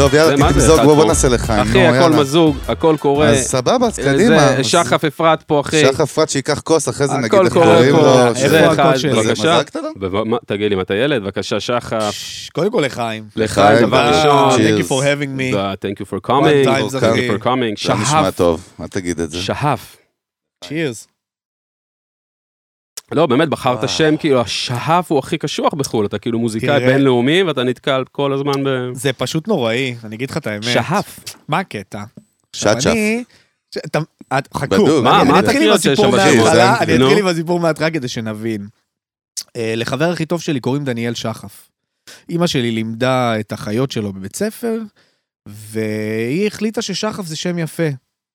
טוב, יאללה, תמזוג, בוא? נעשה לחיים. אחי, הכל. מזוג, הכל קורה. אז סבבה, אז זה קדימה. שחף אפרת פה, אחי. שחף אפרת שייקח כוס, אחרי זה נגיד הכל איך קורה קוראים. לו. איפה זה הקוד אחד? בבקשה. תגיד לי, אם אתה ילד, בבקשה, שחף. קודם כל לחיים. לחיים, דבר אה, ראשון. Thank Cheers. you for having me. Thank you for coming. Thank you for coming. זה נשמע. טוב, אל תגיד את זה. שהף. צ'ירס. לא, באמת, בחרת. שם, כאילו, השהף הוא הכי קשוח בחו"ל, אתה כאילו מוזיקאי. בינלאומי, ואתה נתקל כל הזמן ב... זה פשוט נוראי, אני אגיד לך את האמת. שהף. מה הקטע? שט שף. אני... ש- אתה- את- חכו. מה- אני מה אני אתחיל עם הסיפור שם בשיר? מההתחלה, אני. אתחיל עם הסיפור מההתחלה כדי שנבין. אה, לחבר הכי טוב שלי קוראים דניאל שחף. אימא שלי לימדה את החיות שלו בבית ספר, והיא החליטה ששחף זה שם יפה.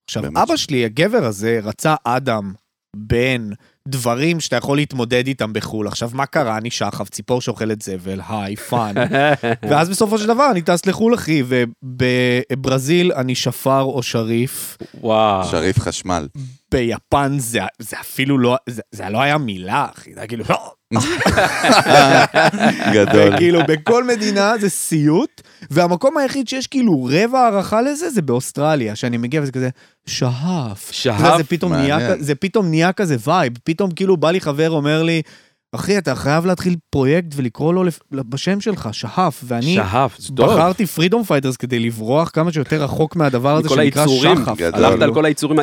עכשיו. אבא שלי, הגבר הזה, רצה אדם בין דברים שאתה יכול להתמודד איתם בחו"ל. עכשיו, מה קרה? אני שחף, ציפור שאוכלת זבל, היי, פאן. ואז בסופו של דבר אני טס לחו"ל, אחי, ובברזיל אני שפר או שריף. וואו. שריף חשמל. ביפן זה, זה אפילו לא, זה, זה לא היה מילה, אחי, זה היה כאילו, לא. גדול. וכאילו בכל מדינה זה סיוט, והמקום היחיד שיש כאילו רבע הערכה לזה זה באוסטרליה, שאני מגיע וזה כזה, מעניין. כ- זה פתאום נהיה כזה vibe, פתאום כאילו בא לי חבר אומר לי, אחי, אתה חייב להתחיל פרויקט ולקרוא לו בשם שלך, שהף, ואני שהף, זה טוב. בחרתי פרידום פייטרס כדי לברוח כמה שיותר רחוק מהדבר הזה שנקרא היצורים, שחף. גדול. הלכת על כל היצורים,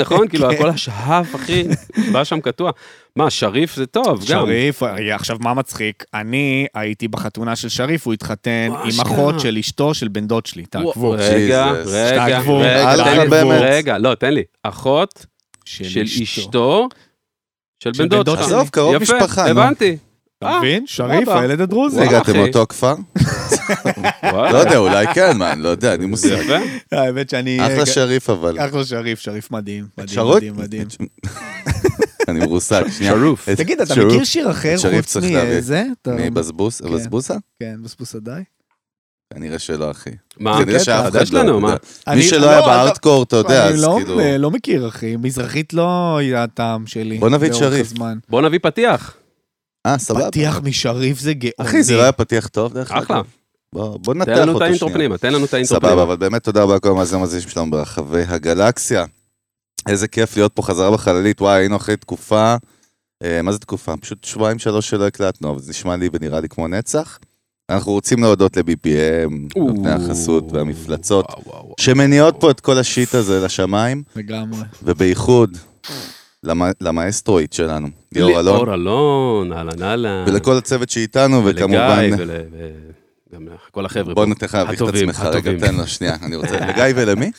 נכון? כאילו, כן. הכל השהף, אחי, בא שם קטוע. מה, שריף זה טוב, גם. שריף, אה, עכשיו מה מצחיק? אני הייתי בחתונה של שריף, הוא התחתן עם. אחות של אשתו של בן דוד שלי, תעקבו. רגע. רגע, רגע, תן לי- תחבר. רגע, לא, תן לי. אחות של אשתו, של בן דוד שלך. עזוב, קרוב יפה, משפחה, נו. הבנתי. אתה אה, מבין? שריף. הילד הדרוזי. רגע, אתם. מאותו כפר? לא יודע, אולי כן, מה, אני לא יודע, לי מושג. יפה. האמת שאני... אחלה שריף אבל. אחלה שריף, שריף מדהים. מדהים, שרות? מדהים, מדהים. אני מרוסק, שנייה. שרוף. תגיד, אתה. מכיר שיר אחר שריף חוץ צריך להביא. מזה? מבזבוס? כן. בזבוסה? כן, עדיי. כנראה שלא, אחי. מה? כנראה שאף אחד יש לנו, לא, מה? אתה יודע. מי אני- שלא היה לא, בארטקור, אתה יודע, אני אז לא- כאילו... לא מכיר, אחי. מזרחית לא היה הטעם שלי. בוא נביא את שריף. הזמן. בוא נביא פתיח. אה, סבבה. פתיח משריף זה גאוני. אחי, זה לא היה פתיח טוב דרך אגב? אחלה. בוא בוא תן ננתח לנו את אותו האינטרו שנייה. פנימה, תן לנו את האינטרו סבבה, פנימה. אבל באמת תודה רבה לכל המאזינים המאזינים שלנו ברחבי הגלקסיה. איזה כיף להיות פה חזרה בחללית, וואי, היינו אחרי תקופה, אה, מה זה תקופה? פשוט שבועיים שלוש שלא הקלטנו, אבל זה נשמע לי ונראה לי כמו נצח. אנחנו רוצים להודות ל-BPM, נותני החסות והמפלצות, וואו, וואו, וואו. שמניעות פה את כל השיט הזה לשמיים, לגמרי. ובייחוד למ- למאסטרואית שלנו, ליאור אלון, ליאור אלון, אהלן אהלן. ולכל הצוות שאיתנו, וכמובן... ולגיא, ול- גם כל החבר'ה בוא פה. ניתן לך להביך את עצמך, רגע. תן לו שנייה, אני רוצה... לגיא ולמי?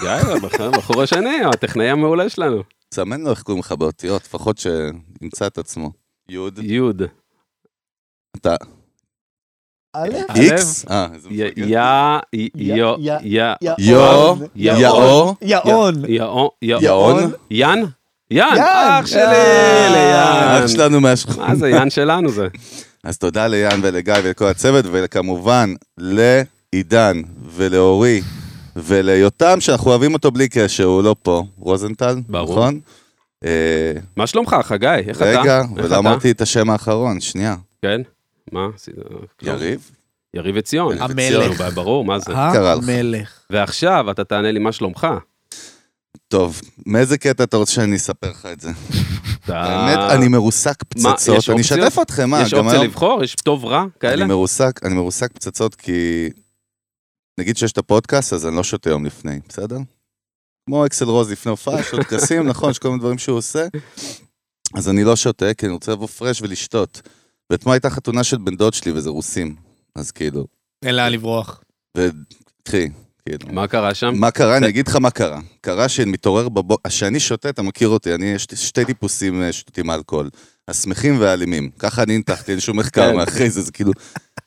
גיא, הבחור- השני, הטכנאי המעולה שלנו. תסמן לו איך קוראים לך באותיות, לפחות שימצא את עצמו. יוד, יוד. אתה איקס? אה, איזה י- מפגר. יא, יא, יא- יא, יו, יאון. יאו, יאון. יאון, יאן? יאן. אח שלי, אה. ליאן. אח שלנו מהשכונה. מה זה, יאן שלנו זה. אז תודה ליאן ולגיא ולכל הצוות, וכמובן לעידן ולאורי וליותם, שאנחנו אוהבים אותו בלי קשר, הוא לא פה, רוזנטל, ברור. נכון? אה, מה שלומך, חגי? איך אתה? רגע, ולא? אמרתי את השם האחרון, שנייה. כן? מה? עשית? יריב? יריב עציון. המלך. ברור, מה זה? המלך. ועכשיו אתה תענה לי מה שלומך. טוב, מאיזה קטע אתה רוצה שאני אספר לך את זה? האמת, אני מרוסק פצצות, אני? אשתף אתכם, מה, יש אופציה. לבחור? יש טוב רע כאלה? אני מרוסק, אני מרוסק פצצות כי... נגיד שיש את הפודקאסט, אז אני לא שותה יום לפני, בסדר? כמו אקסל רוז לפני הופעה, יש לו טקסים, נכון, יש כל מיני דברים שהוא עושה. אז אני לא שותה, כי אני רוצה לבוא פרש ולשתות. ואתמול הייתה חתונה של בן דוד שלי, וזה רוסים. אז כאילו, אין לאן לברוח. וקחי, כאילו. מה קרה שם? מה קרה? אני אגיד לך מה קרה. קרה שמתעורר בבוקר, כשאני שותה, אתה מכיר אותי, אני, יש שתי טיפוסים אה, שותים אלכוהול. השמחים והאלימים. ככה אני ניתחתי, אין שום מחקר כן. מאחרי זה, זה כאילו,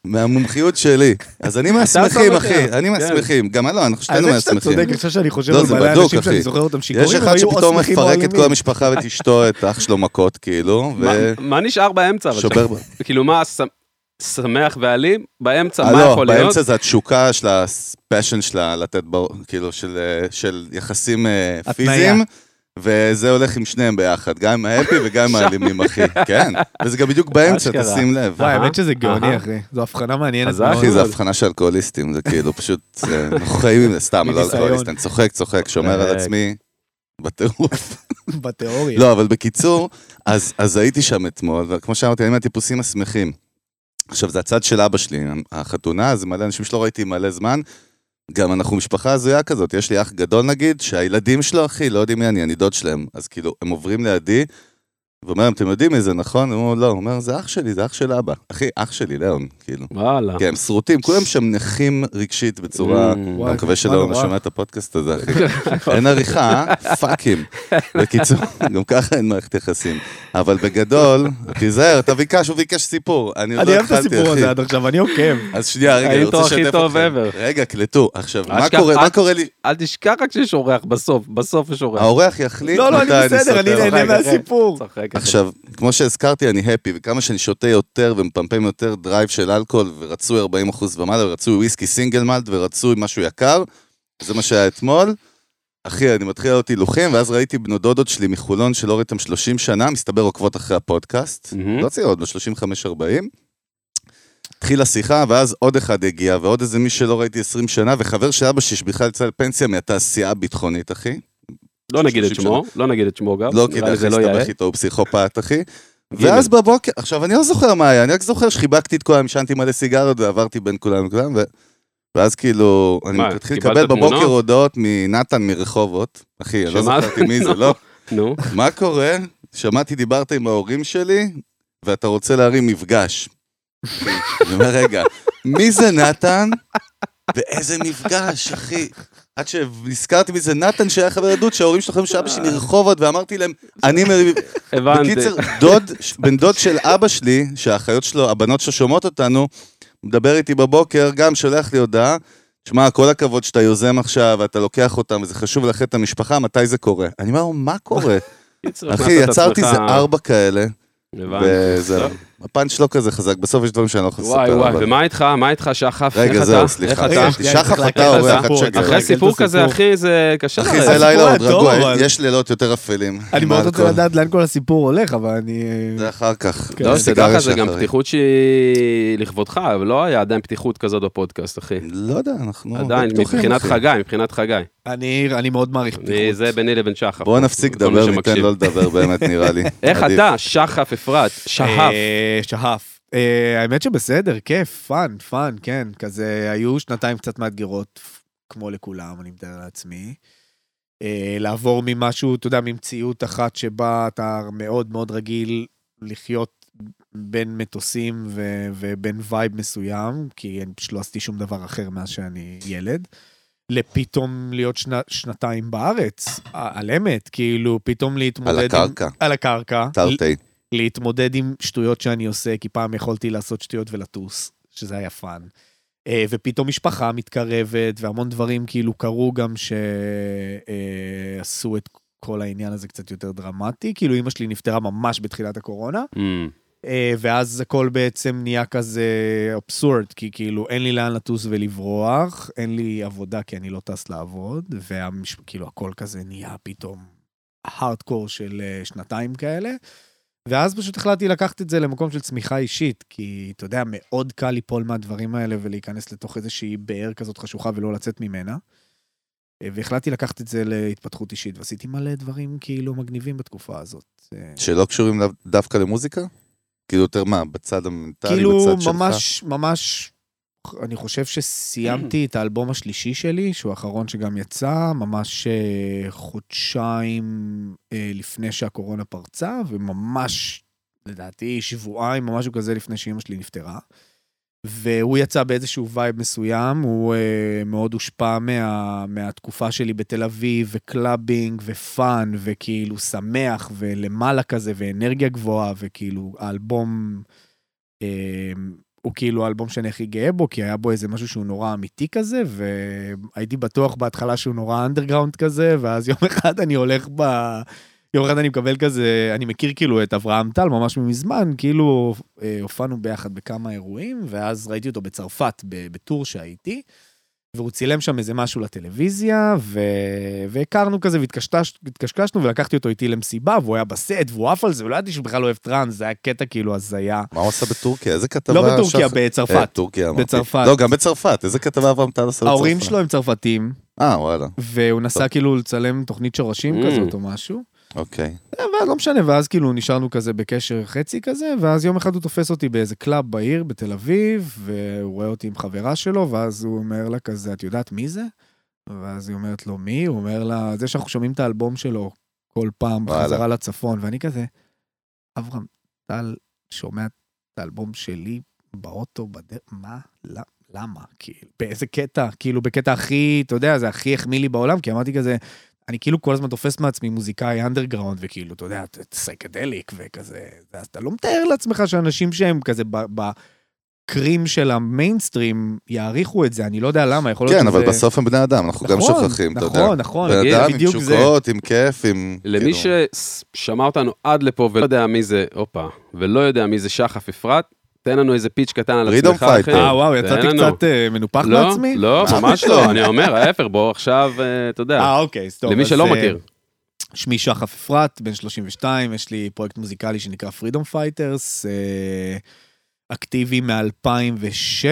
מהמומחיות שלי. אז אני מהשמחים, שמח. אחי, אני כן. מהשמחים. גם אני לא, אנחנו שתינו האמת שאתה מהשמחים. צודק, עכשיו שאני חושב לא, על מלא אנשים. שאני זוכר אותם שיכורים, יש אחד שפתאום מפרק את. כל המשפחה ואת אשתו, את אח שלו מכות, כאילו, מה- מה נשאר באמצע? ושובר... שם? כאילו מה, שמח ואלים? באמצע, אה, מה לא, יכול להיות? באמצע זה התשוקה של הפשן שלה לתת, כאילו, של, אה, יחסים אה. פיזיים, וזה הולך עם שניהם ביחד, גם עם ההפי וגם עם האלימים, אחי. כן, וזה גם בדיוק באמצע. תשים לב. וואי, האמת שזה גאוני. אחי. זו הבחנה מעניינת אז מאוד. אחי, זה הבחנה של אלכוהוליסטים, זה כאילו פשוט, זה- אנחנו חיים עם זה סתם, לא. אלכוהוליסט, אני צוחק, צוחק, שומר על. עצמי בטירוף. בתיאוריה. לא, אבל בקיצור, אז, אז הייתי שם אתמול, וכמו שאמרתי, אני מהטיפוסים השמחים. עכשיו, זה הצד של אבא שלי, החתונה, זה מלא אנשים שלא ראיתי מלא זמן. גם אנחנו משפחה הזויה כזאת, יש לי אח גדול נגיד, שהילדים שלו, אחי, לא יודעים מי אני, אני דוד שלהם. אז כאילו, הם עוברים לידי, ואומר להם, אתם יודעים מי זה, נכון? הם אומרים, לא, הוא אומר, זה אח שלי, זה אח של אבא. אחי, אח שלי, ליאון, כאילו. וואלה. כן, הם שרוטים, כולם שם נכים רגשית בצורה... וואי, אני מקווה שלא. שומע את הפודקאסט הזה, אחי. אין עריכה, אה? פאקים. בקיצור, גם ככה אין מערכת יחסים. אבל בגדול, תיזהר, אתה ביקש, הוא ביקש סיפור. אני עוד אני לא אוהב את התחלתי, הסיפור אחי. הזה עד עכשיו, אני עוקב. אז שנייה, רגע, אני רוצה לשתף אתכם. רגע, קלטו. עכשיו, מה קורה- לי? אל תשכח רק שיש אורח בסוף, בסוף יש אורח. האורח יחליט לא, לא, אני מתי בסדר, אני אספר. נהנה צוחק, אחי. מהסיפור. צוחק, אחי. עכשיו, כמו שהזכרתי, אני happy, וכמה שאני שותה יותר ומפמפם יותר drive של אלכוהול, ורצוי 40% ומעלה, ורצוי וויסקי single malt, ורצוי משהו יקר, זה מה שהיה אתמול. אחי, אני מתחיל להיות הילוכים, ואז ראיתי בנו דודות שלי מחולון שלא ראיתם 30 שנה, מסתבר עוקבות אחרי הפודקאסט. מהמם. לא צעירות, ב-35-40. התחילה שיחה, ואז עוד אחד הגיע, ועוד איזה מי שלא ראיתי 20 שנה, וחבר של אבא שלי שבכלל יצא לפנסיה מהתעשייה הביטחונית, אחי. לא נגיד את 30 שמו, לא נגיד את שמו גם. לא כדאי. להסתבך איתו, הוא פסיכופת, אחי. ואז בבוקר, עכשיו, אני לא זוכר מה היה, אני רק זוכר שחיבקתי את כולם, עישנתי מלא סיגריות ועברתי בין כולם לכולם. ואז כאילו, אני מתחיל לקבל בבוקר? הודעות מנתן מרחובות. אחי, אני לא שמה? זכרתי מי זה, לא? נו, מה קורה? שמעתי, דיברת עם ההורים שלי, ואתה רוצה להרים מפגש. אני אומר, רגע, מי זה נתן? ואיזה מפגש, אחי. עד שנזכרתי מי זה נתן שהיה חבר ילדות, שההורים שלו חושבים שאבא שלי מרחובות, ואמרתי להם, אני... מ- הבנתי. בקיצר, דוד, בן דוד של אבא שלי, שהאחיות שלו, הבנות שלו שומעות אותנו, מדבר איתי בבוקר, גם שולח לי הודעה, שמע, כל הכבוד שאתה יוזם עכשיו, ואתה לוקח אותם, וזה חשוב לאחד את המשפחה, מתי זה קורה? אני אומר, מה קורה? אחי, יצרתי איזה ארבע כאלה, הבנתי. הפאנץ' לא כזה חזק, בסוף יש דברים שאני לא יכול לספר. וואי וואי, אבל- ומה איתך? מה איתך שחף? רגע, זהו? סליחה. איך רגע, אתה? שנייה, שחף צריך אתה את אורח, שגר. אחרי סיפור כזה. אחי, זה קשה אחי. זה לילה עוד רגוע, יש לילות יותר אפלים. אני מאוד רוצה. לדעת לאן כל הסיפור הולך, אבל אני... זה אחר כך. כן. לא, שתדע לך, זה גם. פתיחות שהיא לכבודך, אבל לא היה עדיין פתיחות כזאת בפודקאסט, אחי. לא יודע, אנחנו... עדיין, מבחינת. חגי, מבחינת חגי. אני אני מאוד מעריך פתיחות. זה ביני לבין שחף. בואו נפסיק לדבר, ניתן. לא לדבר באמת, נראה לי. איך. אתה, שחף אפרת, שחף? שחף. אה, האמת שבסדר, כיף, fun, fun, כן. כזה, היו שנתיים קצת מאתגרות, כמו לכולם, אני מתאר לעצמי. אה, לעבור ממשהו, אתה יודע, ממציאות אחת שבה אתה מאוד מאוד רגיל לחיות בין מטוסים ו- ובין vibe מסוים, כי אני פשוט לא עשיתי שום דבר אחר מאז שאני ילד. לפתאום להיות שנה, שנתיים בארץ, על אמת, כאילו, פתאום להתמודד על עם... הקרקע, על הקרקע. תרתי. להתמודד עם שטויות שאני עושה, כי פעם יכולתי לעשות שטויות ולטוס, שזה היה fun. אה, ופתאום משפחה מתקרבת, והמון דברים כאילו קרו גם שעשו את כל העניין הזה קצת יותר דרמטי. כאילו אמא שלי נפטרה ממש בתחילת הקורונה, אמ, אה, ואז הכל בעצם נהיה כזה אבסורד, כי כאילו אין לי לאן לטוס ולברוח, אין לי עבודה כי אני לא טס לעבוד, וכאילו הכל כזה נהיה פתאום הארדקור של אה, שנתיים כאלה. ואז פשוט החלטתי לקחת את זה למקום של צמיחה אישית, כי אתה יודע, מאוד קל ליפול מהדברים האלה ולהיכנס לתוך איזושהי באר כזאת חשוכה ולא לצאת ממנה. אה, והחלטתי לקחת את זה להתפתחות אישית, ועשיתי מלא דברים כאילו מגניבים בתקופה הזאת. אה, שלא קשורים דווקא למוזיקה? כאילו יותר מה, בצד המנטלי, כאילו, בצד שלך? ממש, ממש, אני חושב שסיימתי את האלבום השלישי שלי, שהוא האחרון שגם יצא, ממש אה, חודשיים אה, לפני שהקורונה פרצה, וממש, לדעתי, שבועיים או משהו כזה לפני שאימא שלי נפטרה. והוא יצא באיזשהו vibe מסוים, הוא אה, מאוד הושפע מה, מהתקופה שלי בתל אביב, ו clubbing, ו fun, וכאילו שמח, ולמעלה כזה, ואנרגיה גבוהה, וכאילו האלבום, אה, הוא כאילו האלבום שאני הכי גאה בו, כי היה בו איזה משהו שהוא נורא אמיתי כזה, והייתי בטוח בהתחלה שהוא נורא underground כזה, ואז יום אחד אני הולך ב... יום אחד אני מקבל כזה, אני מכיר כאילו את אברהם טל ממש מזמן, כאילו אה, הופענו ביחד בכמה אירועים, ואז ראיתי אותו בצרפת, ב tour שהייתי, והוא צילם שם איזה משהו לטלוויזיה, ו... והכרנו כזה והתקשקש- והתקשקשנו, ולקחתי אותו איתי למסיבה, והוא היה בסט, והוא עף על זה, ולא ידעתי שהוא בכלל אוהב טראנס, זה היה קטע כאילו הזיה. מה הוא עשה בטורקיה? איזה כתבה? לא בטורקיה, שח- בצרפת. אה, טורקיה אמרתי. בצרפת. לא, גם בצרפת. איזה כתבה אברהם טל עשה בצרפת? ההורים שלו הם צרפתים, אה, וואלה. והוא נסע טוב. כאילו לצלם תוכנית שורשים אמ. כזאת או משהו. אוקיי. אה, ואז לא משנה, ואז כאילו נשארנו כזה בקשר חצי כזה, ואז יום אחד הוא תופס אותי באיזה club בעיר בתל אביב, והוא רואה אותי עם חברה שלו, ואז הוא אומר לה כזה, את יודעת מי זה? ואז היא אומרת לו, מי? הוא אומר לה, זה שאנחנו שומעים את האלבום שלו כל פעם. בחזרה לצפון, ואני כזה, אברהם טל שומע את האלבום שלי באוטו, בדרך, מה? ל- למה? כאילו, באיזה קטע? כאילו, בקטע הכי, אתה יודע, זה הכי החמיא לי בעולם, כי אמרתי כזה, אני כאילו כל הזמן תופס מעצמי מוזיקאי underground, וכאילו, אתה יודע, psychedelic וכזה, אז אתה לא מתאר לעצמך שאנשים שהם כזה ב- בקרים של המיינסטרים יעריכו את זה, אני לא יודע למה, יכול להיות כן, שזה... אבל בסוף הם בני אדם, אנחנו גם נכון, שוכחים, אתה יודע. נכון, נכון, בן תגיד, אדם עם זה. תשוקות, עם כיף, עם... למי כאילו- ששמע אותנו עד לפה ולא יודע מי זה, הופה, ולא יודע מי זה שחף אפרת, תן לנו איזה פיץ' קטן על Freedom עצמך, אחי. אה, וואו, יצאתי לנו. קצת אה, מנופח לא, בעצמי? לא, מה ממש פתאום? לא, אני אומר, ההפך, בוא עכשיו, אה, אתה יודע, אה, אוקיי, אז טוב. למי שלא אה, מכיר. שמי שחף אפרת, בן 32, יש לי פרויקט מוזיקלי שנקרא Freedom Fighters, אה, אקטיבי מ-2006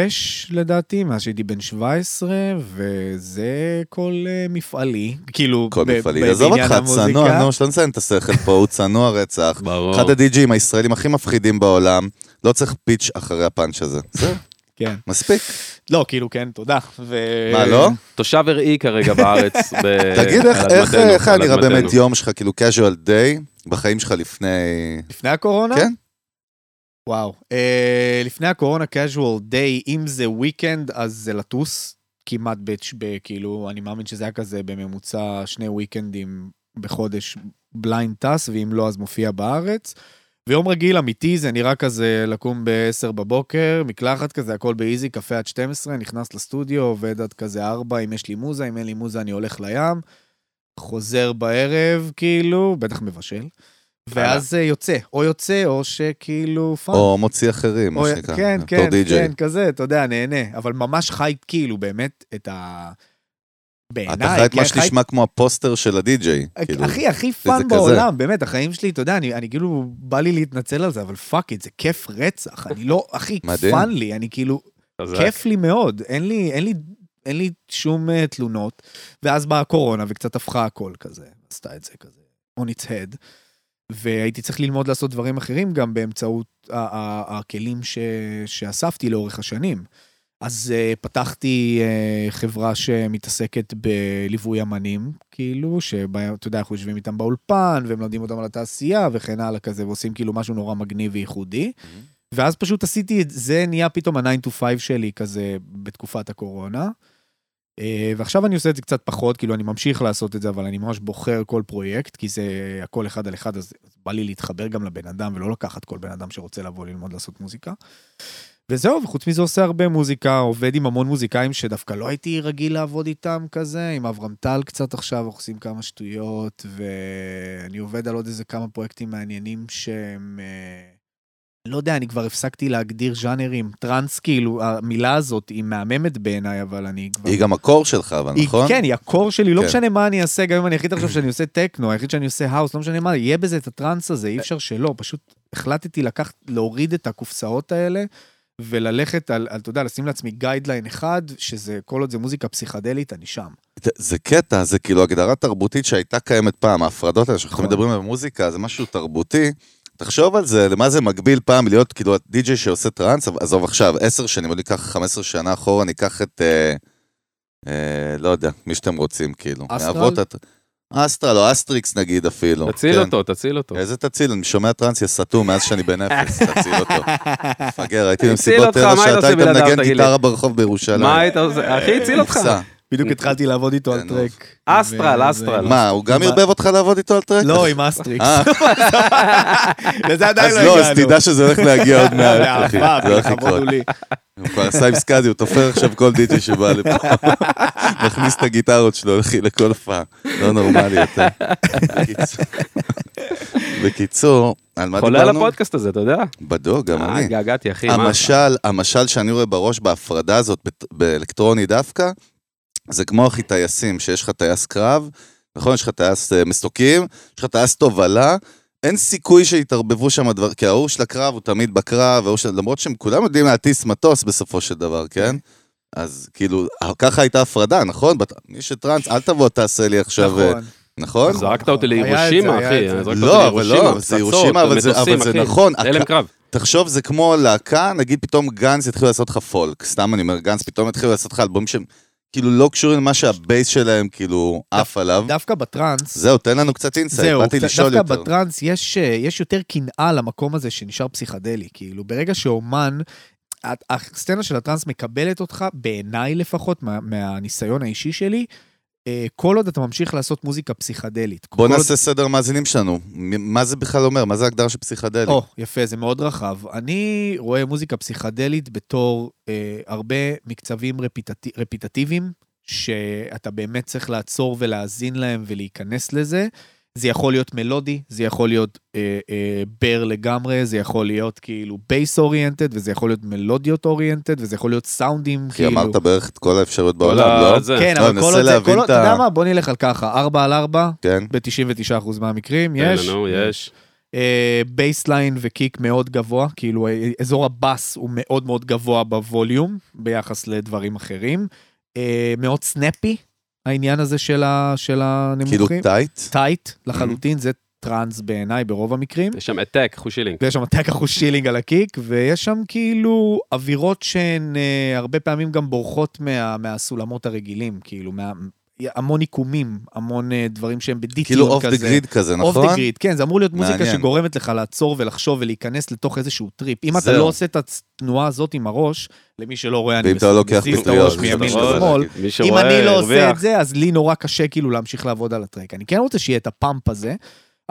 לדעתי, מאז שהייתי בן 17, וזה כל אה, מפעלי, כאילו, כל ב- מפעלי. עזוב אותך, המוזיקה. צנוע, נו, שלא נציין את השכל פה, הוא צנוע רצח. ברור. אחד הדי-ג'ים הישראלים הכי מפחידים בעולם, לא צריך פיץ' אחרי הפאנץ' הזה. זהו, כן. מספיק. לא, כאילו, כן, תודה. ו- מה, לא? תושב ארעי כרגע בארץ. ב- תגיד איך- איך איך היה נראה. באמת יום שלך, כאילו casual day, בחיים שלך לפני... לפני הקורונה? כן? וואו. אה, לפני הקורונה casual day, אם זה weekend, אז זה לטוס. כמעט בץ' כאילו, אני מאמין שזה היה כזה בממוצע שני weekendים בחודש בליינד טס, ואם לא, אז מופיע בארץ. ויום רגיל אמיתי זה נראה כזה לקום ב-10 בבוקר, מקלחת כזה, הכל באיזי, קפה עד 12, נכנס לסטודיו, עובד עד כזה 4, אם יש לי מוזה, אם אין לי מוזה אני הולך לים, חוזר בערב, כאילו, בטח מבשל. ואז אה, יוצא, או יוצא, או שכאילו fun. או מוציא אחרים, מה או- שנקרא. כן, כן. כן, כזה, אתה יודע, נהנה. אבל ממש חי כאילו באמת את ה... בעיניי, אתה חי את מה כן, חי- שנשמע כמו הפוסטר של הדי-ג'יי. כאילו. הכי הכי זה fun כזה. בעולם, באמת, החיים שלי, אתה יודע, אני, אני כאילו, בא לי להתנצל על זה, אבל fuck it, זה כיף רצח, אני לא, הכי. fun לי, אני כאילו. כיף לי מאוד, אין לי, אין לי, אין לי שום uh, תלונות, ואז באה הקורונה וקצת הפכה הכל כזה, עשתה את זה כזה, on its head, והייתי צריך ללמוד לעשות דברים אחרים גם באמצעות הכלים ש, שאספתי לאורך השנים. אז uh, פתחתי uh, חברה שמתעסקת בליווי אמנים, כאילו, שבה, אתה יודע, אנחנו יושבים איתם באולפן, ומלמדים אותם על התעשייה וכן הלאה כזה, ועושים כאילו משהו נורא מגניב וייחודי. ואז פשוט עשיתי את זה, נהיה פתאום ה-9 to 5 שלי כזה בתקופת הקורונה. אה, ועכשיו אני עושה את זה קצת פחות, כאילו אני ממשיך לעשות את זה, אבל אני ממש בוחר כל פרויקט, כי זה הכל אחד על אחד, אז בא לי להתחבר גם לבן אדם, ולא לקחת כל בן אדם שרוצה לבוא ללמוד לעשות מוזיקה. וזהו, וחוץ מזה עושה הרבה מוזיקה, עובד עם המון מוזיקאים שדווקא לא הייתי רגיל לעבוד איתם כזה, עם אברהם טל קצת עכשיו, עושים כמה שטויות, ואני עובד על עוד איזה כמה פרויקטים מעניינים שהם... אה, לא יודע, אני כבר הפסקתי להגדיר ז'אנרים. טראנס, כאילו, המילה הזאת היא מהממת בעיניי, אבל אני כבר... היא גם ה core שלך, אבל היא- נכון? כן, היא הקור שלי, לא כן. משנה מה אני אעשה, גם אם אני אחליט עכשיו שאני עושה טכנו, היחיד שאני עושה האוס, לא משנה מה, יהיה בזה את הטראנס הזה, אי אפשר שלא, פשוט החלטתי לקחת, להוריד את הקופסאות האלה, וללכת על, אתה יודע, לשים לעצמי guideline אחד, שזה, כל עוד זה מוזיקה פסיכדלית, אני שם. זה- זה קטע, זה כאילו הגדרה תרבותית שהייתה קיימת פעם, ההפרדות האלה שאנחנו נכון. מדברים על מוזיקה, זה משהו תרבותי. תחשוב על זה, למה זה מגביל פעם להיות כאילו הדי-ג'יי שעושה טראנס, עזוב עכשיו, עשר שנים, בוא ניקח 15 שנה אחורה, ניקח את, אה, אה, לא יודע, מי שאתם רוצים, כאילו. אסטרל? הט- אסטרל או אסטריקס נגיד אפילו. תציל כן. אותו, תציל אותו. איזה תציל? אני שומע טראנס, יא סתום, מאז שאני בן אפס, תציל אותו. מפגר, הייתי במסיבות טבע שאתה היית מנגן? גיטרה ברחוב בירושלים. מה היית עושה? אחי, הציל אותך. בדיוק התחלתי לעבוד איתו על כן. טרק. אסטרל, וזה- אסטרל. מה, הוא גם ערבב אותך לעבוד איתו על טרק? לא, עם אסטריקס. אה, לזה עדיין אז לא לא, אז הגענו. תדע שזה הולך להגיע עוד מעט, אחי. זה הולך לקרות. הוא כבר עשה עם סקאדי, הוא תופר עכשיו כל דיג'י שבא לפה. מכניס את הגיטרות שלו אחי, לכל הופעה. לא נורמלי יותר. בקיצור- על מה חולה על דיברנו? הפודקאסט הזה, אתה יודע? בדוק, גם אה, אני. געגעתי, אחי. המשל, המשל שאני רואה בראש בהפרדה הזאת, באלקטרוני דווקא, זה כמו הכי טייסים, שיש לך טייס קרב, נכון? יש לך טייס אה, מסוקים, יש לך טייס תובלה, אין סיכוי שיתערבבו שם דבר, כי ההוא של הקרב הוא תמיד בקרב, של... למרות שהם כולם יודעים להטיס מטוס בסופו של דבר, כן? אז כאילו, ככה הייתה הפרדה, נכון? בת- מי שטראנס, אל תבוא תעשה לי עכשיו, אה, נכון. נכון? זרקת אותי להירושימה, היה אחי. לא, אבל לא, זה פצצות, הירושימה, אבל זה-. נכון. הלם קרב. תחשוב, זה כמו להקה, נגיד פתאום גנץ יתחילו לעשות לך פולק, סתם אני אומר, גנץ פתאום יתחילו לעשות לך אלבומים שהם כאילו לא קשורים למה שה base שלהם כאילו עף עליו. דוקא בטראנס, זהו, תן לנו קצת insight, באתי לשאול דווקא יותר. בטראנס יש, אה, יש יותר קנאה למקום הזה שנשאר פסיכדלי. כאילו, ברגע שאומן, הסצנה של הטראנס מקבלת אותך, בעיניי לפחות, מה, מהניסיון האישי שלי, כל עוד אתה ממשיך לעשות מוזיקה פסיכדלית. בוא נעשה סדר מאזינים שלנו. מה זה בכלל אומר? מה זה ההגדרה של פסיכדלי? או, יפה, זה מאוד רחב. אני רואה מוזיקה פסיכדלית בתור אה, הרבה מקצבים רפיטט... רפיטטיביים, שאתה באמת צריך לעצור ולהאזין להם ולהיכנס לזה. זה יכול להיות מלודי, זה יכול להיות אה, אה, בר לגמרי, זה יכול להיות כאילו bass oriented, וזה יכול להיות מלודיות oriented, וזה יכול להיות סאונדים, כי כאילו... אמרת בערך את כל האפשריות כל בעולם, לא? זה. כן, לא, אבל כל עוד זה, כל עוד, את אתה יודע מה? בוא נלך על ככה, 4 על 4, כן. ב-99% מהמקרים, תן יש. לנו, יש. bassline ו kick מאוד גבוה, כאילו אה, אזור הבאס הוא מאוד מאוד גבוה בווליום ביחס לדברים אחרים. אה, מאוד סנפי, העניין הזה של, ה, של כאילו הנמוכים. טייט? טייט לחלוטין, זה טראנס בעיניי ברוב המקרים. יש שם העתק, חושילינג. ויש שם טק אחוז שילינג על הקיק, ויש שם כאילו אווירות שהן אה, הרבה פעמים גם בורחות מה, מהסולמות הרגילים, כאילו, מה, המון עיקומים, המון אה, דברים שהם בדיטיון כאילו אוף כזה. דה גריד כזה, אוף דה נכון? גריד, כן, זה אמור להיות מוזיקה מעניין. שגורמת לך לעצור ולחשוב ולהיכנס לתוך איזשהו טריפ. אם אתה זהו. לא עושה את התנועה הזאת עם הראש, למי שלא רואה, אני לא מזיז את הראש זה מימין לשמאל. אם אני לא עושה. את זה, אז לי נורא קשה כאילו להמשיך לעבוד על הטרק. אני כן רוצה שיהיה את הפאמפ הזה,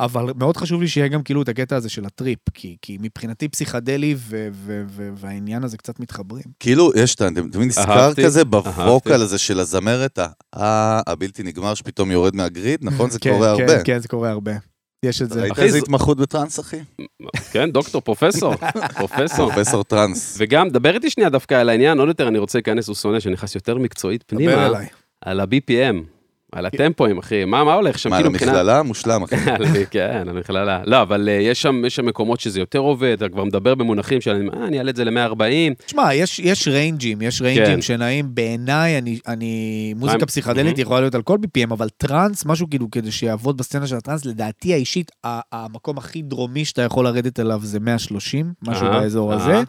אבל מאוד חשוב לי שיהיה גם כאילו את הקטע הזה של הטריפ, כי, כי מבחינתי פסיכדלי ו- ו- ו- והעניין הזה קצת מתחברים. כאילו, יש את ה... אתה מבין, נזכר כזה. בווקל הזה של הזמרת, הבלתי נגמר שפתאום יורד מהגריד, נכון? זה כן, קורה כן, הרבה. כן, זה קורה הרבה. יש את זה. ראית אחי, איזה זה- התמחות בטראנס, אחי? כן, דוקטור, פרופסור. פרופסור. פרופסור טראנס. וגם, דבר איתי שנייה דווקא על העניין, עוד יותר אני רוצה להיכנס, הוא שונא, שנכנס יותר מקצועית דבר פנימה, אליי. על ה-BPM, על הטמפואים, אחי, מה מה הולך שם? מה, כאילו, מבחינת- למכללה? מושלם, אחי. על- כן, למכללה. לא, אבל אה, יש שם יש שם מקומות שזה יותר עובד, אתה כבר מדבר במונחים של, אה, אני אעלה את זה ל-140. תשמע, יש, יש ריינג'ים, יש ריינג'ים כן. שנעים, בעיניי, אני, אני, מוזיקה פסיכדלית Mhm. יכולה להיות על כל BPM, אבל טראנס, משהו כאילו, כדי שיעבוד בסצנה של הטראנס, לדעתי האישית, המקום הכי דרומי שאתה יכול לרדת אליו זה 130, משהו באזור. הזה.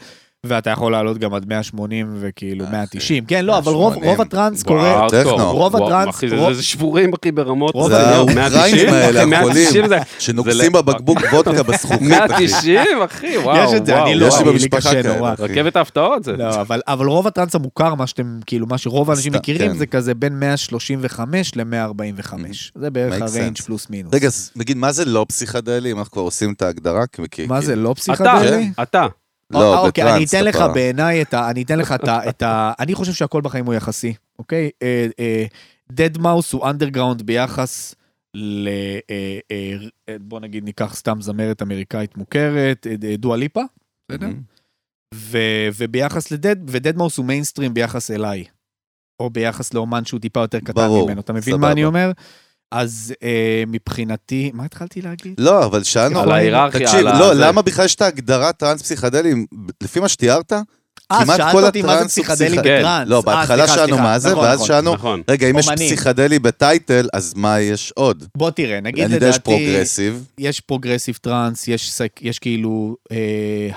ואתה יכול לעלות גם עד 180 וכאילו אחי, 190. כן, לא, אבל רוב, 180. רוב הטראנס קורה... טכנו. רוב הטראנס- אחי, זה- רוב- זה שבורים, אחי, ברמות. זה לא, האוקראינים 190, האלה, אחי, 190 זה- שנוגסים בבקבוק וודקה בזכוכית, אחי. 190, אחי, וואו, יש את זה, אני לא, יש לי במשפחה קשה כאלה. רכבת ההפתעות זה. לא, אבל, רוב הטראנס המוכר, מה שאתם, כאילו, מה שרוב האנשים מכירים, כן. זה כזה בין 135 ל-145. זה בערך ה range. פלוס מינוס. רגע, אז נגיד, מה זה לא פסיכדלי, אם אנחנו כבר עושים את ההגדרה? מה זה, לא אתה, פסיכדלי? אתה. לא, אה, אוקיי, אני אתן לך בעיניי את ה... אני אתן לך את ה... אני חושב שהכל בחיים הוא יחסי, אוקיי? דד מאוס הוא אנדרגראונד ביחס ל... אה, אה, בוא נגיד ניקח סתם זמרת אמריקאית מוכרת, אה, דואה ליפה, בסדר? וביחס לדד, ודד מאוס הוא מיינסטרים ביחס אליי. או ביחס לאומן שהוא טיפה יותר קטן ברור, ממנו. אתה מבין סבבה. מה אני אומר? אז אה, מבחינתי, מה התחלתי להגיד? לא, אבל שאלנו... על ההיררכיה, תקשיב, על לא, הזה. למה בכלל יש את ההגדרה טראנס פסיכדלי? לפי מה שתיארת? אה, כמעט כל זה הטראנס הוא פסיכדלי פסיכ- בטראנס. לא, אה, בהתחלה סליחה, שאלנו. מה זה, נכון, ואז נכון. שאלנו, נכון. רגע, אם יש אומנים. פסיכדלי ב title, אז מה יש עוד? בוא תראה, נגיד אני יודע, יש לדעתי, פרוגרסיב. יש פרוגרסיב טראנס, יש, סייק- יש כאילו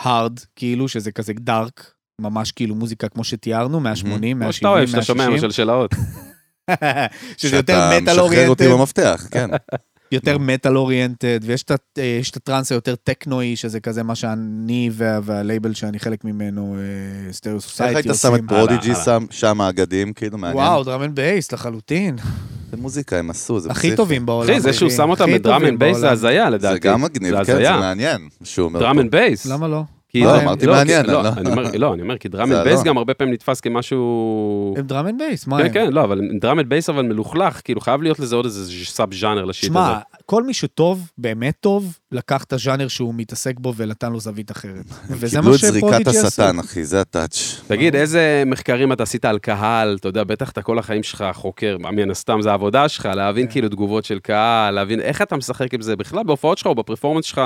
hard, כאילו, שזה כזה dark, ממש כאילו מוזיקה כמו שתיארנו, 180, כמו 170, שאתה אוהב, שאתה שומע 160, משלשלות. שזה יותר שאתה מטאל משחרר אותי אוריינטד, במפתח, כן. יותר מטאל אוריינטד, ויש את אה, יש את הטראנס היותר טכנואי, שזה כזה מה שאני וה- והלייבל שאני חלק ממנו, סטריאו איך סוסייטי היית שם את פרודיג'י. שם- האגדים, כאילו, מעניין. וואו, דראם אנד בייס לחלוטין. זה מוזיקה הם עשו, זה הכי פסיכי. טובים בעולם. אחי, זה שהוא. שם אותם הכי אנד בייס זה. הזיה לדעתי. זה גם מגניב, זה כן, זה. מעניין, שהוא אומר. אנד בייס. למה לא? כי לא, אמרתי מעניין, לא, לא. אני אומר- לא, אני אומר, כי drum and bass. גם הרבה פעמים נתפס כמשהו... הם drum and bass, מה כן, הם? כן, לא, אבל drum and bass אבל מלוכלך, כאילו חייב להיות לזה עוד איזה sub ז'אנר ל shit הזה. שמע, כל מי שטוב, באמת טוב, לקח את הז'אנר שהוא מתעסק בו ונתן לו זווית אחרת. וזה קיבלו מה את זריקת שפרודיג'י עשו. השטן, אחי, זה ה touch. תגיד, איזה מחקרים אתה עשית על קהל? אתה יודע, בטח אתה כל החיים שלך חוקר, מן הסתם זה העבודה שלך, להבין כן. כאילו תגובות של קהל, להבין איך אתה משחק עם זה בכלל בהופעות שלך או ב performance שלך,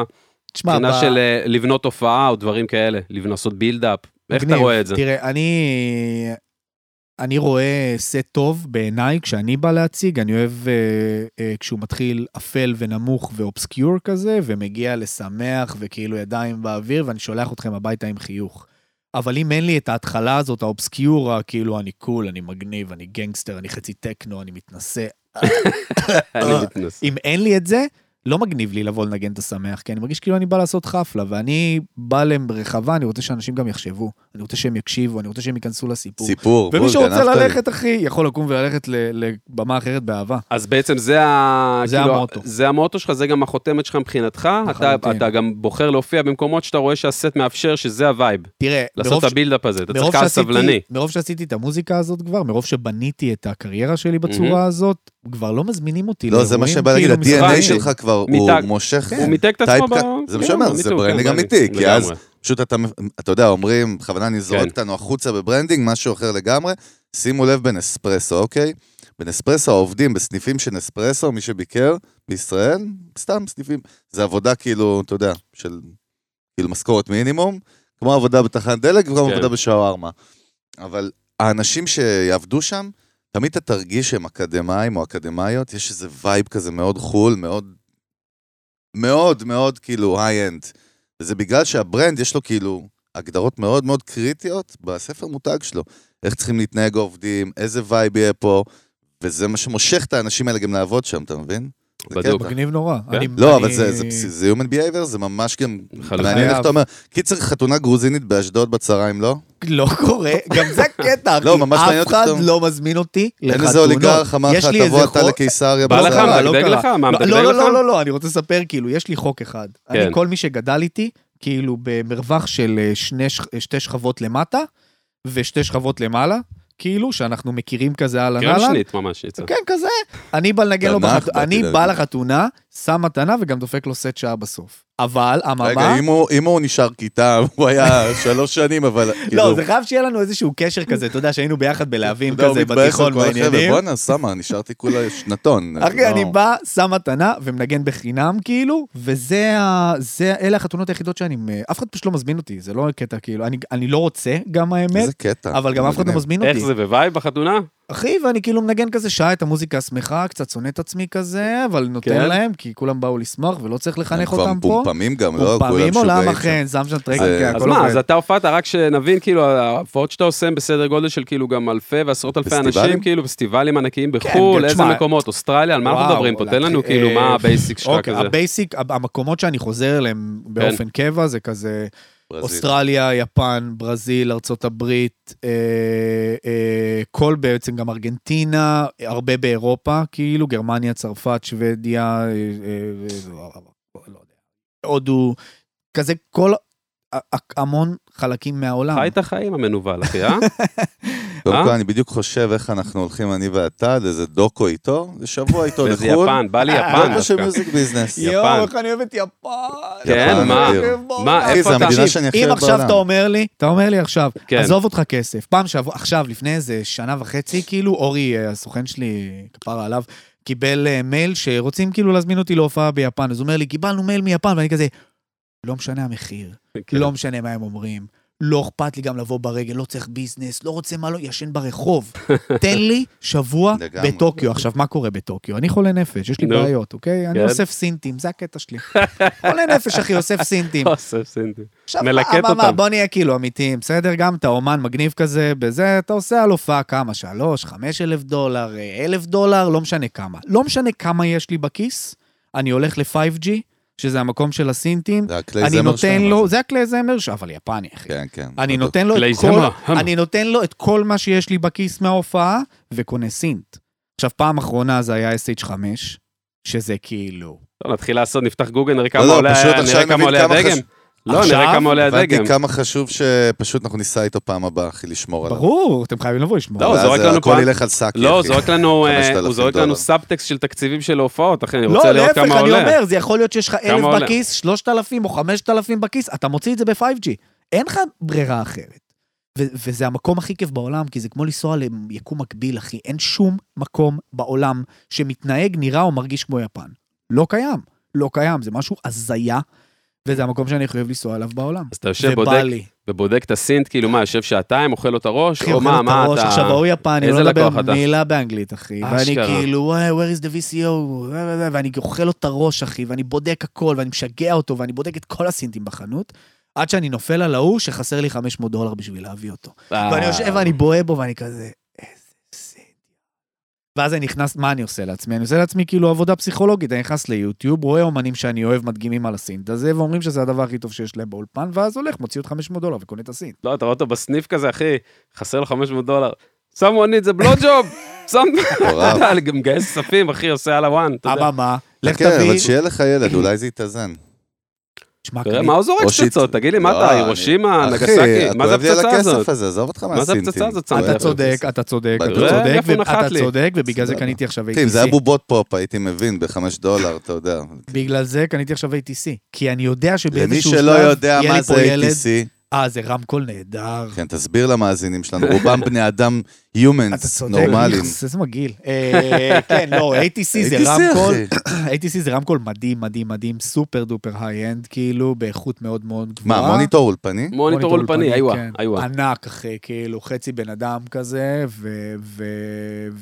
תשמע, מבחינה ב- של אה, לבנות הופעה או דברים כאלה, לעשות buildup. איך אתה. רואה את זה? תראה, אני... אני רואה סט טוב בעיניי כשאני בא להציג, אני אוהב אה, אה, כשהוא מתחיל אפל ונמוך ו obscure כזה, ומגיע לשמח וכאילו ידיים באוויר, ואני שולח אתכם הביתה עם חיוך. אבל אם אין לי את ההתחלה הזאת, האובסקיורה, כאילו אני cool, אני מגניב, אני גנגסטר, אני חצי טכנו, אני מתנשא. אם אין לי את זה, לא מגניב לי לבוא לנגן את השמח, כי אני מרגיש כאילו אני בא לעשות חפלה, ואני בא לרחבה, אני רוצה שאנשים גם יחשבו, אני רוצה שהם יקשיבו, אני רוצה שהם ייכנסו לסיפור. סיפור, ומי בול, שרוצה גנבת לי. ללכת, אחי, יכול לקום וללכת ל- לבמה אחרת באהבה. אז בעצם זה ה... זה כאילו, המוטו. זה המוטו שלך, זה גם החותמת שלך מבחינתך. אתה, לחלוטין. אתה גם בוחר להופיע במקומות שאתה רואה שה סט מאפשר, שזה ה vibe. תראה, לעשות מרוב את ש- ה build-up הזה, אתה צריך מרוב קהל שעשיתי- סבלני. מרוב שעשיתי את המוזיקה הזאת כבר, מרוב שבניתי את הקריירה שלי בצורה הזאת, כבר לא מזמינים אותי לא, זה מה שבא להגיד, כאילו, ה-DNA. שלך כבר, הוא מתג- מושך, כן. הוא מיתג את עצמו ב... זה מה כן, שאומר, me זה branding כן, אמיתי, כי אז. פשוט אתה, אתה יודע, אומרים, בכוונה אני זורק כן. אותנו החוצה ב branding, משהו אחר לגמרי. שימו לב בנספרסו, אוקיי? בנספרסו העובדים בסניפים של נספרסו, מי שביקר בישראל, סתם סניפים, זה עבודה כאילו, אתה יודע, של כאילו משכורת מינימום, כמו עבודה בתחנת דלק וכמו כן. עבודה בשווארמה. אבל האנשים שיעבדו שם, תמיד אתה תרגיש שהם אקדמאים או אקדמאיות, יש איזה vibe כזה מאוד cool, מאוד, מאוד מאוד כאילו high-end. וזה בגלל שה brand יש לו כאילו הגדרות מאוד מאוד קריטיות בספר מותג שלו. איך צריכים להתנהג העובדים, איזה vibe יהיה פה, וזה מה שמושך את האנשים האלה גם לעבוד שם, אתה מבין? זה בדיוק. קטע. מגניב נורא. כן. לא, אבל זה, זה, בסיס- זה Human Behavior, זה ממש גם. מעניין איך. אתה אומר. קיצר, חתונה גרוזינית באשדוד בצהריים, לא? לא קורה, גם זה הקטע, אחי. לא, ממש מעניין אף אחד. לא מזמין אותי אין לחתונות. איזה אוליגרך אמר יש לך, לי תבוא אתה לקיסריה. בא לא לך? לא מדגדג. לך? מה, לא, מדגדג לא, לך? לא, לא, לא, אני רוצה לספר, כאילו, יש לי חוק אחד. כן. אני, כל מי שגדל איתי, כאילו, במרווח של אה, שני, ש- שתי שכבות למטה, ושתי שכבות למעלה, כאילו, שאנחנו מכירים כזה אהלן אהלן. שנית ממש יצא. כן, כזה. אני בא לנגן לו תנ"ך, בחתונה, באתי אני להגיד. בא לחתונה, שם מתנה וגם דופק לו סט שעה בסוף. אבל, אממה... רגע, אם הוא- אם הוא נשאר כיתה, הוא היה שלוש שנים, אבל לא, כאילו... זה חייב שיהיה לנו איזשהו קשר כזה, אתה יודע, שהיינו ביחד בלהבים כזה בתיכון בעניינים. בואנה, סמה, נשארתי כולה שנתון. אחי, לא. אני בא, שם מתנה ומנגן בחינם, כאילו, וזה ה... זה, אלה החתונות היחידות שאני... אף אחד פשוט לא מזמין אותי, זה לא קטע, כאילו, אני, אני לא רוצה, גם האמת, איזה קטע. אבל גם אף אחד לא. מזמין איך אותי. זה, ב vibe בחתונה? אחי, ואני כאילו מנגן כזה שעה את המוזיקה השמחה, קצת שונא את עצמי כזה, אבל נותן כן. להם, כי כולם באו לשמוח ולא צריך הם לחנך כבר אותם פה. מפומפמים גם, לא? כולם פעמים עולם אחר, שם. שם שם track, זה- כן, אז הכל מה, עובד. אז אתה הופעת, רק שנבין, כאילו, ההופעות שאתה עושה הם בסדר גודל של כאילו גם אלפי ועשרות אלפי? אנשים, כאילו, פסטיבלים ענקיים כן, בחו"ל, כן, איזה מקומות, אוסטרליה, על מה אנחנו מדברים פה? תן לנו כאילו, אה, מה ה basic שלך אוקיי, כזה. ה basic, המקומות שאני חוזר אליהם כן. באופן קבע זה כזה ברזיל. אוסטרליה, יפן, ברזיל, ארצות הברית, אה, אה, כל בעצם גם ארגנטינה, הרבה באירופה, כאילו, גרמניה, צרפת, שוודיה, אה, אה, אה, לא יודע, הודו, כזה כל, המון חלקים מהעולם. חי את החיים המנוול, אחי, אה? קודם אה? כל, אני בדיוק חושב איך אנחנו הולכים, אני ואתה, לאיזה דוקו איתו, זה שבוע איתו לחו"ל. יפן, בא לי יפן דוקו של. מיוזיק ביזנס. יפן. יואו, איך אני אוהב את יפן. כן, מה? מה, איפה אתה? אם עכשיו. אתה אומר לי, אתה אומר לי עכשיו, כן. עזוב אותך כסף. פעם שבוע, עכשיו, לפני איזה שנה וחצי, כאילו, אורי, אה, הסוכן שלי, כפרה עליו, קיבל אה, מייל שרוצים כאילו להזמין אותי להופעה ביפן. אז הוא אומר לי, קיבלנו מייל מיפן, ואני כזה, לא משנה המחיר, כן. לא משנה מה הם אומרים. לא אכפת לי גם לבוא ברגל, לא צריך ביזנס, לא רוצה מה לא, ישן ברחוב. תן לי שבוע. בטוקיו. עכשיו, מה קורה בטוקיו? אני חולה נפש, יש לי. בעיות, אוקיי? אני כן. אוסף סינטים, זה הקטע שלי. חולה נפש, אחי, אוסף סינטים. אוסף סינטי. עכשיו, מלקט אותם. בוא נהיה כאילו אמיתיים, בסדר? גם אתה אומן מגניב כזה, בזה אתה עושה על הופעה כמה? שלוש, חמש אלף דולר, אה, אלף דולר, לא משנה כמה. לא משנה כמה יש לי בכיס, אני הולך ל-5G, שזה המקום של הסינטים, זה הכלי אני נותן לו, זה הכלי זמר, ש- אבל יפני, אחי. כן, כן. אני. נותן לו את כל. אני נותן לו את כל מה שיש לי בכיס מההופעה, וקונה סינט. עכשיו, פעם אחרונה זה היה SH5, שזה כאילו... טוב, נתחיל לעשות, נפתח גוגל, נראה כמה לא, לא, עולה כמה עולה הדגם. לא, עכשיו, נראה כמה עולה הדגם. הבנתי כמה חשוב שפשוט אנחנו ניסע איתו פעם הבאה, אחי, לשמור עליו. ברור, אתם חייבים לבוא לשמוע. לא, הוא ואז זורק לנו הכל פה- ילך על סאקי, לא, הוא. זורק לנו, אה, 5,000 הוא זורק לנו. סאבטקסט של תקציבים של הופעות, אחי, אני לא, רוצה לראות להפך, כמה אני עולה. אומר, זה יכול להיות שיש לך אלף? בכיס, 3,000 או 5,000 בכיס, אתה מוציא את זה ב-5G. אין לך ברירה אחרת. וזה המקום הכי כיף בעולם, כי זה כמו לנסוע ליקום מקביל, אחי. אין שום מקום בעולם שמתנהג, נראה או מרגיש כמו יפן. לא קיים. לא קיים, זה משהו הזיה, וזה המקום שאני חייב לנסוע אליו בעולם. אז אתה יושב בודק, לי. ובודק את הסינט, כאילו מה, יושב שעתיים, אוכל לו את הראש, או מה, מה אתה... עכשיו ההוא יפני, איזה לא מדבר? מילה באנגלית, אחי. ואני. כאילו, וואי, where is the VCO, ואני אוכל לו את הראש, אחי, ואני בודק הכל, ואני משגע אותו, ואני בודק את כל הסינטים בחנות, עד שאני נופל על ההוא שחסר לי 500 דולר בשביל להביא אותו. אה, ואני יושב ואני בוהה בו, ואני כזה. ואז אני נכנס, מה אני עושה לעצמי? אני עושה לעצמי כאילו עבודה פסיכולוגית, אני נכנס ליוטיוב, רואה אומנים שאני אוהב מדגימים על הסינט הזה, ואומרים שזה הדבר הכי טוב שיש להם באולפן, ואז הולך, מוציא עוד 500 דולר וקונה את הסינט. לא, אתה רואה אותו בסניף כזה, אחי, חסר לו 500 דולר. someone needs a blow job. אתה מגייס כספים, אחי, עושה על הוואן, אתה יודע. אממה, לך כן, תביא, אבל שיהיה לך ילד, אולי זה יתאזן. תשמע, תראה, קנית- מה הוא זורק פצצות? תגיד לי, מה לא, אתה, הירושימה, נגסקי? מה זה כואב לי על הפצצה הזאת? הכסף הזה, עזוב אותך מה זה. הפצצה הזאת? אתה צודק. אתה צודק, אתה. צודק, ובגלל זה. קניתי עכשיו תקשיב, אם זה היה ATC. בובות פופ, הייתי מבין, בחמש דולר, אתה יודע. בגלל זה קניתי עכשיו ATC. כי אני יודע שבאיזשהו למי שלב שלא יודע מה זה. ATC, אה, זה רמקול נהדר. כן, תסביר למאזינים שלנו, רובם בני אדם אתה humans, צודק, נורמליים. איזה מגעיל. אה, כן, לא, ATC זה רמקול. ATC זה רמקול מדהים, מדהים, מדהים, super duper high-end, כאילו, באיכות מאוד מאוד גבוהה. מה, מוניטור אולפני? מוניטור אולפני, איווה, כן. איווה. ענק, אחי, כאילו, חצי בן אדם כזה,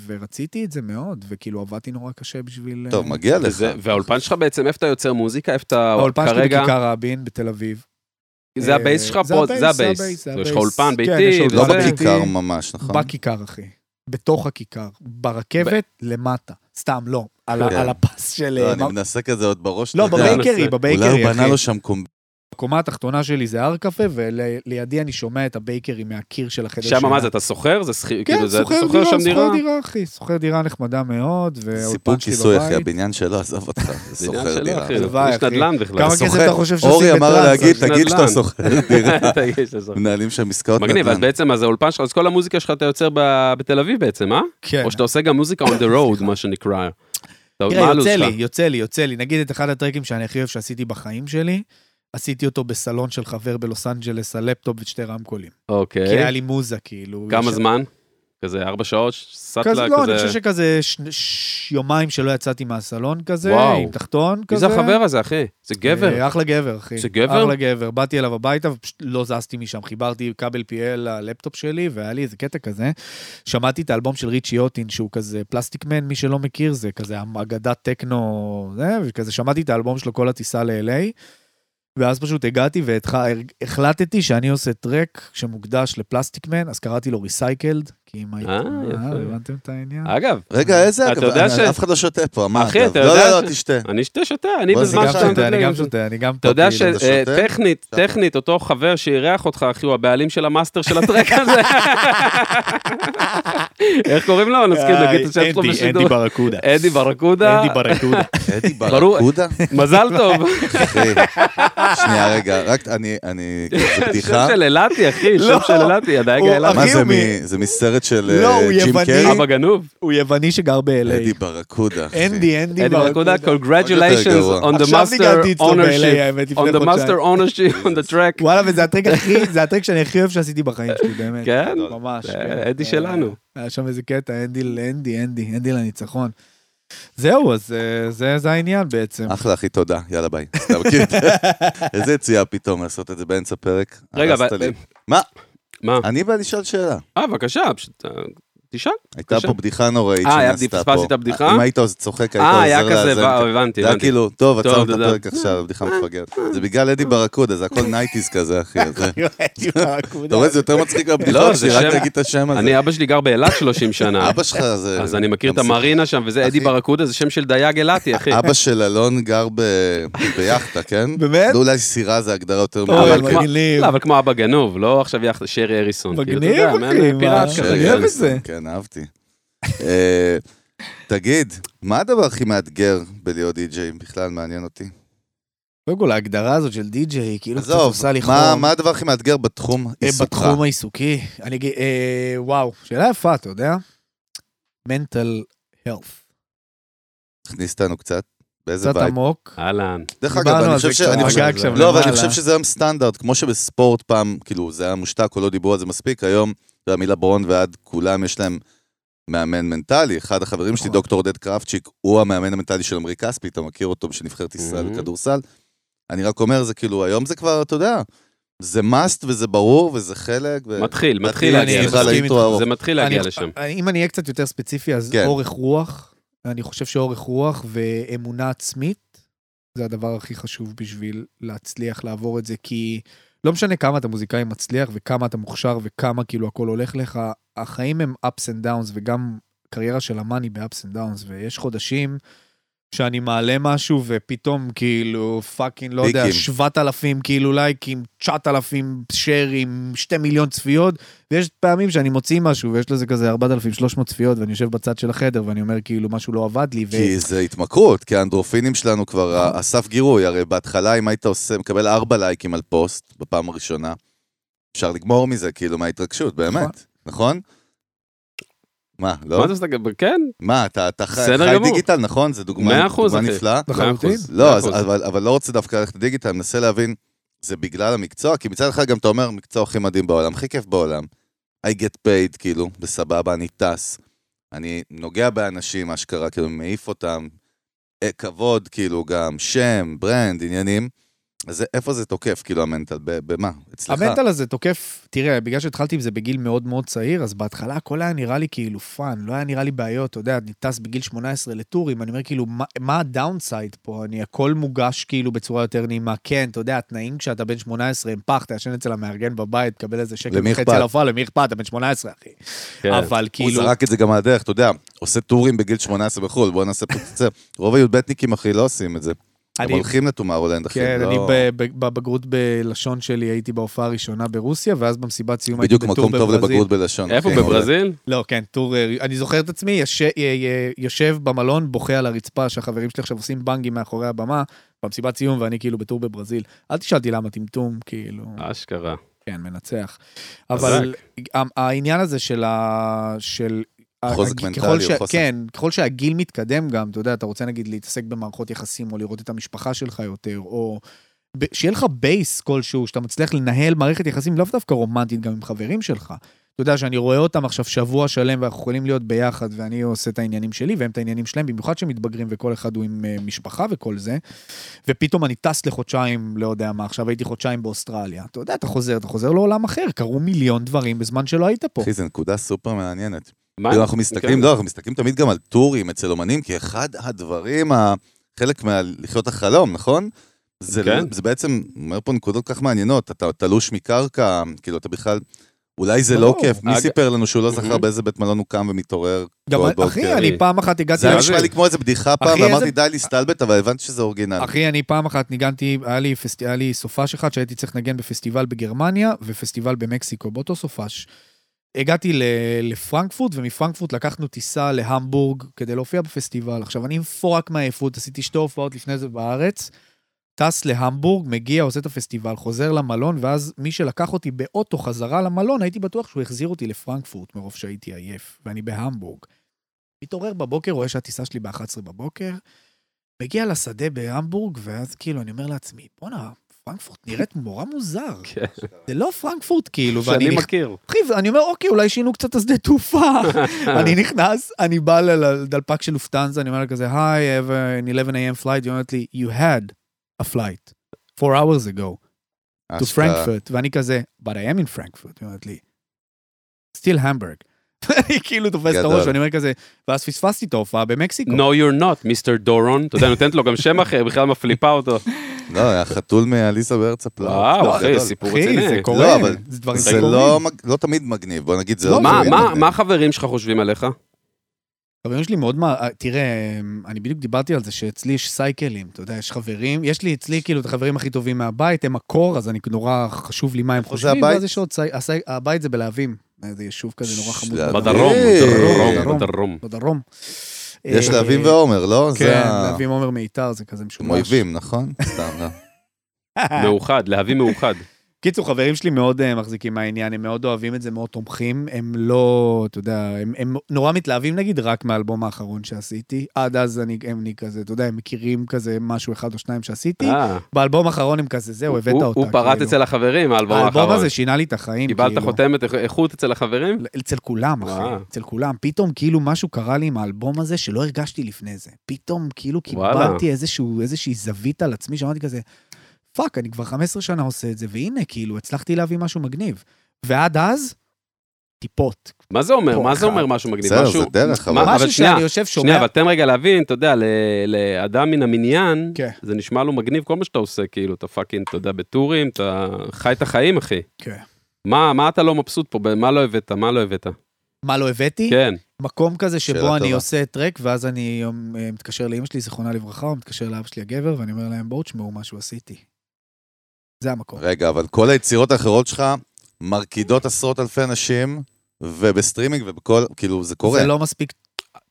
ורציתי את זה מאוד, וכאילו, עבדתי נורא קשה בשביל... טוב, אה, מגיע לך. וזה- והאולפן שלך בעצם, איפה אתה יוצר מוזיקה? איפה אתה האולפן שלי כרגע... בכיכר רבין בתל אביב. זה ה base שלך פה, זה ה base. יש לך. אולפן כן, ביתי, לא. בכיכר ממש, נכון? בכיכר, אחי. בתוך הכיכר. ברכבת, למטה. סתם, לא. על כן. על הפס של... לא, אה, אני מנסה כזה עוד בראש, לא. ב Bakery. ב Bakery, אולי הוא אחי. בנה לו שם קומב... הקומה התחתונה שלי זה הר קפה, ולידי אני שומע את ה Bakery מהקיר של החדר שם מה. זה, אתה שוכר? זה שכיר, כן, כאילו, זה- אתה שוכר דירה, שם דירה? שוכר דירה, אחי. שוכר דירה נחמדה מאוד, סיפור שלי כיסוי, אחי. הבניין שלו, עזוב אותך, שוכר דירה. אחי, הלוואי, יש אחי. נדל"ן בכלל. כמה אתה כסף אתה חושב שעושים אורי אמר בטראנס? להגיד, תגיד שאתה נדל"ן. שוכר דירה. מנהלים שם עסקאות מגניב, אז נדל"ן. בעצם, אז האולפן שלך, אז כל המוזיקה שלך אתה יוצר ב- בתל אביב בעצם, אה? כן. או שאתה עושה גם מוזיקה on the road, מה שנקרא. תראה, הלו"ז יוצא? לי, יוצא לי, יוצא לי. נגיד את אחד ה tracks שאני הכי אוהב שעשיתי בחיים שלי, עשיתי אותו בסלון של חבר בלוס אנג'לס, הלפטופ ושתי רמקולים. כי היה אוקיי. לי מוזה, כאילו. כמה יש- זמן? כזה ארבע שעות? סאטלה כזה, לא, אני? חושב שכזה ש- ש- יומיים שלא יצאתי מהסלון כזה, וואו. עם תחתון מי כזה. זה החבר הזה, אחי? זה גבר. אה, אחלה גבר, אחי. זה גבר? אחלה גבר. באתי אליו הביתה ופשוט לא זזתי משם. חיברתי כבל PL ללפטופ שלי, והיה לי איזה קטע כזה. שמעתי את האלבום של ריצ'י הוטין, שהוא כזה פלסטיק מן, מי שלא מכיר, זה כזה אגדת טכנו, זה, וכזה שמעתי את האלבום שלו כל הטיסה ל-LA. ואז פשוט הגעתי והחלטתי שאני עושה track שמוקדש לפלסטיק מן, אז קראתי לו Recycled, כי אם הייתם... אה, אה, יפה. הבנתם את העניין? אגב, רגע, איזה אתה אגב? יודע אני- ש- אף אחד לא שותה פה, מה אחי, אגב? אתה לא, יודע לא, לא, תשתה. אני שותה, שותה, אני בזמן שאתה שותה, מדבר, אני גם זה- שותה, אני גם אתה יודע כאילו. אתה? שטכנית, טכנית, אותו חבר שאירח אותך, אחי, הוא הבעלים של המאסטר של הטרק הזה. איך קוראים לו? נזכיר, נגיד את השם שלו בשידור. אנדי ברקודה. אדי ברקודה. אנדי ברקודה. אדי. ברקודה? מזל טוב. שנייה, רגע, רק אני, אני, זו שם בדיחה. של אילתי, אחי, שם לא. של אילתי, הדייג האילתי. מה זה, זה מסרט של לא, אה, הוא ג'ים יווני. קרי? אבא גנוב. הוא יווני שגר אדי ב-LA. ברקודה, אחי. אנדי, אנדי אדי ברקודה, עוד congratulations on the עכשיו master ניגנתי אצלו ב-LA, ownership. האמת, לפני on the חודשיים. master ownership on the track. וואלה, וזה הטרק הכי, זה הטרק שאני הכי אוהב שעשיתי בחיים שלי, באמת. כן? ממש. זה כן. אדי שלנו. היה שם איזה קטע, אנדי לאנדי, אנדי, אנדי לניצחון. זהו, אז אה, זה זה העניין בעצם. אחלה, אחי, תודה, יאללה ביי. אתה מכיר? איזה יציאה פתאום לעשות את זה באמצע פרק. רגע, הרסת אבל- לי. מה? מה? אני בא לשאול שאלה. אה, בבקשה, פשוט אה, תשאל. הייתה. פה בדיחה נוראית אה, היה- שנעשתה פספסתי פה. את הבדיחה? אם היית צוחק, היית אה, היה עוזר כזה, לאזן. וואו, הבנתי, זה היה. כאילו, טוב, עצרנו את. הפרק עכשיו, בדיחה מפגרת. זה בגלל אדי ברקודה, זה הכל nineties כזה, אחי. אתה רואה, זה יותר מצחיק לא, מהבדיחות זה שלי, רק שם- תגיד את השם הזה. אני, אבא שלי גר באילת 30 שנה. אבא שלך זה... אז אני מכיר את המרינה שם, וזה אדי. ברקודה, זה שם של דייג אילתי, אחי. אבא של אלון גר ביאכטה, כן? באמת? לא, אולי סירה זה הגדרה יותר מגניב. לא, אבל כמו אבא גנוב, לא עכשיו יחד שרי אריסון. כאילו, מגניב, יודע, אחי, מה? שרי כזה. אני אוהב כן. את זה. כן, אהבתי. אה, תגיד, מה הדבר הכי מאתגר בלהיות די-ג'יי? בכלל מעניין אותי. קודם כל, ההגדרה הזאת של די-ג'יי, כאילו קצת עזוב, עושה לי חום. מה מה הדבר הכי מאתגר בתחום אה, עיסוקך? בתחום העיסוקי, אני אגיד, אה, וואו, שאלה יפה, אתה יודע? mental health. תכניס אותנו קצת. באיזה קצת vibe. עמוק. אהלן. דרך אגב, אני חושב זה ש... אני חושב- לא, אבל אני. חושב שזה היום סטנדרט, כמו שבספורט פעם, כאילו, זה היה מושתק או לא דיברו על זה מספיק, היום, אתה יודע, מלברון ועד כולם, יש להם מאמן מנטלי. אחד החברים שלי, נכון. דוקטור עודד קרפצ'יק, הוא המאמן המנטלי של עמרי כספי, אתה מכיר אותו של נבחרת ישראל Mhm. בכדורסל. אני רק אומר, זה כאילו, היום זה כבר, אתה יודע, זה must וזה ברור וזה חלק. ו- מתחיל, מתחיל להגיע מסכים על לשם. זה מתחיל להגיע אני- לשם. אם אני אהיה קצת יותר ספציפי, אז כן. אורך רוח, אני חושב שאורך רוח ואמונה עצמית, זה הדבר הכי חשוב בשביל להצליח לעבור את זה, כי לא משנה כמה אתה מוזיקאי מצליח וכמה אתה מוכשר וכמה כאילו הכל הולך לך, החיים הם ups and downs וגם קריירה של אמן היא ב-ups and downs, ויש חודשים שאני מעלה משהו ופתאום כאילו פאקינג, לא יודע, פיקים. 7,000 כאילו לייקים, 9,000 שרים, 2 מיליון צפיות, ויש פעמים שאני מוציא משהו ויש לזה כזה 4,300 צפיות ואני יושב בצד של החדר ואני אומר כאילו משהו לא עבד לי. ו... כי זה התמכרות, כי האנדרופינים שלנו כבר, נכון. הסף גירוי, הרי בהתחלה אם היית עושה, מקבל ארבע לייקים על פוסט בפעם הראשונה, אפשר לגמור מזה, כאילו, מההתרגשות, נכון. באמת, נכון? מה, לא? מה אתה מסתכל? כן, מה, אתה, אתה חי, חי גמור. דיגיטל, נכון? זו דוגמה, דוגמה. נפלאה. לחלוטין. לא, אז. אבל, אבל לא רוצה דווקא ללכת לדיגיטל, אני מנסה להבין, זה בגלל המקצוע? כי מצד אחד גם אתה אומר, מקצוע הכי מדהים בעולם, הכי כיף בעולם. I get paid, כאילו, בסבבה, אני טס. אני נוגע באנשים, אשכרה, כאילו, מעיף אותם. אה, כבוד, כאילו, גם שם, brand, עניינים. אז זה- איפה זה תוקף, כאילו, ה mental? ב- במה? אצלך? ה mental הזה תוקף, תראה, בגלל שהתחלתי עם זה בגיל מאוד מאוד צעיר, אז בהתחלה הכל היה נראה לי כאילו fun, לא היה נראה לי בעיות, אתה יודע, אני טס בגיל 18 ל tours, אני אומר כאילו, מה, מה ה downside פה? אני, הכל מוגש כאילו בצורה יותר נעימה. כן, אתה יודע, התנאים כשאתה בן 18 הם פח, אתה ישן אצל המארגן בבית, תקבל איזה שקל וחצי? על ההופעה, למי אכפת? אתה בן 18, אחי. כן. אבל הוא כאילו... זרק את זה גם על הדרך, אתה יודע, עושה טורים בגיל 18 בחו"ל, בוא נעשה פוצצה. רוב הי"בניקים, אחי, לא עושים את זה. הם אני- הולכים לטומארולנד, אחי. כן, לא- אני ב- ב- בבגרות בלשון שלי הייתי בהופעה הראשונה ברוסיה, ואז במסיבת סיום הייתי בדיוק בטור מקום טוב בברזיל. לבגרות בלשון. איפה, אחי. בברזיל? לא, כן, טור, אה, אני זוכר את עצמי, יש, אה, אה, יושב במלון, בוכה על הרצפה, שהחברים שלי עכשיו עושים בנגים מאחורי הבמה, במסיבת סיום, ואני כאילו בטור בברזיל. אל תשאל אותי למה טמטום, כאילו, אשכרה. כן, מנצח. אבל העניין הזה של ה... של... חוזק מנטלי ככל או ש... חוסן. כן, ככל שהגיל מתקדם גם, אתה יודע, אתה רוצה נגיד להתעסק במערכות יחסים, או לראות את המשפחה שלך יותר, או... שיהיה לך בייס כלשהו, שאתה מצליח לנהל מערכת יחסים לאו דווקא רומנטית גם עם חברים שלך. אתה יודע שאני רואה אותם עכשיו שבוע שלם ואנחנו יכולים להיות ביחד ואני עושה את העניינים שלי והם את העניינים שלהם, במיוחד שהם מתבגרים וכל אחד הוא עם אה, משפחה וכל זה. ופתאום אני טס לחודשיים, לא יודע מה, עכשיו הייתי חודשיים באוסטרליה. אתה יודע, אתה חוזר, אתה חוזר לעולם אחר, קרו מיליון דברים בזמן שלא היית פה. אחי, זו נקודה סופר מעניינת. מה? כאילו, אנחנו מסתכלים, כן. לא, אנחנו מסתכלים תמיד גם על טורים אצל אומנים, כי אחד הדברים, חלק מלחיות החלום, נכון? זה, כן. זה בעצם, אומר פה נקודות כך מעניינות, אתה תלוש מקרקע, כאילו, אתה בכלל, אולי זה לא. כיף, מי סיפר לנו שהוא לא זכר. באיזה בית מלון הוא קם ומתעורר? גם, אחי? אני פעם אחת הגעתי... זה היה נשמע זה? לי כמו איזה בדיחה פעם, ואמרתי די להסתלבט, אבל הבנתי שזה אורגינל. אחי, אני פעם אחת ניגנתי. היה לי סופש אחד שהייתי צריך לנגן בפסטיבל בגרמניה ופסטיבל במקסיקו, באותו סופש. הגעתי. לפרנקפורט, ומפרנקפורט לקחנו טיסה להמבורג כדי להופיע בפסטיבל. עכשיו, אני מפורק מהעייפות, עשיתי שתי הופעות לפני זה בארץ, טס להמבורג, מגיע, עושה את הפסטיבל, חוזר למלון, ואז מי שלקח אותי באוטו חזרה למלון, הייתי בטוח שהוא החזיר אותי לפרנקפורט, מרוב שהייתי עייף, ואני בהמבורג. מתעורר בבוקר, רואה שהטיסה שלי ב-11 בבוקר, מגיע לשדה בהמבורג, ואז כאילו אני אומר לעצמי, בואנה, פרנקפורט נראית נורא מוזר. כן. זה לא פרנקפורט כאילו, ואני שאני. מכיר. אחי, ואני אומר, אוקיי, אולי שינו קצת את השדה תעופה. אני נכנס, אני בא ל- לדלפק של לופטנזה, אני אומר לה כזה, היי, I have an 11 a.m. flight, היא אומרת לי, you had a flight, four hours ago, to. Frankfurt, ואני כזה, but I am in Frankfurt, היא אומרת לי, still Hamburg. אני כאילו תופס את. הראש, ואני אומר כזה, ואז פספסתי את ההופעה במקסיקו. No you're not, מיסטר דורון. אתה יודע, נותנת לו גם שם אחר, בכלל מפליפה אותו. לא, היה חתול מעליסה בארץ הפלאות. וואו, לא, אחי. סיפור אחי, רציני. זה קורה, לא, אבל זה דברים זה. לא לא תמיד מגניב, בוא נגיד, זה לא, תמיד מגניב. מה החברים שלך חושבים עליך? חברים שלי מאוד מה... תראה, אני בדיוק דיברתי על זה שאצלי יש סייקלים, אתה יודע, יש חברים, יש לי אצלי כאילו את החברים הכי טובים מהבית, הם הקור, אז אני נורא חשוב לי מה הם איפה זה חושבים, הבית? ואז יש עוד סי... הסי... הבית זה בלהבים, איזה יישוב כזה נורא חמוד. להבים. בדרום. בדרום, בדרום. יש אה, להבים ועומר, לא? זה כן, להבים עומר מיתר, זה כזה הם משומש. אויבים, נכון? סתם, לא. מאוחד, להביא מאוחד. קיצור, חברים שלי מאוד אה, מחזיקים מהעניין, הם מאוד אוהבים את זה, מאוד תומכים. הם לא, אתה יודע, הם, הם נורא מתלהבים נגיד רק מהאלבום האחרון שעשיתי. עד אז אני, הם אני כזה, אתה יודע, הם מכירים כזה משהו אחד או שניים שעשיתי. אה, באלבום האחרון הם כזה, זהו, הבאת הוא- אותה. הוא פרט כאילו. אצל החברים, האלבום האלבום האחרון. הזה שינה לי את החיים, קיבלת כאילו. חותמת איכ- איכות אצל החברים? אצל כולם, אחי, וואו. אצל כולם. פתאום כאילו משהו קרה לי עם האלבום הזה שלא הרגשתי לפני זה. פתאום כאילו. קיבלתי איזשהו, איזושהי זווית על עצמי, שאמרתי כזה, fuck, אני כבר 15 שנה עושה את זה, והנה, כאילו, הצלחתי להביא משהו מגניב. ועד אז, טיפות. מה זה אומר? מה זה. אומר משהו מגניב? בסדר, משהו- זה דרך, מה- אבל- משהו שנייה, שאני יושב, שנייה, שומע... אבל תן רגע להבין, אתה יודע, לאדם מן המניין, כן. זה נשמע לו מגניב כל מה שאתה עושה, כאילו, אתה fucking, אתה יודע, ב tours, אתה חי את החיים, אחי. כן. מה מה אתה לא מבסוט פה? מה לא הבאת? מה לא הבאת? מה לא הבאתי? כן. מקום כזה שבו אני עושה טרק, ואז אני אה, מתקשר לאמא שלי, זיכרונה לברכה, או מתקשר לאבא שלי הגבר, ואני אומר להם, בואו תשמעו משהו עשיתי. זה המקום. רגע, אבל כל היצירות האחרות שלך מרקידות עשרות אלפי אנשים, ובסטרימינג ובכל, כאילו, זה קורה. זה לא מספיק...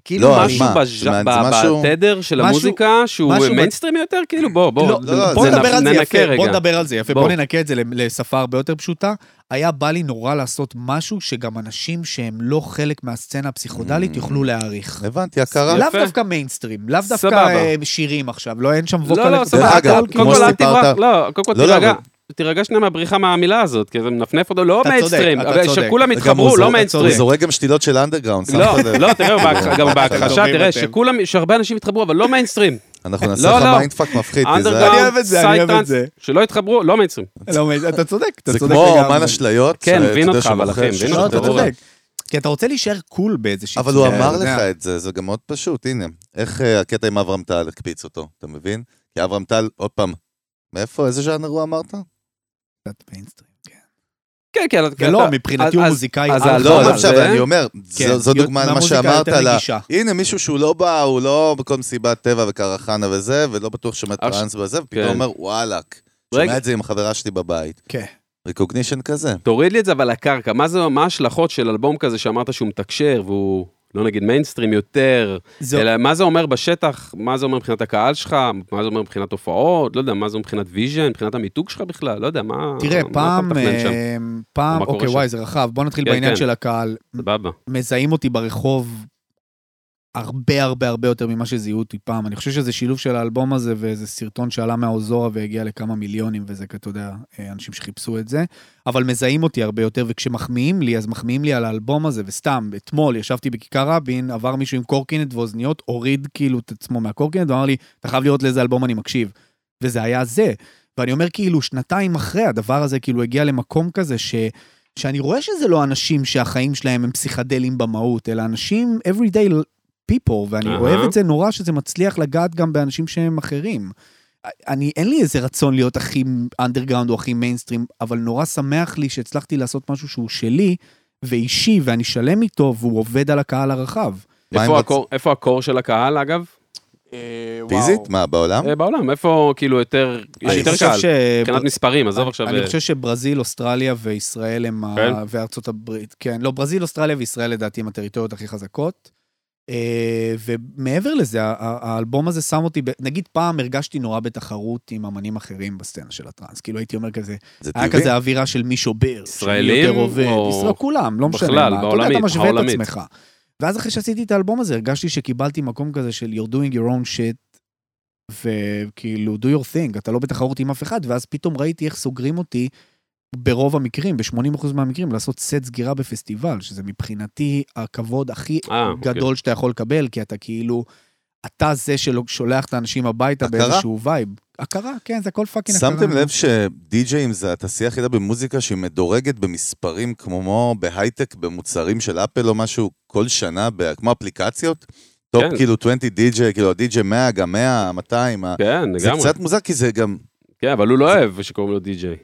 כאילו לא, משהו בתדר של משהו- המוזיקה שהוא מיינסטרימי יותר? כאילו, בוא, בוא, לא, לא, בוא זה נדבר על זה ננקה יפה, רגע. בוא נדבר על זה יפה, בוא. בוא ננקה את זה לשפה הרבה יותר פשוטה. היה בא לי נורא לעשות משהו שגם אנשים שהם לא חלק מהסצנה הפסיכודלית Mm. יוכלו להעריך. הבנתי, הכרה. לאו. דווקא מיינסטרים, לאו דווקא שירים עכשיו, לא, אין שם ווקל... לא, לא, סבבה, קודם כמו כל אל שסיפרת- תברח, לא, קודם כל לא, לא, תירגע. תירגע שנייה מהבריחה מהמילה הזאת, כי זה מנפנף אותו, לא מיינסטרים. שכולם הוא לא מיינסטרים. הוא זורק גם שתילות של אנדרגראונד, לא? לא, תראה, גם בהכחשה, תראה. שכולם, שהרבה אנשים יתחברו, אבל לא מיינסטרים. אנחנו נעשה לא, לך לא. מיינדפאק מפחיד, כי זה- אני אוהב את זה, אני אוהב את זה. שלא יתחברו, לא מיינסטרים. לא, אתה צודק, אתה זה צודק כמו לגמרי. אומן אשליות. כן, מבין אותך, אבל, אחי, מבין לא, אותך, אתה. צודק. כי אתה רוצה להישאר קול באיזושהי אבל הוא צורה, אמר. לך את זה, זה גם מאוד פשוט, הנה. איך אה, הקטע עם אברהם טל הקפיץ אותו, אתה מבין? כי אברהם טל, עוד פעם, מאיפה, איזה ז'אנר הוא אמרת? קצת מיינסטרים, כן. כן, כן, ולא, אתה- מבחינתי הוא מוזיקאי אז לא, הזה- לא עכשיו, אני אומר, כן, זו- זו להיות- דוגמה למה שאמרת. הנה, מישהו שהוא לא בא, הוא לא בכל מסיבת טבע וקרחנה וזה, ולא בטוח שומע טראנס וזה, ופתאום כן. אומר, וואלאק. שומע את זה עם החברה שלי בבית. כן. recognition כזה. תוריד לי את זה אבל לקרקע, מה זה, מה ההשלכות של אלבום כזה שאמרת שהוא מתקשר והוא, לא נגיד מיינסטרים יותר, זו- אלא מה זה אומר בשטח, מה זה אומר מבחינת הקהל שלך, מה זה אומר מבחינת הופעות, לא יודע, מה זה אומר מבחינת vision, מבחינת המיתוג שלך בכלל, לא יודע, מה, תראה, מה פעם? אה, פעם, קורה אוקיי, שם? וואי, זה רחב. בוא נתחיל כן, בעניין כן. של הקהל. סבבה. מזהים אותי ברחוב הרבה הרבה הרבה יותר ממה שזיהו אותי פעם. אני חושב שזה שילוב של האלבום הזה ואיזה סרטון שעלה מהאוזורה והגיע לכמה מיליונים, וזה, אתה יודע, אנשים שחיפשו את זה. אבל מזהים אותי הרבה יותר, וכשמחמיאים לי, אז מחמיאים לי על האלבום הזה, וסתם, אתמול ישבתי בכיכר רבין, עבר מישהו עם קורקינט ואוזניות, הוריד כאילו את עצמו מהקורקינט, ואמר לי, אתה חייב לראות לאיזה אלבום אני מקשיב. וזה היה זה. ואני אומר, כאילו, שנתיים אחרי, הדבר הזה כאילו הגיע למקום כזה ש... שאני רואה שזה לא אנשים שהחיים שלהם הם פסיכדלים במהות, אלא אנשים everyday people, ואני אהה. אוהב את זה נורא שזה מצליח לגעת גם באנשים שהם אחרים. אני, אין לי איזה רצון להיות הכי אנדרגראונד או הכי מיינסטרים, אבל נורא שמח לי שהצלחתי לעשות משהו שהוא שלי ואישי, ואני שלם איתו, והוא עובד על הקהל הרחב. איפה ה core- איפה הקור של הקהל אגב? פיזית? מה, בעולם? אה, בעולם, איפה כאילו יותר, יש יותר ש- מבחינת מספרים, עזוב עכשיו, אני אה, חושב שברזיל, אוסטרליה וישראל הם. כן? וארצות הברית. כן, לא, ברזיל, אוסטרליה וישראל לדעתי הם הטריטוריות הכי חזקות. אה, ומעבר לזה, האלבום הזה שם אותי, נגיד פעם הרגשתי נורא בתחרות עם אמנים אחרים בסצנה של הטראנס. כאילו הייתי אומר כזה, זה היה. כזה אווירה של מי שובר. ישראלים. או- ישראל, כולם, לא משנה בכלל, מה. אתה יודע, בעולמית, אתה משווה את. עצמך. ואז אחרי שעשיתי את האלבום הזה, הרגשתי שקיבלתי מקום כזה של you're doing your own shit, וכאילו, do your thing, אתה לא בתחרות עם אף אחד, ואז פתאום ראיתי איך סוגרים אותי ברוב המקרים, ב-80% מהמקרים, לעשות סט סגירה בפסטיבל, שזה מבחינתי הכבוד הכי אה, אוקיי. גדול שאתה יכול לקבל, כי אתה כאילו, אתה זה ששולח את האנשים הביתה הכרה? באיזשהו vibe. הכרה, כן, זה הכל fucking הכרה. שמתם לב שדי-ג'ייים זה התעשייה היחידה במוזיקה שהיא מדורגת במספרים כמו בהייטק, במוצרים של אפל או משהו, כל שנה, כמו אפליקציות? טופ כן. כאילו 20 די-ג'יי, כאילו הדי-ג'יי 100, גם 100, 200. ה- כן, זה לגמרי. קצת מוזר כי זה גם, כן, אבל הוא לא אוהב שקוראים לו די-ג'יי.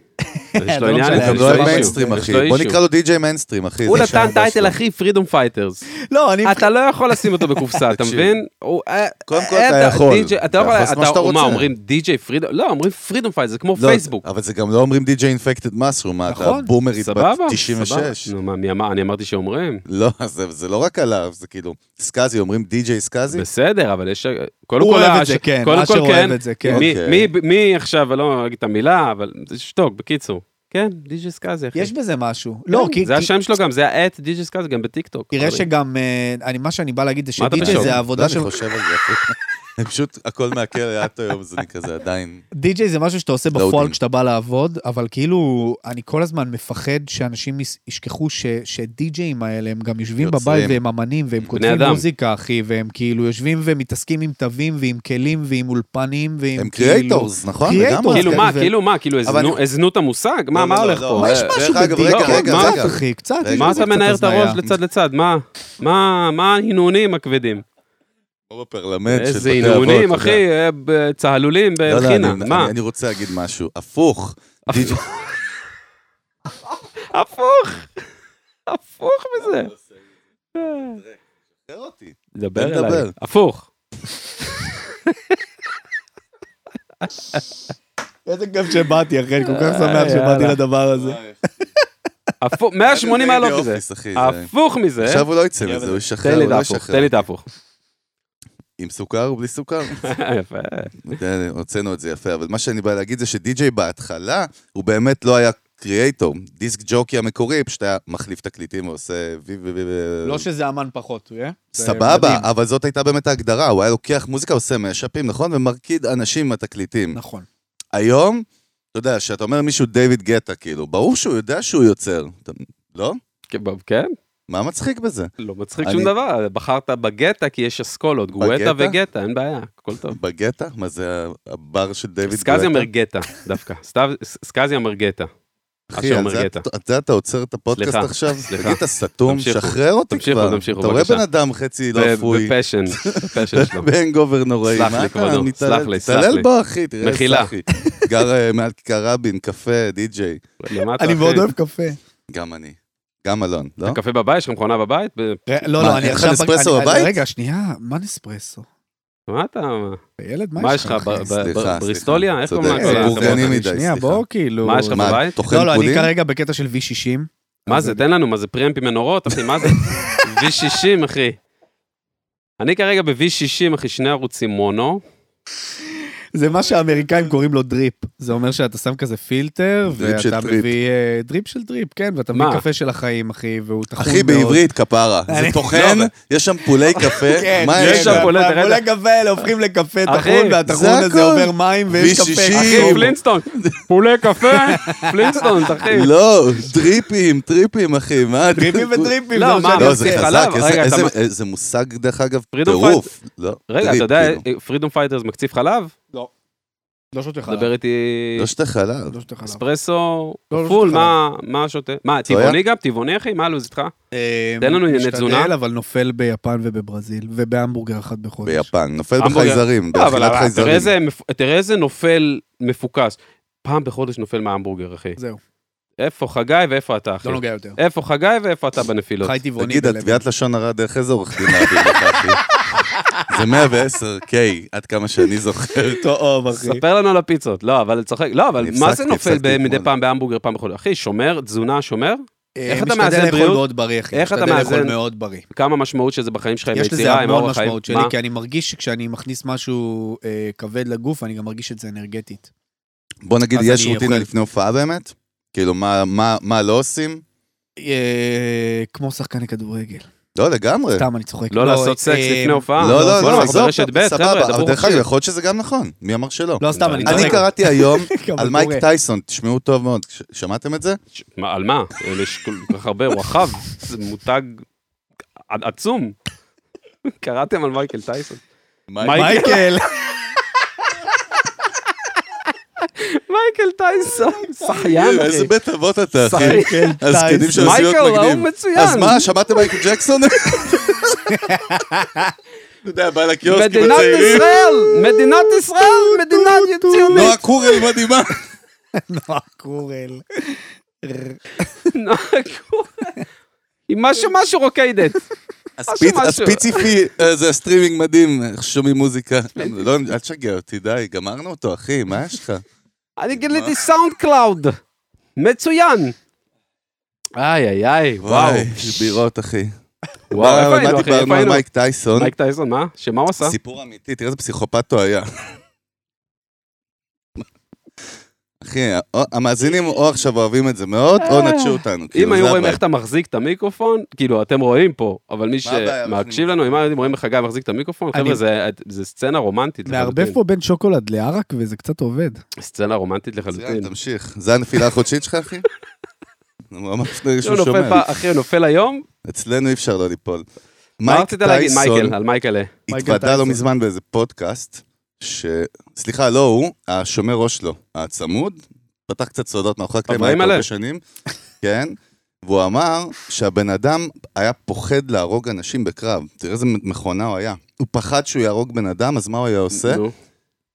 יש לו לא עניין יש לא לו. מיינסטרים, אחי. בוא. נקרא לו די-ג'יי מיינסטרים, אחי. הוא נתן טייטל. אחי פרידום פייטרס. לא, אני... אתה לא יכול לשים אותו בקופסה, אתה. מבין? אה, קודם כל אה, אתה יכול. די.ג'יי, אתה לא יכול, לעשות מה שאתה אתה, מה, רוצה. אומרים די.ג'יי פרידום? לא, אומרים פרידום פייט, זה כמו לא, פייסבוק. אבל זה גם לא אומרים די.ג'יי אינפקטד מסרום, מה אתה נכון, בומרית בת סבבה, 96? סבבה. נו, מה, מי אמר? אני אמרתי שאומרים. לא, זה לא רק עליו, זה כאילו, סקאזי, אומרים די.ג'יי סקאזי? בסדר, אבל יש... קודם הוא כל, אוהב את זה, כן, אשר כל, אוהב כן. את זה, כן. מי, אוקיי. עכשיו, לא אגיד את המילה, אבל שתוק, בקיצור. כן, די.ג'יי סקאזי, אחי. יש בזה משהו. לא, כי... זה כי- השם שלו גם, זה האט די.ג'יי סקאזי גם בטיקטוק. תראה. שגם, אה, אני- מה שאני בא להגיד זה מה אתה בשוק? זה העבודה לא, של... אני חושב על זה. אני פשוט, הכל מהכלא לאט היום, אז אני כזה עדיין... די.ג'יי זה משהו שאתה עושה בפועל. כשאתה בא לעבוד, אבל כאילו, אני כל הזמן מפחד שאנשים ישכחו שדי.ג'אים האלה, הם גם יושבים. בבית והם אמנים, והם כותבים. מוזיקה, אחי, והם כאילו יושבים ומתעסקים עם תווים ועם כלים ועם אולפנים ועם הם כאילו... קריאייטורס, נכון? קריאייטורס, לגמרי. כאילו כן, מה, כאילו מה, כאילו הזנו- את המושג? מה, לא, מה לא, הולך לא, פה? מה יש משהו בדי.ג'יי? קצת. אחי, קצת. מה אתה מנער את. הראש לצד לצד? מה? מה מה ההנהונים הכבדים? כמו בפרלמנט של איזה בתי אבות, אתה אחי, יודע. אה, צהלולים לא, לא, בחינם. מה? אני- רוצה להגיד משהו, הפוך. הפוך. הפוך מזה. תראה אותי. דבר. אליי. הפוך. איזה כיף שבאתי, אחי, אני כל כך שמח אה, שבאתי. לדבר הזה. הפוך, 180 מעלות מזה. אחי, הפוך מזה. עכשיו הוא לא יצא מזה, הוא ישחרר, תן לי הוא את לא ההפוך, ישחרר. תן לי את ההפוך. עם סוכר או בלי סוכר? יפה. הוצאנו את זה יפה, אבל מה שאני בא להגיד זה שדי.ג'יי בהתחלה, הוא באמת לא היה קריאייטור. דיסק ג'וקי המקורי, פשוט היה מחליף תקליטים ועושה וי וי וי וי... לא שזה אמן פחות, הוא יהיה? סבבה. אבל זאת הייתה באמת ההגדרה, הוא היה לוקח מוזיקה, עושה משאפים, נכון? ומרקיד אנשים עם התקליטים. נכון. היום, אתה יודע, כשאתה אומר מישהו דיוויד גטה, כאילו, ברור שהוא יודע שהוא יוצר. לא? כן, מה מצחיק בזה? לא מצחיק אני- שום דבר. בחרת בגטה כי יש אסכולות, גואטה? וגטה, אין בעיה, הכל טוב. בגטה? מה זה הבר של דיוויד גטה? סקאזי אומר גטה, דווקא. סקאזי אומר גטה. אחי, על אומר זה. אתה- על זה אתה עוצר את הפודקאסט סליחה, עכשיו? סליחה. תגיד, אתה סתום, תמשיכו, שחרר אותי תמשיכו, כבר. תמשיכו, אתה רואה בבקשה. בן אדם חצי לא ב- אפוי. בפשן, בפשן שלו. בהנגובר נוראי. סלח לי, כבודו? סלח לי, סלח תתעלל לי. בו, אחי, תראה, מחילה. סלח. גר אה, מעל כיכר רבין, קפה, די-ג'יי. אני. מאוד אוהב קפה. גם אני. גם אלון, לא? אתה קפה בבית? יש לך מכונה בבית? ב- לא, מה, לא, אני אין לך עכשיו... נספרסו בבית? רגע, שנייה, מה נספרסו? מה אתה... ילד, מה יש לך? בריסטוליה? איך קוראים זה לה? בורגני כל מדי, שנייה, סליחה. בוא, כאילו... מה יש לך? מה, בבית? טוחן לא, לא, אני? כרגע בקטע של V60. מה זה? אני- תן לנו, מה זה preamp עם מנורות, אחי? מה זה? V60, אחי. אני כרגע ב-V60, אחי, שני ערוצים מונו. זה מה שהאמריקאים קוראים לו drip. זה אומר שאתה שם כזה פילטר, ואתה. מביא... אה, drip של drip, כן, ואתה מביא? קפה של החיים, אחי, והוא טחון מאוד. אחי, בעברית, כפרה. זה אני- טוחן, לא, יש שם פולי קפה, כן, מה כן, יש שם? פולי- תראה, והפולי קפה האלה הופכים לקפה טחון, והטחון זה הזה. עובר מים, ויש V60. קפה. אחי. פלינסטון. פולי קפה, פלינסטון, אחי. לא, דריפים, טריפים, אחי, מה? דריפים ודריפים, לא, זה מה, שאני לא, עושה. זה חלב, חזק, איזה- מושג, דרך אגב, Freedom טירוף. לא, רגע, אתה יודע, כאילו. פרידום פייטרס מקציף חלב? לא שותה חלב. דבר איתי לא שאתה חלב. לא שותה חלב. אספרסו, לא, לא פול, שותה מה מה שותה? מה? טבעוני גם? טבעוני, אחי? מה הלו"ז איתך? אה, תן לנו ענייני משתדל, תזונה. אבל נופל ביפן ובברזיל, ובהמבורגר אחד בחודש. ביפן, נופל. בחייזרים, לא, באכילת תראה חייזרים. תראה איזה נופל מפוקס. פעם בחודש נופל מההמבורגר, אחי. זהו, איפה חגי ואיפה אתה, אחי? לא נוגע יותר. איפה חגי ואיפה אתה בנפילות? חי טבעוני תגיד. התביעת לשון הרע דרך איזה עורך דין להביא לך, אחי? זה 110 K, עד כמה שאני זוכר. טוב, אחי. ספר לנו על הפיצות. לא, אבל צוחק. לא, אבל מה זה נופל מדי. פעם בהמבורגר פעם בחודש? אחי, שומר, תזונה שומר? אה, איך אתה משתדל מאזן לאכול בריאות? מאוד בריא, אחי. איך אתה משתדל לאכול מאזן? מאוד בריא. כמה משמעות שזה בחיים שלך עם יש לזה היצירה, עם המון האורח חיים? משמעות שלי? כי אני מרגיש שכשאני מכניס משהו אה, כבד לגוף, אני גם מרגיש את זה אנרגטית. בוא נגיד, יש רוטינה. לפני הופעה באמת? כאילו, מה- מה מה לא עושים? אה, כמו שחקני כדורגל. לא, לגמרי. סתם, אני צוחק. לא לעשות סקס אה, לפני הופעה? לא, לא, לא, עזוב, סבבה, אבל דרך. אגב, יכול להיות שזה גם נכון, מי אמר שלא? לא, סתם, אני אני אני צוחק. קראתי היום על מייק. טייסון, תשמעו טוב מאוד, שמעתם את זה? על מה? יש כל כך הרבה, הוא רחב, זה מותג עצום. קראתם על מייקל טייסון. מייקל. מייקל טייסון, שחיין, איזה אחי. בית אבות אתה, אחי. מייקל הזקנים טייסון. שעושים להיות מייקל, ההוא מגניב. מצוין. אז מה, שמעתם מייקל ג'קסון? אתה יודע, בא לקיוסק עם מדינת הצעירים. ישראל, מדינת ישראל, מדינת נועה ציונית. קורל מדהימה. נועה קורל. נועה קורל. היא משהו משהו רוקדת. הספיצ- משהו. הספציפי, אה, זה סטרימינג מדהים, איך שומעים מוזיקה. לא, אל תשגע אותי, די, גמרנו אותו, אחי, מה יש לך? אני גיליתי SoundCloud. מצוין. איי, איי, איי, וואו. וואי, בירות, אחי. וואו, איפה מה היינו, אחי? דיברנו איפה על היינו? מייק טייסון? מייק טייסון, מה? שמה הוא עשה? סיפור אמיתי, תראה איזה פסיכופת הוא היה. אחי, או- המאזינים או עכשיו אוהבים את זה מאוד, או נטשו אותנו. אם כאילו, היו זה רואים. איך אתה מחזיק את המיקרופון, כאילו, אתם רואים פה, אבל מי? שמקשיב לנו, אם הייתם רואים איך חגי מחזיק את המיקרופון, חבר'ה, זה- סצנה רומנטית מערבב. פה בין שוקולד לערק וזה קצת עובד. סצנה רומנטית לחלוטין. תמשיך. זה הנפילה החודשית שלך, אחי? ממש לפני הוא שהוא נופל שומע. אחי, הוא נופל היום? אצלנו אי אפשר לא ליפול. מה מייק רצית להגיד? מייקל, טייסון על מייקלה. מייקל התוודה לא. מזמן באיזה פודקאסט, ש... סליחה, לא הוא, השומר ראש שלו, הצמוד, פתח קצת סודות מאחורי הקלעים. הרבה שנים, כן, והוא אמר שהבן אדם היה פוחד להרוג אנשים בקרב. תראה איזה מכונה הוא היה. הוא פחד שהוא יהרוג בן אדם, אז מה הוא היה עושה?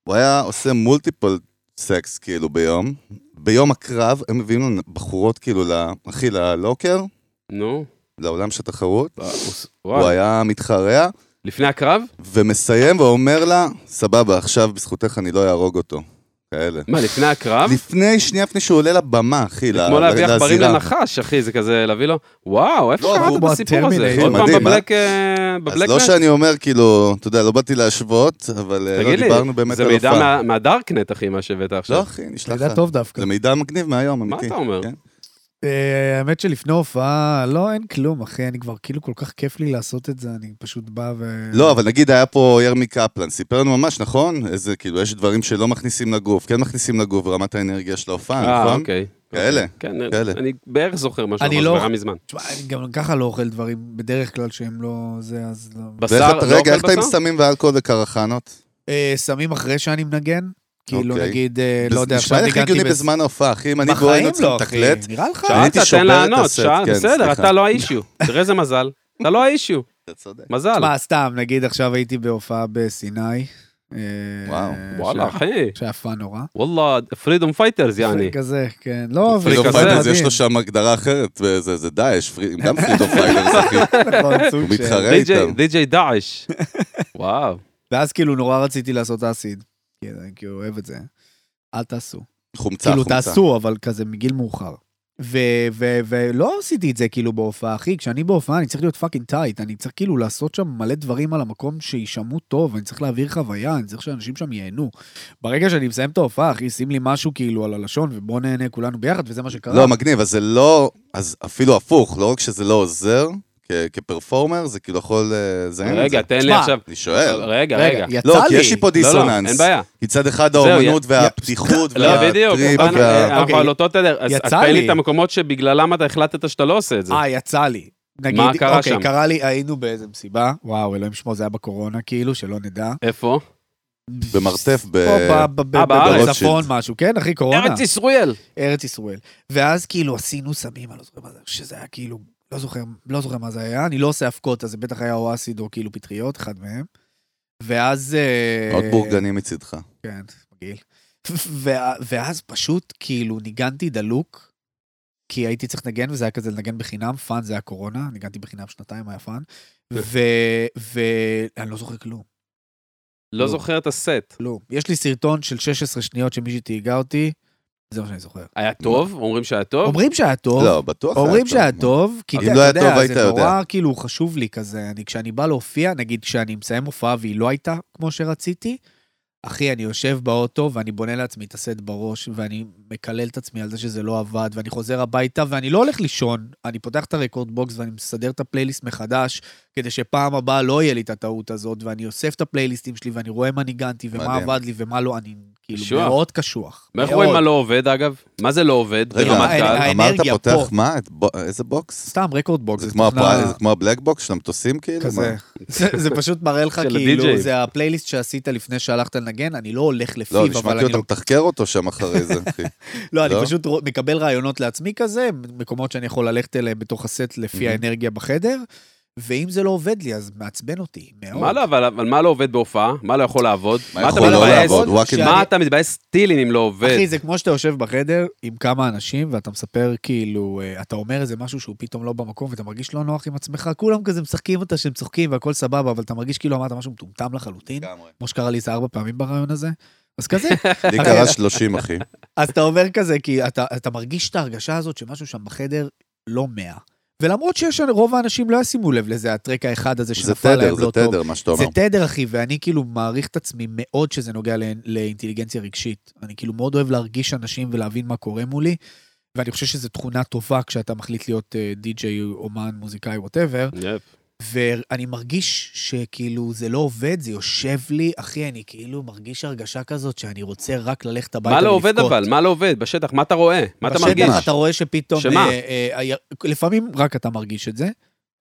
הוא היה עושה מולטיפל סקס כאילו ביום. ביום הקרב הם מביאים לו בחורות כאילו, אחי, ללוקר, נו. לעולם של התחרות. הוא- הוא. היה מתחרע, לפני הקרב? ומסיים ואומר לה, סבבה, עכשיו בזכותך אני לא אהרוג אותו. כאלה. מה, לפני הקרב? לפני, שנייה לפני שהוא עולה לבמה, אחי, ל- כמו להביא עכברים לזירה. לנחש, אחי, זה כזה להביא לו, וואו, איפה לא, קראת הוא את הסיפור הזה? עוד פעם בבלק... אה, אז לא? שאני אומר, כאילו, אתה יודע, לא באתי להשוות, אבל אה, לא תגיד לי, דיברנו באמת זה על מידע הופעה. מה- מהדארקנט, אחי, מה שהבאת לא, עכשיו. אחי, נשלח מידע לך. טוב דווקא. זה מידע מגניב מהיום, מה אמיתי. אתה אומר? כן. אה, האמת שלפני הופעה, לא, אין כלום, אחי, אני כבר כאילו כל כך כיף לי לעשות את זה, אני פשוט בא ו... לא, אבל נגיד היה פה ירמי קפלן, סיפר לנו ממש, נכון? איזה, כאילו, יש דברים שלא מכניסים לגוף, כן מכניסים לגוף ברמת האנרגיה של ההופעה, אה, נכון? אוקיי. כאלה, כן, כאלה. אני בערך זוכר משהו, אני אבל לא- מזמן. תשמע, אני גם ככה לא אוכל דברים בדרך כלל שהם לא זה, אז לא. בשר, ואיך אתה- לא רגע, איך אוכל אתה עם בשר? סמים ואלכוהול וקרחנות? אה, סמים אחרי שאני מנגן, כאילו אוקיי. נגיד, אה, לא יודע, נשמע עכשיו לי הכי ניגנתי הגיוני בס- בזמן ההופעה, אחי, אם אני צריכים לא, אחי, לתקלט, נראה לך? שאלת, שובר תן את לענות, הסט, שאל- כן, בסדר, סליחה. אתה לא האישיו. תראה איזה מזל. אתה לא האישיו, אתה צודק. מזל. מה, סתם, נגיד עכשיו הייתי בהופעה בסיני. אה, וואו, וואלה, אחי. שהיה fun נורא. וואלה, Freedom Fighters, יעני. כזה, כן. לא, Freedom Fighters, יש. לו שם הגדרה אחרת, זה דאעש, פרי- גם Freedom Fighters, אחי. נכון, הוא מתחרה איתם. די.ג'יי דאעש. וואו. ואז כאילו נורא רציתי לעשות acid. כי אני כאילו אוהב את זה. אל תעשו. חומצה, כאילו חומצה. תעשו, אבל כזה מגיל מאוחר. ולא עשיתי את זה כאילו בהופעה, אחי, כשאני בהופעה אני צריך להיות fucking tight, אני צריך כאילו לעשות שם מלא דברים על המקום שיישמעו טוב, אני צריך להעביר חוויה, אני צריך שאנשים שם ייהנו. ברגע שאני מסיים את ההופעה, אחי, שים לי משהו כאילו על הלשון, ובוא נהנה כולנו ביחד, וזה מה שקרה. לא, מגניב, אז זה לא, אז אפילו הפוך, לא רק שזה לא עוזר, כפרפורמר, זה כאילו יכול לזיין את זה. רגע, תן לי עכשיו. אני שואל. רגע, רגע. יצא לא. כי יש לי פה לא, לא, דיסוננס. אין בעיה. כי צד אחד האומנות והפתיחות לא, בדיוק, והטריפ אנחנו וה... אנחנו אוקיי. על אותו תדר. אז תן לי. את המקומות שבגללם אתה החלטת שאתה לא עושה את זה. אה, יצא לי. נגיד, מה קרה אוקיי, שם? קרה לי, היינו באיזה מסיבה, וואו, אלוהים שמו, זה היה בקורונה, כאילו, שלא נדע. איפה? במרתף ב... פה אה. בצפון משהו, כן, אחי, קורונה. ארץ ישראל. ארץ ישראל. ואז כאילו עשינו סמים, אני לא זוכר מה זה, שזה היה כאילו, לא זוכר, לא זוכר מה זה היה, אני לא עושה אבקות, אז זה בטח היה או acid או כאילו פטריות, אחד מהם. ואז... אה, מאוד בורגני מצידך. כן, מגעיל. ואז פשוט כאילו ניגנתי דלוק, כי הייתי צריך לנגן, וזה היה כזה לנגן בחינם, fun זה היה קורונה, ניגנתי בחינם שנתיים, היה fun. ואני לא זוכר כלום, לא לא. זוכר את הסט. כלום. יש לי סרטון של 16 שניות שמישהי תייגה אותי, זה מה שאני זוכר. היה טוב? אומרים שהיה טוב? אומרים שהיה טוב, לא, בטוח היה אומרים טוב. שהיה טוב, כי אתה לא יודע, זה. נורא כאילו חשוב לי כזה, אני כשאני בא להופיע, נגיד כשאני מסיים הופעה והיא לא הייתה כמו שרציתי, אחי, אני יושב באוטו ואני בונה לעצמי את הסט בראש, ואני מקלל את עצמי על זה שזה לא עבד, ואני חוזר הביתה ואני לא הולך לישון, אני פותח את ה rekordbox ואני מסדר את הפלייליסט מחדש, כדי שפעם הבאה לא יהיה לי את הטעות הזאת, ואני אוסף את הפלייליסטים שלי ואני רואה מה ניגנתי ומה מדהים. עבד לי ומה לא, אני כאילו. מאוד קשוח. ואיך. רואים מה לא עובד, אגב? מה זה לא עובד רגע, אמרת האנרגיה פותח. מה? איזה בוקס? סתם rekordbox. זה כמו ה black box של המטוסים כאילו? כזה. זה, זה פשוט מראה לך כאילו. זה הפלייליסט שעשית לפני שהלכת לנגן, אני לא הולך לפיו, לא, אבל נשמע אני... כאילו אתה מתחקר אותו שם אחרי זה, אחי. לא, אני לא? פשוט מקבל רעיונות לעצמי כזה, מקומות שאני יכול ללכת אליהם בתוך הסט לפי. האנרגיה בחדר, ואם זה לא עובד לי, אז מעצבן אותי מאוד. מה לא, אבל אבל מה לא עובד בהופעה? מה לא יכול לעבוד? מה אתה יכול לא מתבאס? לעבוד? שאני- מה אתה מתבאס סטילים אם לא עובד? אחי, זה כמו שאתה יושב בחדר עם כמה אנשים, ואתה מספר כאילו, אה, אתה אומר איזה משהו שהוא פתאום לא במקום, ואתה מרגיש לא נוח עם עצמך, כולם כזה משחקים אותה שהם צוחקים והכל סבבה, אבל אתה מרגיש כאילו אמרת משהו מטומטם לחלוטין. כמו שקרה לי איזה ארבע פעמים ברעיון הזה. אז כזה, לי קרה 30, אחי. אז אתה אומר כזה, כי אתה, אתה מרגיש את ההרגשה הזאת שמשהו שם בחדר לא מאה. ולמרות שיש, רוב האנשים לא ישימו לב לזה, הטרק האחד הזה זה שנפל להם תדר, לא זה טוב. תדר, מה שאתה אומר. זה תדר, אחי, ואני כאילו מעריך את עצמי מאוד שזה נוגע ל- לאינטליגנציה רגשית. אני כאילו מאוד אוהב להרגיש אנשים ולהבין מה קורה מולי, ואני חושב שזו תכונה טובה כשאתה מחליט להיות אה, די-ג'יי, אומן, מוזיקאי, ווטאבר, יפ. ואני מרגיש שכאילו זה לא עובד, זה יושב לי, אחי, אני כאילו מרגיש הרגשה כזאת שאני רוצה רק ללכת הביתה מה ולבכות. לא עובד אבל? מה לא עובד? בשטח, מה אתה רואה? מה אתה מרגיש? בשטח אתה רואה שפתאום... שמה? אה, אה, אה, לפעמים רק אתה מרגיש את זה.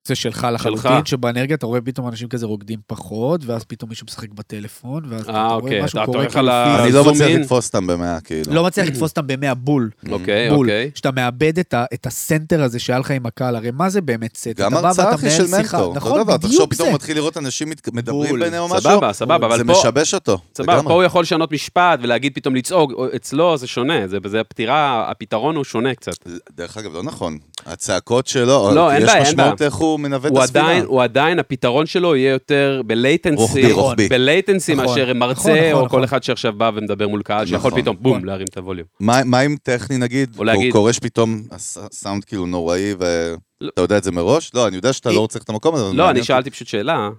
זה שלך לחלוטין, שבאנרגיה אתה רואה פתאום אנשים כזה רוקדים פחות, ואז פתאום מישהו משחק בטלפון, ואז אתה אה, רואה אוקיי, משהו קורה כאילו. אני לא מצליח. לתפוס אותם במאה, כאילו. לא מצליח לתפוס אותם במאה בול. אוקיי. אוקיי. שאתה מאבד את הסנטר הזה שהיה לך עם הקהל, הרי מה זה באמת סט? גם הרצאה, אחי, של. מנטור. נכון, אותו דבר, תחשוב, בדיוק פתאום זה. מתחיל לראות אנשים מדברים. ביניהם או משהו. סבבה, סבבה, אבל זה פה... משבש אותו. סבבה. פה הוא יכול לשנות משפט ולהגיד פתאום לצעוק, או- אצלו זה שונה, זה, זה הפתירה, הפתרון הוא שונה קצת. דרך אגב, לא נכון. הצעקות שלו, לא, יש משמעות. איך הוא מנווט את הוא הספירה. עדיין, הוא עדיין, הפתרון שלו יהיה יותר בלייטנסי, רוחבי, רוחבי. בלייטנסי נכון, מאשר נכון, מרצה, נכון, או נכון. כל אחד שעכשיו בא ומדבר מול קהל, שיכול נכון, פתאום, בום, נכון. להרים את הווליום. מה מה אם טכני נגיד, או להגיד- הוא קורש פתאום, הס- הסאונד כאילו נוראי, ואתה יודע את זה מראש? לא, אני יודע שאתה לא רוצה את המקום הזה. לא, אני. שאלתי פשוט שאלה,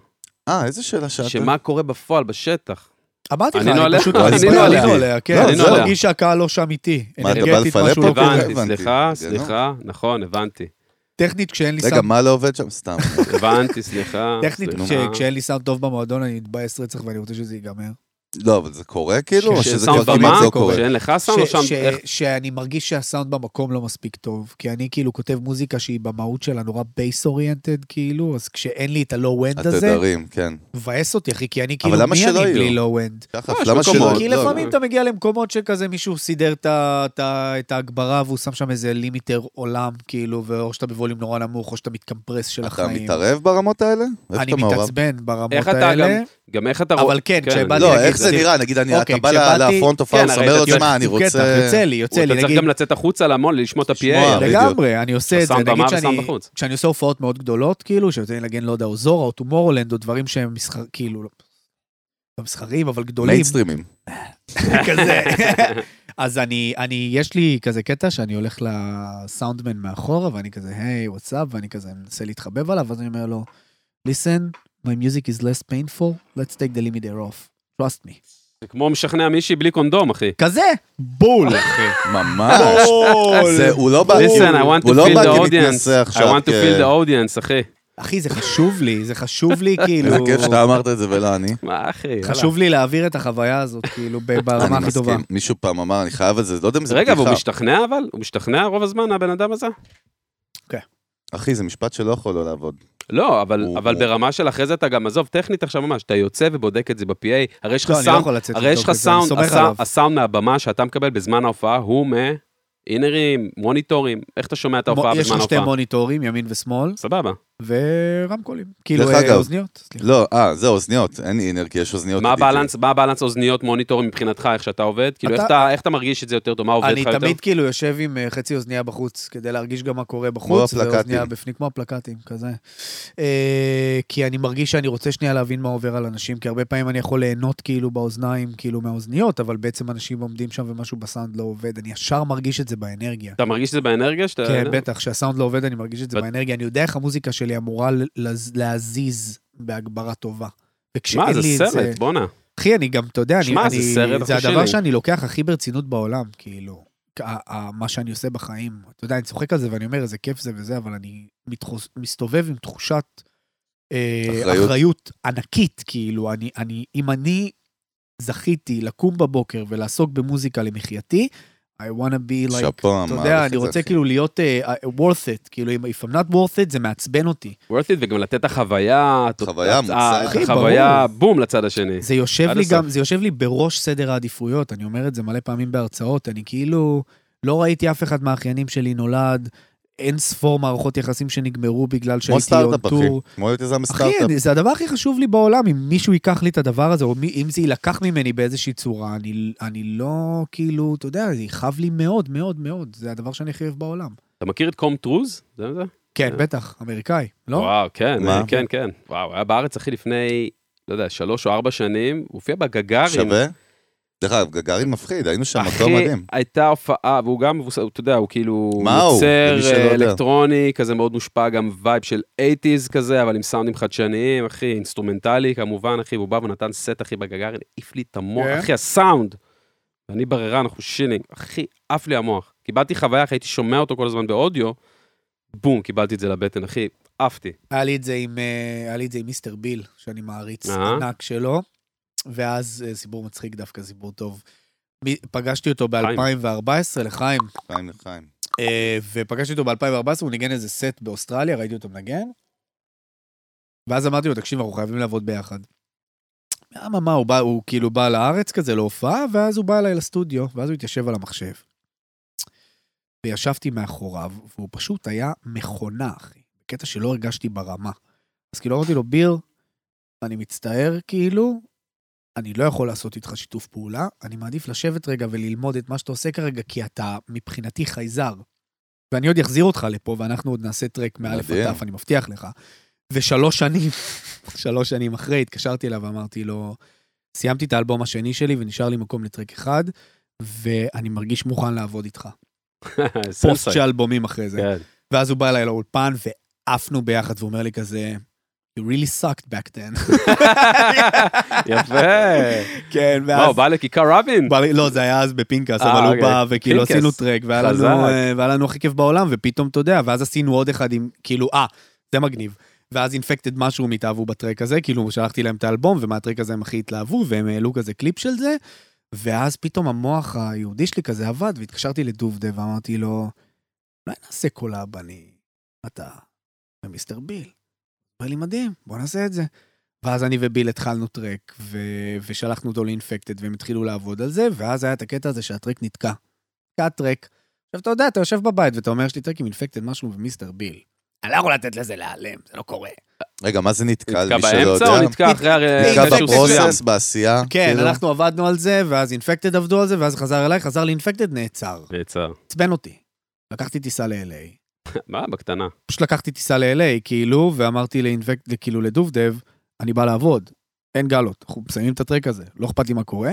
אה, איזה שאלה שאלת? שמה קורה בפועל, בשטח. אמרתי לך, אני? פשוט... ענינו עליה. עלינו עליה, כן. לא, אני זהו. מרגיש שהקהל לא שם איתי. מה, אתה בא אנרגטית לפלפ משהו לא אותו? קורה. הבנתי. סליחה, כן, סליחה, נכון, הבנתי. טכנית, כשאין לי רגע, סאונד... מה לא עובד שם? סתם. הבנתי, סליחה. טכנית, כשאין לי סאונד טוב במועדון, אני אתבאס רצח ואני רוצה שזה ייגמר. לא, אבל זה קורה כאילו? או ש- שזה כבר? כמעט לא קורה? שאין לך סאונד או ש- שם? שאני מרגיש שהסאונד במקום לא מספיק טוב, כי אני כאילו כותב מוזיקה שהיא במהות שלה נורא bass oriented, כאילו, אז כשאין לי את ה low-end הזה, התדרים, כן. מבאס אותי, אחי, כי אני כאילו, למה מי אני בלי יהיו? low-end? לא, למה. שלא? כי לא, לפעמים אתה מגיע למקומות שכזה מישהו סידר את ההגברה והוא שם שם איזה limiter עולם, כאילו, ואו שאתה בווליום נורא נמוך, או שאתה מתקמפרס של אתה החיים. מתערב ברמות האלה? אני אתה? מתעצבן ברמות אתה האלה. גם, איך אתה רואה... אבל כן, כשבאתי לא, להגיד, איך זה נראה? נגיד, אני- אוקיי, אתה בא כשבאתי- ל front of כן, house, הרי אומר אתה לו, צריך- תשמע, אני רוצה... יוצא לי, יוצא אתה לי, צריך נגיד, גם לצאת החוצה להמון, לשמוע את ה-PA. לגמרי, אני עושה את זה, נגיד שאני. כשאני עושה הופעות מאוד גדולות, כאילו, שיוצא לי לנגן, לא יודע, אוזורה, או טומורולנד, או דברים שהם מסחר, כאילו, לא לא מסחריים, אבל גדולים, מיינסטרימים. כזה. אז אני, אני, יש לי כזה קטע שאני הולך לסאונדמן מאחורה, ואני כזה, היי, וואטסאפ, ואני כזה מנסה להתחבב עליו, ואז אני אומר לו, listen, my music is less painful, let's take the limiter off, trust me. זה כמו משכנע מישהי בלי קונדום, אחי. כזה, בול, אחי. ממש. בול. זה- הוא לא בא... listen, I want to הוא לא feel בא the audience. I want to feel the audience, אחי. אחי, זה חשוב לי, זה חשוב לי, כאילו... איזה כיף שאתה אמרת את זה ולא אני. מה, אחי? יאללה. חשוב לי להעביר את החוויה הזאת, כאילו, ב- ברמה אני הכי טובה. מסכים. מישהו פעם אמר, אני חייב את זה, לא יודע אם זה רגע, והוא. משתכנע אבל? הוא משתכנע רוב הזמן, הבן אדם הזה? אחי, זה משפט שלא יכול לא לעבוד. לא, אבל, הוא- אבל הוא- ברמה של אחרי זה אתה גם, עזוב, טכנית עכשיו ממש, אתה יוצא ובודק את זה ב-PA, הרי יש לך לא, לא סאונד, לצאת הרי יש לך סאונד, הסאונד, מהבמה שאתה מקבל בזמן ההופעה הוא מאינרים, מוניטורים, איך אתה שומע את ההופעה יש בזמן לך שתי ההופעה? מוניטורים, ימין ושמאל, סבבה. ורמקולים. כאילו, אה, אגב, אוזניות. סליחה. לא, אה, זה אוזניות, אין אינר, כי יש אוזניות. מה. הבאלנס, מה הבאלנס אוזניות מוניטורים מבחינתך, איך שאתה עובד? כאילו, איך אתה- אתה- איך אתה מרגיש את זה יותר טוב? מה עובד אני לך יותר? תמיד כאילו יושב עם אה, חצי אוזנייה בחוץ, כדי להרגיש גם מה קורה בחוץ, הפלקטים. ואוזנייה בפנים, כמו הפלקטים, כזה. אה, כי אני מרגיש שאני רוצה שנייה להבין מה עובר על אנשים, כי הרבה פעמים אני יכול ליהנות כאילו באוזניים, כאילו מהאוזניות, אבל בעצם אנשים עומדים שם ומשהו בסאונד לא עובד, אני ישר מרגיש את זה באנרגיה. אתה מרגיש את זה באנרגיה? שאתה... כן, בטח, כשהסאונד לא עובד אני מרגיש את זה בת- באנרגיה, אני יודע איך המוזיקה שלי אמורה להזיז בהגברה טובה. מה, זה לי את זה... סרט, בואנה. אחי, אני גם, אתה יודע, אני... שמע, זה אני- סרט זה הדבר שלי. שאני לוקח הכי ברצינות בעולם, כאילו, מה שאני עושה בחיים. אתה יודע, אני צוחק על זה ואני אומר, איזה כיף זה וזה, אבל אני מתחוס- מסתובב עם תחושת אה, אחריות. אחריות ענקית, כאילו, אני, אני, אם אני זכיתי לקום בבוקר ולעסוק במוזיקה למחייתי, I want to be like, שאפו, אתה יודע, אני רוצה אחי. כאילו להיות uh, worth it, כאילו, אם- if I'm not worth it, זה מעצבן אותי. worth it, וגם לתת את החוויה, חוויה אחי, החוויה, ברור. בום, לצד השני. זה יושב לי. גם, זה יושב לי בראש סדר העדיפויות, אני אומר את זה מלא פעמים בהרצאות, אני כאילו לא ראיתי אף אחד מהאחיינים שלי נולד אין ספור מערכות יחסים שנגמרו בגלל כמו שהייתי און סטארט-אפ, אחי. טור. כמו יזם אחי, בסטארט-אפ. אני- זה הדבר הכי חשוב לי בעולם, אם מישהו ייקח לי את הדבר הזה, או מי, אם זה יילקח ממני באיזושהי צורה, אני, אני לא, כאילו, אתה יודע, זה יכאב לי מאוד, מאוד, מאוד. זה הדבר שאני הכי אוהב בעולם. אתה מכיר את Com Truise? זה זה? כן, בטח, אמריקאי, לא? וואו, כן, מה? כן, כן. וואו, היה בארץ, אחי, לפני, לא יודע, שלוש או ארבע שנים, הוא הופיע בגגארין. שווה? דרך אגב, גגארין מפחיד, היינו שם, אחי, מקום מדהים. הייתה הופעה, והוא גם מבוסס, אתה יודע, הוא כאילו מה הוא? יוצר אה, יודע. אלקטרוני, כזה מאוד מושפע, גם vibe של 80's כזה, אבל עם סאונדים חדשניים, אחי, אינסטרומנטלי כמובן, אחי, והוא בא ונתן סט, אחי, בגגארין, העיף לי את המוח, כן? אחי, הסאונד. ואני בררה, אנחנו שנינו, אחי, עף לי המוח. קיבלתי חוויה, אחי, הייתי שומע אותו כל הזמן באודיו, בום, קיבלתי את זה לבטן, אחי, עפתי. היה לי את זה עם, אה, Mr. Bill, שאני מעריץ. ענק שלו, ואז אה, סיפור מצחיק דווקא, סיפור טוב. פגשתי אותו חיים. ב-2014 לחיים, חיים לחיים. אה, ופגשתי אותו ב-2014, הוא ניגן איזה סט באוסטרליה, ראיתי אותו מנגן, ואז אמרתי לו, תקשיב, אנחנו חייבים לעבוד ביחד. למה, מה, הוא, בא, הוא כאילו בא לארץ כזה להופעה, ואז הוא בא אליי לסטודיו, ואז הוא התיישב על המחשב. וישבתי מאחוריו, והוא פשוט היה מכונה, אחי. בקטע שלא הרגשתי ברמה. אז כאילו אמרתי לו, ביר, אני מצטער, כאילו, אני לא יכול לעשות איתך שיתוף פעולה, אני מעדיף לשבת רגע וללמוד את מה שאתה עושה כרגע, כי אתה מבחינתי חייזר. ואני עוד אחזיר אותך לפה, ואנחנו עוד נעשה טרק מאלף. עד תף, אני מבטיח לך. ושלוש שנים, שלוש שנים אחרי, התקשרתי אליו ואמרתי לו, סיימתי את האלבום השני שלי ונשאר לי מקום לטרק אחד, ואני מרגיש מוכן לעבוד איתך. פוסט. של אלבומים אחרי זה. כן. ואז הוא בא אליי לאולפן, ועפנו ביחד, והוא אומר לי כזה, You really sucked back then. יפה. כן, ואז... בא לכיכר רבין? בא לא, זה היה אז בפינקאסט, אה, אבל הוא אוקיי. בא, וכאילו. עשינו טרק, והיה לנו, חזק. אה, והיה לנו הכי כיף בעולם, ופתאום, אתה יודע, ואז עשינו עוד אחד עם, כאילו, אה, זה מגניב. ואז Infected משהו התאהבו בטרק הזה, כאילו, שלחתי להם את האלבום, ומהטרק הזה הם הכי התלהבו, והם העלו כזה קליפ של זה, ואז פתאום המוח היהודי שלי כזה עבד, והתקשרתי לדובדב, ואמרתי לו, אולי נעשה collab, אני, אתה, ו Mr. Bill. אומר לי, מדהים, בוא נעשה את זה. ואז אני וביל התחלנו טרק, ו... ושלחנו אותו ל Infected, והם התחילו לעבוד על זה, ואז היה את הקטע הזה שהטרק נתקע. נתקע טרק. עכשיו, אתה יודע, אתה יושב בבית ואתה אומר, יש לי טרק עם אינפקטד משהו ומיסטר ביל. אני לא יכול לתת לזה להיעלם, זה לא קורה. רגע, מה זה נתקע? נתקע באמצע או? נתקע אחרי הר- נתקע? בפרוסס, בעשייה? כן, כאילו? אנחנו עבדנו על זה, ואז אינפקטד עבדו על זה, ואז חזר אליי, חזר לאינפקטד, נעצר. נעצר. עצבן אותי. לקחתי טיסה ל-LA. מה, בקטנה. פשוט לקחתי טיסה ל-LA, כאילו, ואמרתי לאינפקט, כאילו לדובדב, אני בא לעבוד, אין גלות, אנחנו מסיימים את הטרק הזה, לא אכפת לי מה קורה.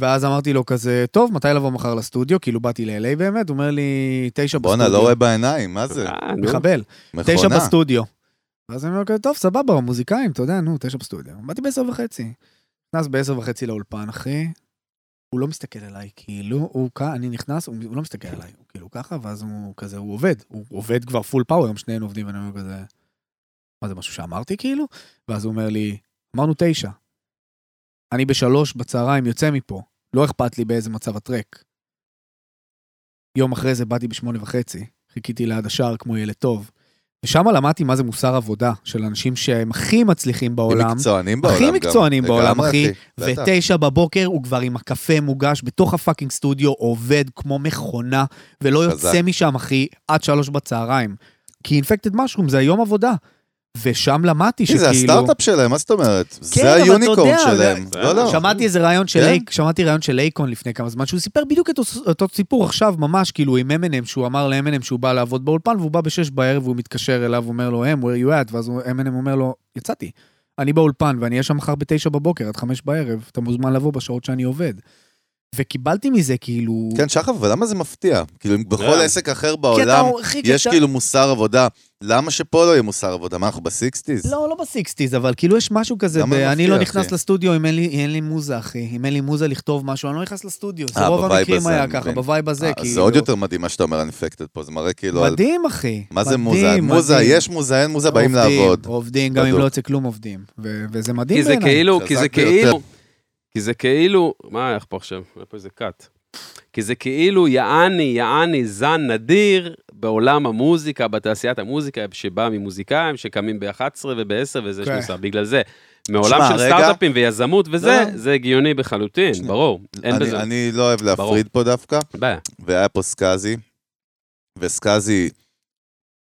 ואז אמרתי לו כזה, טוב, מתי לבוא מחר לסטודיו? כאילו באתי ל-LA באמת, הוא אומר לי, תשע בסטודיו. בואנה, לא רואה בעיניים, מה זה? אה. מחבל, תשע מכונה. בסטודיו. ואז אני אומר, כזה, טוב, סבבה, מוזיקאים, אתה יודע, נו, תשע בסטודיו. באתי בעשר וחצי. נכנס בעשר וחצי לאולפן, אחי. הוא לא מסתכל עליי, כאילו, הוא כ... אני נכנס, הוא, לא מסתכל עליי, כאילו ככה, ואז הוא כזה, הוא עובד, הוא עובד כבר full power, הם שנינו עובדים, ואני אומר כזה, מה זה משהו שאמרתי כאילו? ואז הוא אומר לי, אמרנו תשע. אני בשלוש בצהריים יוצא מפה, לא אכפת לי באיזה מצב הטרק. יום אחרי זה באתי בשמונה וחצי, חיכיתי ליד השער כמו ילד טוב. ושם למדתי מה זה מוסר עבודה של אנשים שהם הכי מצליחים הכי בעולם. מקצוענים בעולם הכי גם. מקצוענים בעולם, אחי. ותשע בבוקר הוא כבר עם הקפה מוגש בתוך הפאקינג סטודיו, עובד כמו מכונה, ולא. יוצא משם, אחי, עד שלוש בצהריים. כי Infected Mushroom זה היום עבודה. ושם למדתי אחי, זה שכאילו... הסטארט-אפ שלהם, מה זאת אומרת? כן, זה ה unicorn שלהם. זה- לא, לא. שמעתי איזה רעיון של כן? like, שמעתי רעיון של אייקון לפני כמה זמן, שהוא סיפר בדיוק את אותו- סיפור עכשיו, ממש, כאילו, עם אמינם, שהוא אמר לאמינם שהוא בא לעבוד באולפן, והוא בא בשש בערב, והוא מתקשר אליו, אומר לו, man, where you at? ואז אמינם אומר לו, יצאתי. אני באולפן, ואני אהיה שם מחר בתשע בבוקר, עד חמש בערב, אתה מוזמן לבוא בשעות שאני עובד. וקיבלתי מזה, כאילו... כן, שחר, אבל למה זה מפתיע? כאילו, אם בכל כן. עסק אחר בעולם יש כאילו מוסר עבודה, למה שפה לא יהיה מוסר עבודה? מה, אנחנו ב sixties? לא, לא ב sixties, אבל כאילו יש משהו כזה, ב- אני לא נכנס אחי? לסטודיו אם אין לי, אין לי מוזה, אחי. אם אין לי מוזה לכתוב משהו, אני לא נכנס לסטודיו. זה אה, רוב המקרים היה ככה. ב vibe הזה, אה, כאילו. זה עוד יותר מדהים מה שאתה אומר Infected פה, זה מראה כאילו על... מדהים, אחי. מה זה מדהים, מוזה? מוזה, מדהים. יש מוזה, אין מוזה, באים לעבוד. עובדים, גם אם. לא יוצא כלום עובדים. וזה מדהים כי זה בעיניי. כאילו, כי זה. כאילו, כי זה כאילו, מה היה פה עכשיו? היה פה איזה קאט. כי זה כאילו יעני, יעני, זן נדיר בעולם המוזיקה, בתעשיית המוזיקה, שבא ממוזיקאים שקמים ב-11 וב-10 וזה כן. שנוסע. בגלל זה, מעולם של רגע. סטארט-אפים ויזמות וזה, לא. זה הגיוני לחלוטין, שנייה. ברור. אין אני- בזה. אני לא אוהב להפריד פה דווקא, בעיה. והיה פה סקאזי, וסקאזי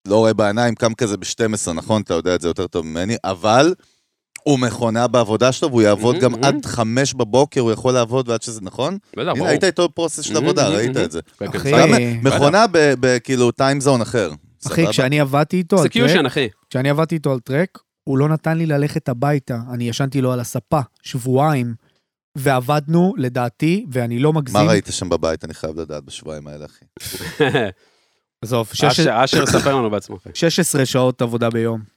לא רואה בעיניים, קם כזה ב-12, נכון? אתה יודע את זה יותר טוב ממני, אבל הוא מכונה בעבודה שלו, והוא יעבוד Mhm, גם mhm. עד חמש בבוקר, הוא יכול לעבוד ועד שזה, נכון? בטח, ברור. היית איתו ב process של Mhm, עבודה, ראית. את זה. אחי, מכונה בכאילו time zone אחר. אחי? כשאני עבדתי איתו על טרק, execution, אחי. כשאני עבדתי איתו על טרק, הוא לא נתן לי ללכת הביתה. אני ישנתי לו על הספה, שבועיים, ועבדנו, לדעתי, ואני לא מה מגזים. ראית שם בבית? אני חייב לדעת בשבועיים האלה, אחי. עזוב, שש- אשר אשר יספר לנו בעצמו. אחי. 16 שעות עבודה ביום.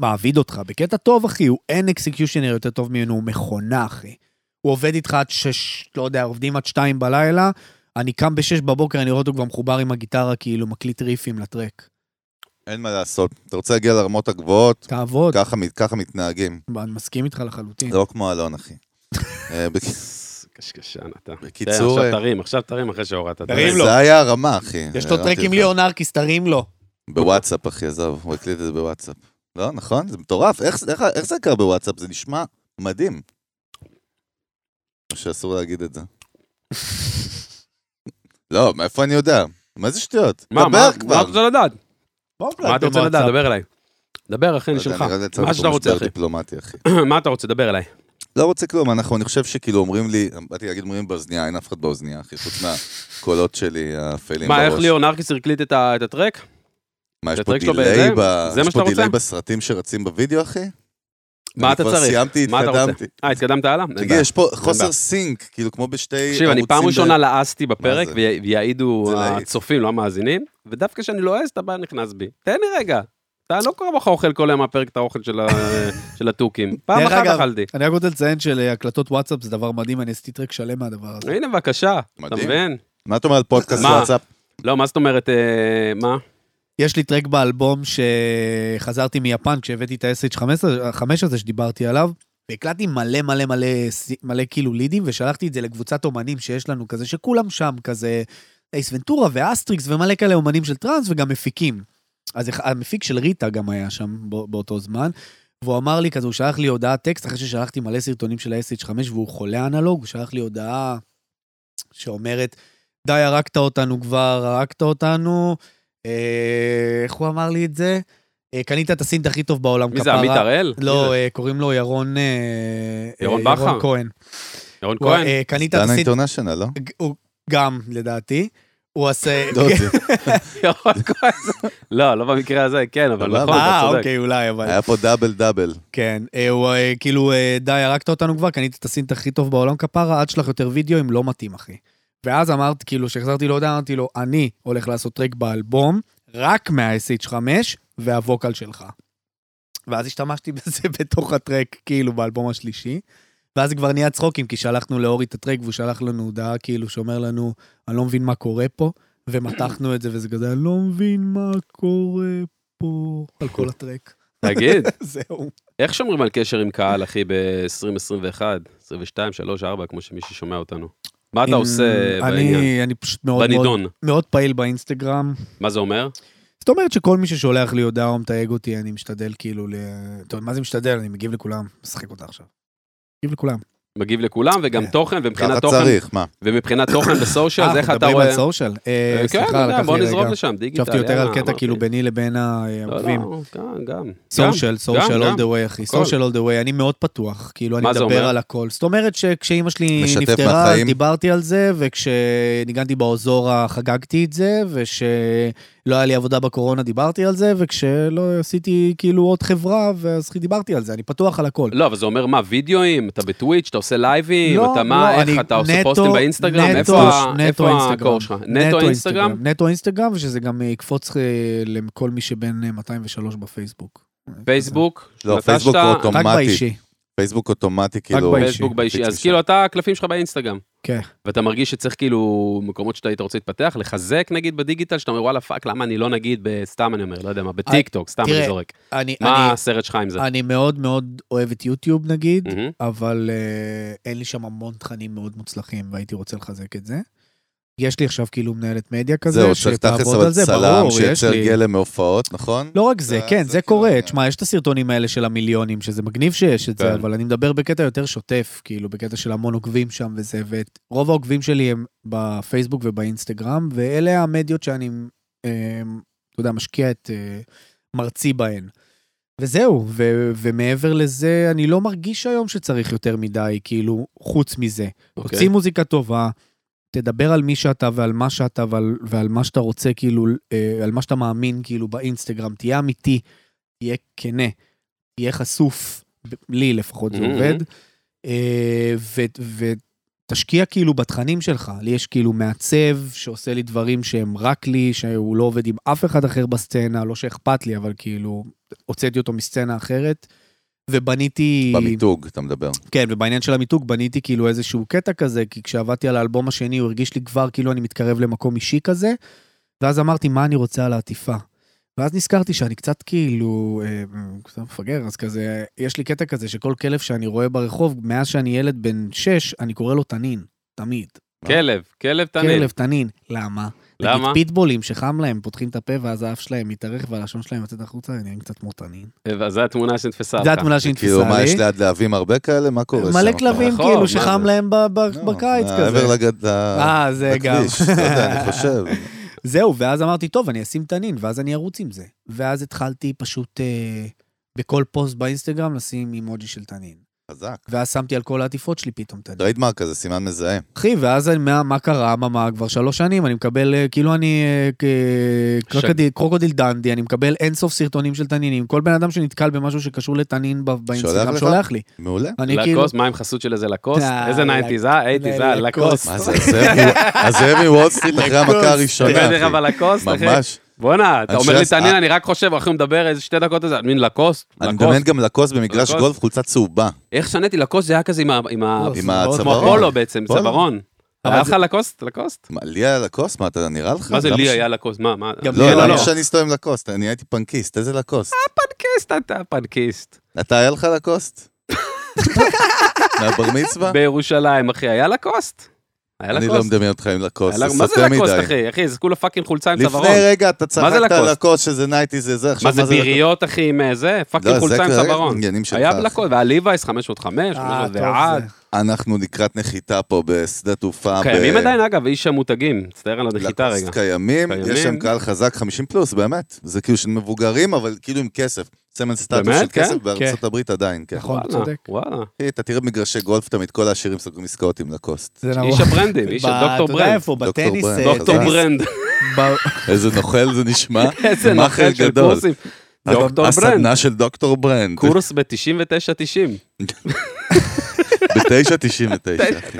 מעביד אותך, בקטע טוב, אחי, הוא אין אקסקיושנר יותר טוב ממנו, הוא מכונה, אחי. הוא עובד איתך עד שש, לא יודע, עובדים עד שתיים בלילה, אני קם בשש בבוקר, אני רואה אותו כבר מחובר עם הגיטרה, כאילו, מקליט ריפים לטרק. אין מה לעשות. אתה רוצה להגיע לרמות הגבוהות, תעבוד, ככה מת- ככה מתנהגים. אני מסכים איתך לחלוטין. לא כמו אלון, אחי. אה, בק- קשקשן אתה. בקיצור, כן, אה, עכשיו תרים, עכשיו תרים אחרי שהורדת. תרים לו. זה היה הרמה, אחי. יש לו טרק הרמתי עם לך. ליאור נרקיס, תרים לו. בוואטסאפ, אחי, עזוב, הוא הקליט את זה בוואטסאפ. לא, נכון? זה מטורף. איך, איך, איך זה קרה בוואטסאפ? זה נשמע מדהים. או שאסור להגיד את זה. לא, מאיפה אני יודע? מה זה שטויות? מה, מה דבר מה אתה. רוצה לדעת? מה אתה רוצה לדעת? דבר אליי. דבר, אחי, לא אני יודע, שלך. מה שאתה רוצה, אחי. דיפלומטי, אחי. מה אתה רוצה? דבר אליי. לא רוצה כלום, אנחנו, אני חושב שכאילו אומרים לי, באתי להגיד אומרים באוזנייה, אין אף אחד באוזנייה, אחי, חוץ מהקולות שלי האפלים בראש. מה, איך ליאור נרקיס הקליט את הטרק? מה, יש פה delay? ב- זה מה יש פה דיליי? בסרטים שרצים בווידאו, אחי? מה אני אתה כבר צריך? סיימתי, מה אתה רוצה? התקדמתי. אה, התקדמת הלאה? תגיד. יש פה. חוסר sync, כאילו כמו בשתי תקשיב, אני פעם ערוצים ראשונה לעסתי בפרק, ויעידו. הצופים, לא המאזינים, ודווקא כשאני לועס, אתה בא נכנס בי. תן לי רגע. אתה לא קורא לך אוכל כל היום מהפרק את האוכל של התוכים. פעם אחת אכלתי. אני רק רוצה לציין שלהקלטות וואטסאפ זה דבר מדהים, אני עשיתי טרק שלם מהדבר הזה. הנה, בבקשה. אתה. מבין? מה אתה אומר על פודקאסט? וואטסאפ? לא, מה זאת אומרת, אה, מה? יש לי טרק באלבום שחזרתי מיפן כשהבאתי את ה-SH5 הזה שדיברתי עליו, והקלטתי מלא מלא מלא מלא כאילו לידים, ושלחתי את זה לקבוצת אומנים שיש לנו כזה, שכולם שם כזה, Ace Ventura ו Astrix ומלא כאלה אומנים של טראנס וגם מפיקים. אז המפיק של ריטה גם היה שם בא- באותו זמן, והוא אמר לי כזה, הוא שלח לי הודעת טקסט אחרי ששלחתי מלא סרטונים של ה-SH5 והוא חולה אנלוג, הוא שלח לי הודעה שאומרת, די, הרגת אותנו כבר, הרגת אותנו. אה, איך הוא אמר לי את זה? אה, קנית את הסינט הכי טוב בעולם, מי זה, עמית הראל? לא, זה? אה, קוראים לו ירון... אה, ירון אה, בכר? כהן. ירון כהן? אה, קנית את הסינט... אינטרנשיונל, לא? הוא גם, לדעתי. הוא עושה... לא. ירון כהן? זה- לא, לא במקרה הזה, כן, אבל סבבה. נכון, אתה אה, צודק. אוקיי, אולי, אבל... היה פה דאבל דאבל. כן, אה, הוא אה, כאילו, אה, די, הרגת אותנו כבר, קנית את הסינט הכי טוב בעולם כפרה, עד שלך יותר וידאוים, לא מתאים, אחי. ואז אמרתי, כאילו, כשהחזרתי לו הודעה, אמרתי לו, אני הולך לעשות טרק באלבום, רק מה-SH5 והווקל שלך. ואז השתמשתי בזה בתוך הטרק, כאילו, באלבום השלישי. ואז כבר נהיה צחוקים, כי שלחנו לאורי את הטרק, והוא שלח לנו הודעה, כאילו, שאומר לנו, אני לא מבין מה קורה פה, ומתחנו את זה, וזה כזה, אני לא מבין מה קורה פה, על כל הטרק. תגיד, זהו. איך שומרים על קשר עם קהל, אחי, ב-2021, 22, 3, 4, כמו שמישהו שומע אותנו? מה אתה עושה אני- בעניין? אני פשוט מאוד. מאוד פעיל באינסטגרם. מה זה אומר? זאת אומרת שכל מי ששולח לי הודעה או מתייג אותי, אני משתדל כאילו ל... טוב, מה זה משתדל? אני מגיב לכולם. משחק אותה עכשיו. מגיב לכולם. מגיב לכולם, וגם כן. תוכן, ומבחינת ככה תוכן, צריך, מה? ומבחינת תוכן בסושיאל, אז אה, איך אנחנו אתה מדברים רואה... על סושיאל? אה, כן, יודע, לקח בוא נזרום רגע. לשם, דיגיטל. חשבתי יותר על קטע. כאילו ביני לבין לא, העוקבים. לא, גם, גם. סושיאל, סושיאל all the way, אחי. סושיאל all the way, אני מאוד פתוח. כאילו, אני זה מדבר? על הכל. זאת אומרת שכשאימא שלי נפטרה. דיברתי על זה, וכשניגנתי באוזורה חגגתי את זה, וכשלא היה לי עבודה בקורונה דיברתי על זה, וכשלא עשיתי כאילו עוד חברה, אז דיברתי על זה, אני פתוח על הכל. לא, אבל זה אומר מה, וידאוים? אתה בטוויץ', אתה עושה לייבים? לא, אתה מה, לא, איך אני אתה עושה נטו- פוסטים באינסטגרם? נטו- איפה נטו איפה אינסטגרם. הקור שלך? נטו אינסטגרם? נטו אינסטגרם, ושזה גם יקפוץ אה, לכל מי שבין אה, 203 בפייסבוק. פייסבוק? לא, פייסבוק הוא רק אוטומטי. באישי. פייסבוק אוטומטי, כאילו... באישי. פייסבוק באישי, אז. כאילו אתה, הקלפים שלך באינסטגרם. כן. ואתה מרגיש שצריך כאילו מקומות שאתה היית רוצה להתפתח, לחזק נגיד בדיגיטל, שאתה אומר וואלה fuck, למה אני לא נגיד בסתם אני אומר, לא יודע מה, בטיק טוק, סתם אני זורק. אני, מה הסרט שלך עם זה? אני מאוד מאוד אוהב את יוטיוב נגיד. אבל אה, אין לי שם המון תכנים מאוד מוצלחים, והייתי רוצה לחזק את זה. יש לי עכשיו כאילו מנהלת מדיה כזה, זהו, צריך תכלס אבל צלם לי. גלם מהופעות, נכון? לא רק זה, זה- כן, זה כאילו קורה. תשמע, יש את הסרטונים האלה של המיליונים, שזה מגניב שיש את זה, כן. אבל אני מדבר בקטע יותר שוטף, כאילו, בקטע של המון עוקבים שם וזה, ורוב העוקבים שלי הם בפייסבוק ובאינסטגרם, ואלה המדיות שאני, אה, אתה יודע, משקיע את אה, מרצי בהן. וזהו, ו- ומעבר לזה, אני לא מרגיש היום שצריך יותר מדי, כאילו, חוץ מזה. אוקיי. תוציא מוזיקה טובה, תדבר על מי שאתה ועל מה שאתה ועל, ועל מה שאתה רוצה, כאילו, אה, על מה שאתה מאמין, כאילו, באינסטגרם. תהיה אמיתי, תהיה כנה, תהיה חשוף, לי לפחות זה Mhm. עובד. אה, ו- ותשקיע כאילו בתכנים שלך. לי יש כאילו מעצב שעושה לי דברים שהם רק לי, שהוא לא עובד עם אף אחד אחר בסצנה, לא שאכפת לי, אבל כאילו, הוצאתי אותו מסצנה אחרת. ובניתי... במיתוג, אתה מדבר. כן, ובעניין של המיתוג בניתי כאילו איזשהו קטע כזה, כי כשעבדתי על האלבום השני הוא הרגיש לי כבר כאילו אני מתקרב למקום אישי כזה, ואז אמרתי, מה אני רוצה על העטיפה? ואז נזכרתי שאני קצת כאילו, אה, קצת מפגר, אז כזה, יש לי קטע כזה שכל כלב שאני רואה ברחוב, מאז שאני ילד בן 6, אני קורא לו תנין, תמיד. כלב, כלב תנין. כלב תנין. למה? למה? נגיד פיטבולים שחם להם, פותחים את הפה ואז האף שלהם מתארך והלשון שלהם יוצאת החוצה, הם נראים קצת כמו תנין. אה, זו התמונה שנתפסה אותך. זו התמונה שנתפסה לי. כאילו, מה, יש ליד להבים הרבה כאלה? מה קורה שם? מלא כלבים ברחוב, כאילו שחם? להם ב- ב- לא, בקיץ כזה. מעבר לגד... אה, זה גם. לכביש, לא יודע, אני חושב. זהו, ואז אמרתי, טוב, אני אשים תנין, ואז אני ארוץ עם זה. ואז התחלתי פשוט אה, בכל פוסט באינסטגרם לשים אימוג'י של תנין. חזק. ואז שמתי על כל העטיפות שלי פתאום. trademark כזה, סימן מזהה. אחי, ואז אני- מה, מה קרה? מה, מה, כבר שלוש שנים, אני מקבל, אה, כאילו אני אה, כ- קרוקודיל, קרוקודיל דנדי, אני מקבל אינסוף סרטונים של תנינים. כל בן אדם שנתקל במשהו שקשור לתנין ב- באינסטגרם? שולח לי. מעולה. אני כאילו... מה עם חסות של איזה Lacoste? אה, איזה nineties, אה? eighties, אה? Lacoste. מה זה, הזאב מ- הזאב מוול סטריט אחרי המכה הראשונה? ממש. בואנה, אתה אומר לי תעניין, אה. אני רק חושב, אנחנו מדבר איזה שתי דקות איזה, מין לקוסט, אני לקוסט. מדמיין גם לקוס במגרש לקוסט. גולף, חולצה צהובה. איך שנאתי לקוסט, זה היה כזה עם ה... עם ה- לא, בעצם. צווארון. אבל היה לך לקוסט? לקוסט? מה, לי היה לקוס? מה, אתה נראה לך? מה זה לי היה לקוסט? מה? מה? לא, לא, לא. שאני אסתובב עם לקוסט, אני הייתי פנקיסט, איזה לקוסט? פנקיסט, אתה פנקיסט. אתה היה לך לקוסט? מהבר מצווה? בירושלים, אחי, היה לקוסט? היה אני לא לקוסט? מדמיין אותך עם לקוסט, היה זה לה- מה זה סוטה לקוסט, מדי. אחי? אחי, זה כולה fucking חולצה עם צווארון. לפני רגע אתה מה זה צחקת על לקוסט? לקוסט שזה nineties זה זה, עכשיו מה זה לקוסט? ביריות, אחי, עם אה, זה? לא, fucking זה חולצה עם צווארון. עניינים שלך, היה. בלקוסט, והיה ליווייס 505, אה, טוב, 501. זה- אנחנו לקראת נחיתה פה בשדה תעופה. קיימים עדיין, אגב, איש המותגים. מצטער על הנחיתה לקוסט רגע. קיימים, קיימים. יש שם קהל חזק 50 פלוס, באמת. זה כאילו של מבוגרים, אבל כאילו עם כסף. סמל סטטוס? של כסף כן? בארצות הברית עדיין, כן. נכון, צודק. וואלה. אתה תראה במגרשי גולף תמיד, כל העשירים סוגרים עסקאות עם לקוסט. איש הברנדים, איש הדוקטור אתה יודע ברנד. איפה? בטניס. ברנד. אה, דוקטור. ברנד. איזה נוכל זה נשמע. איזה נוכל של גדול. קורסים. דוקטור ברנד. הסדנה של דוקטור ברנד. קורס ב-99.90. ב-9.99, אחי.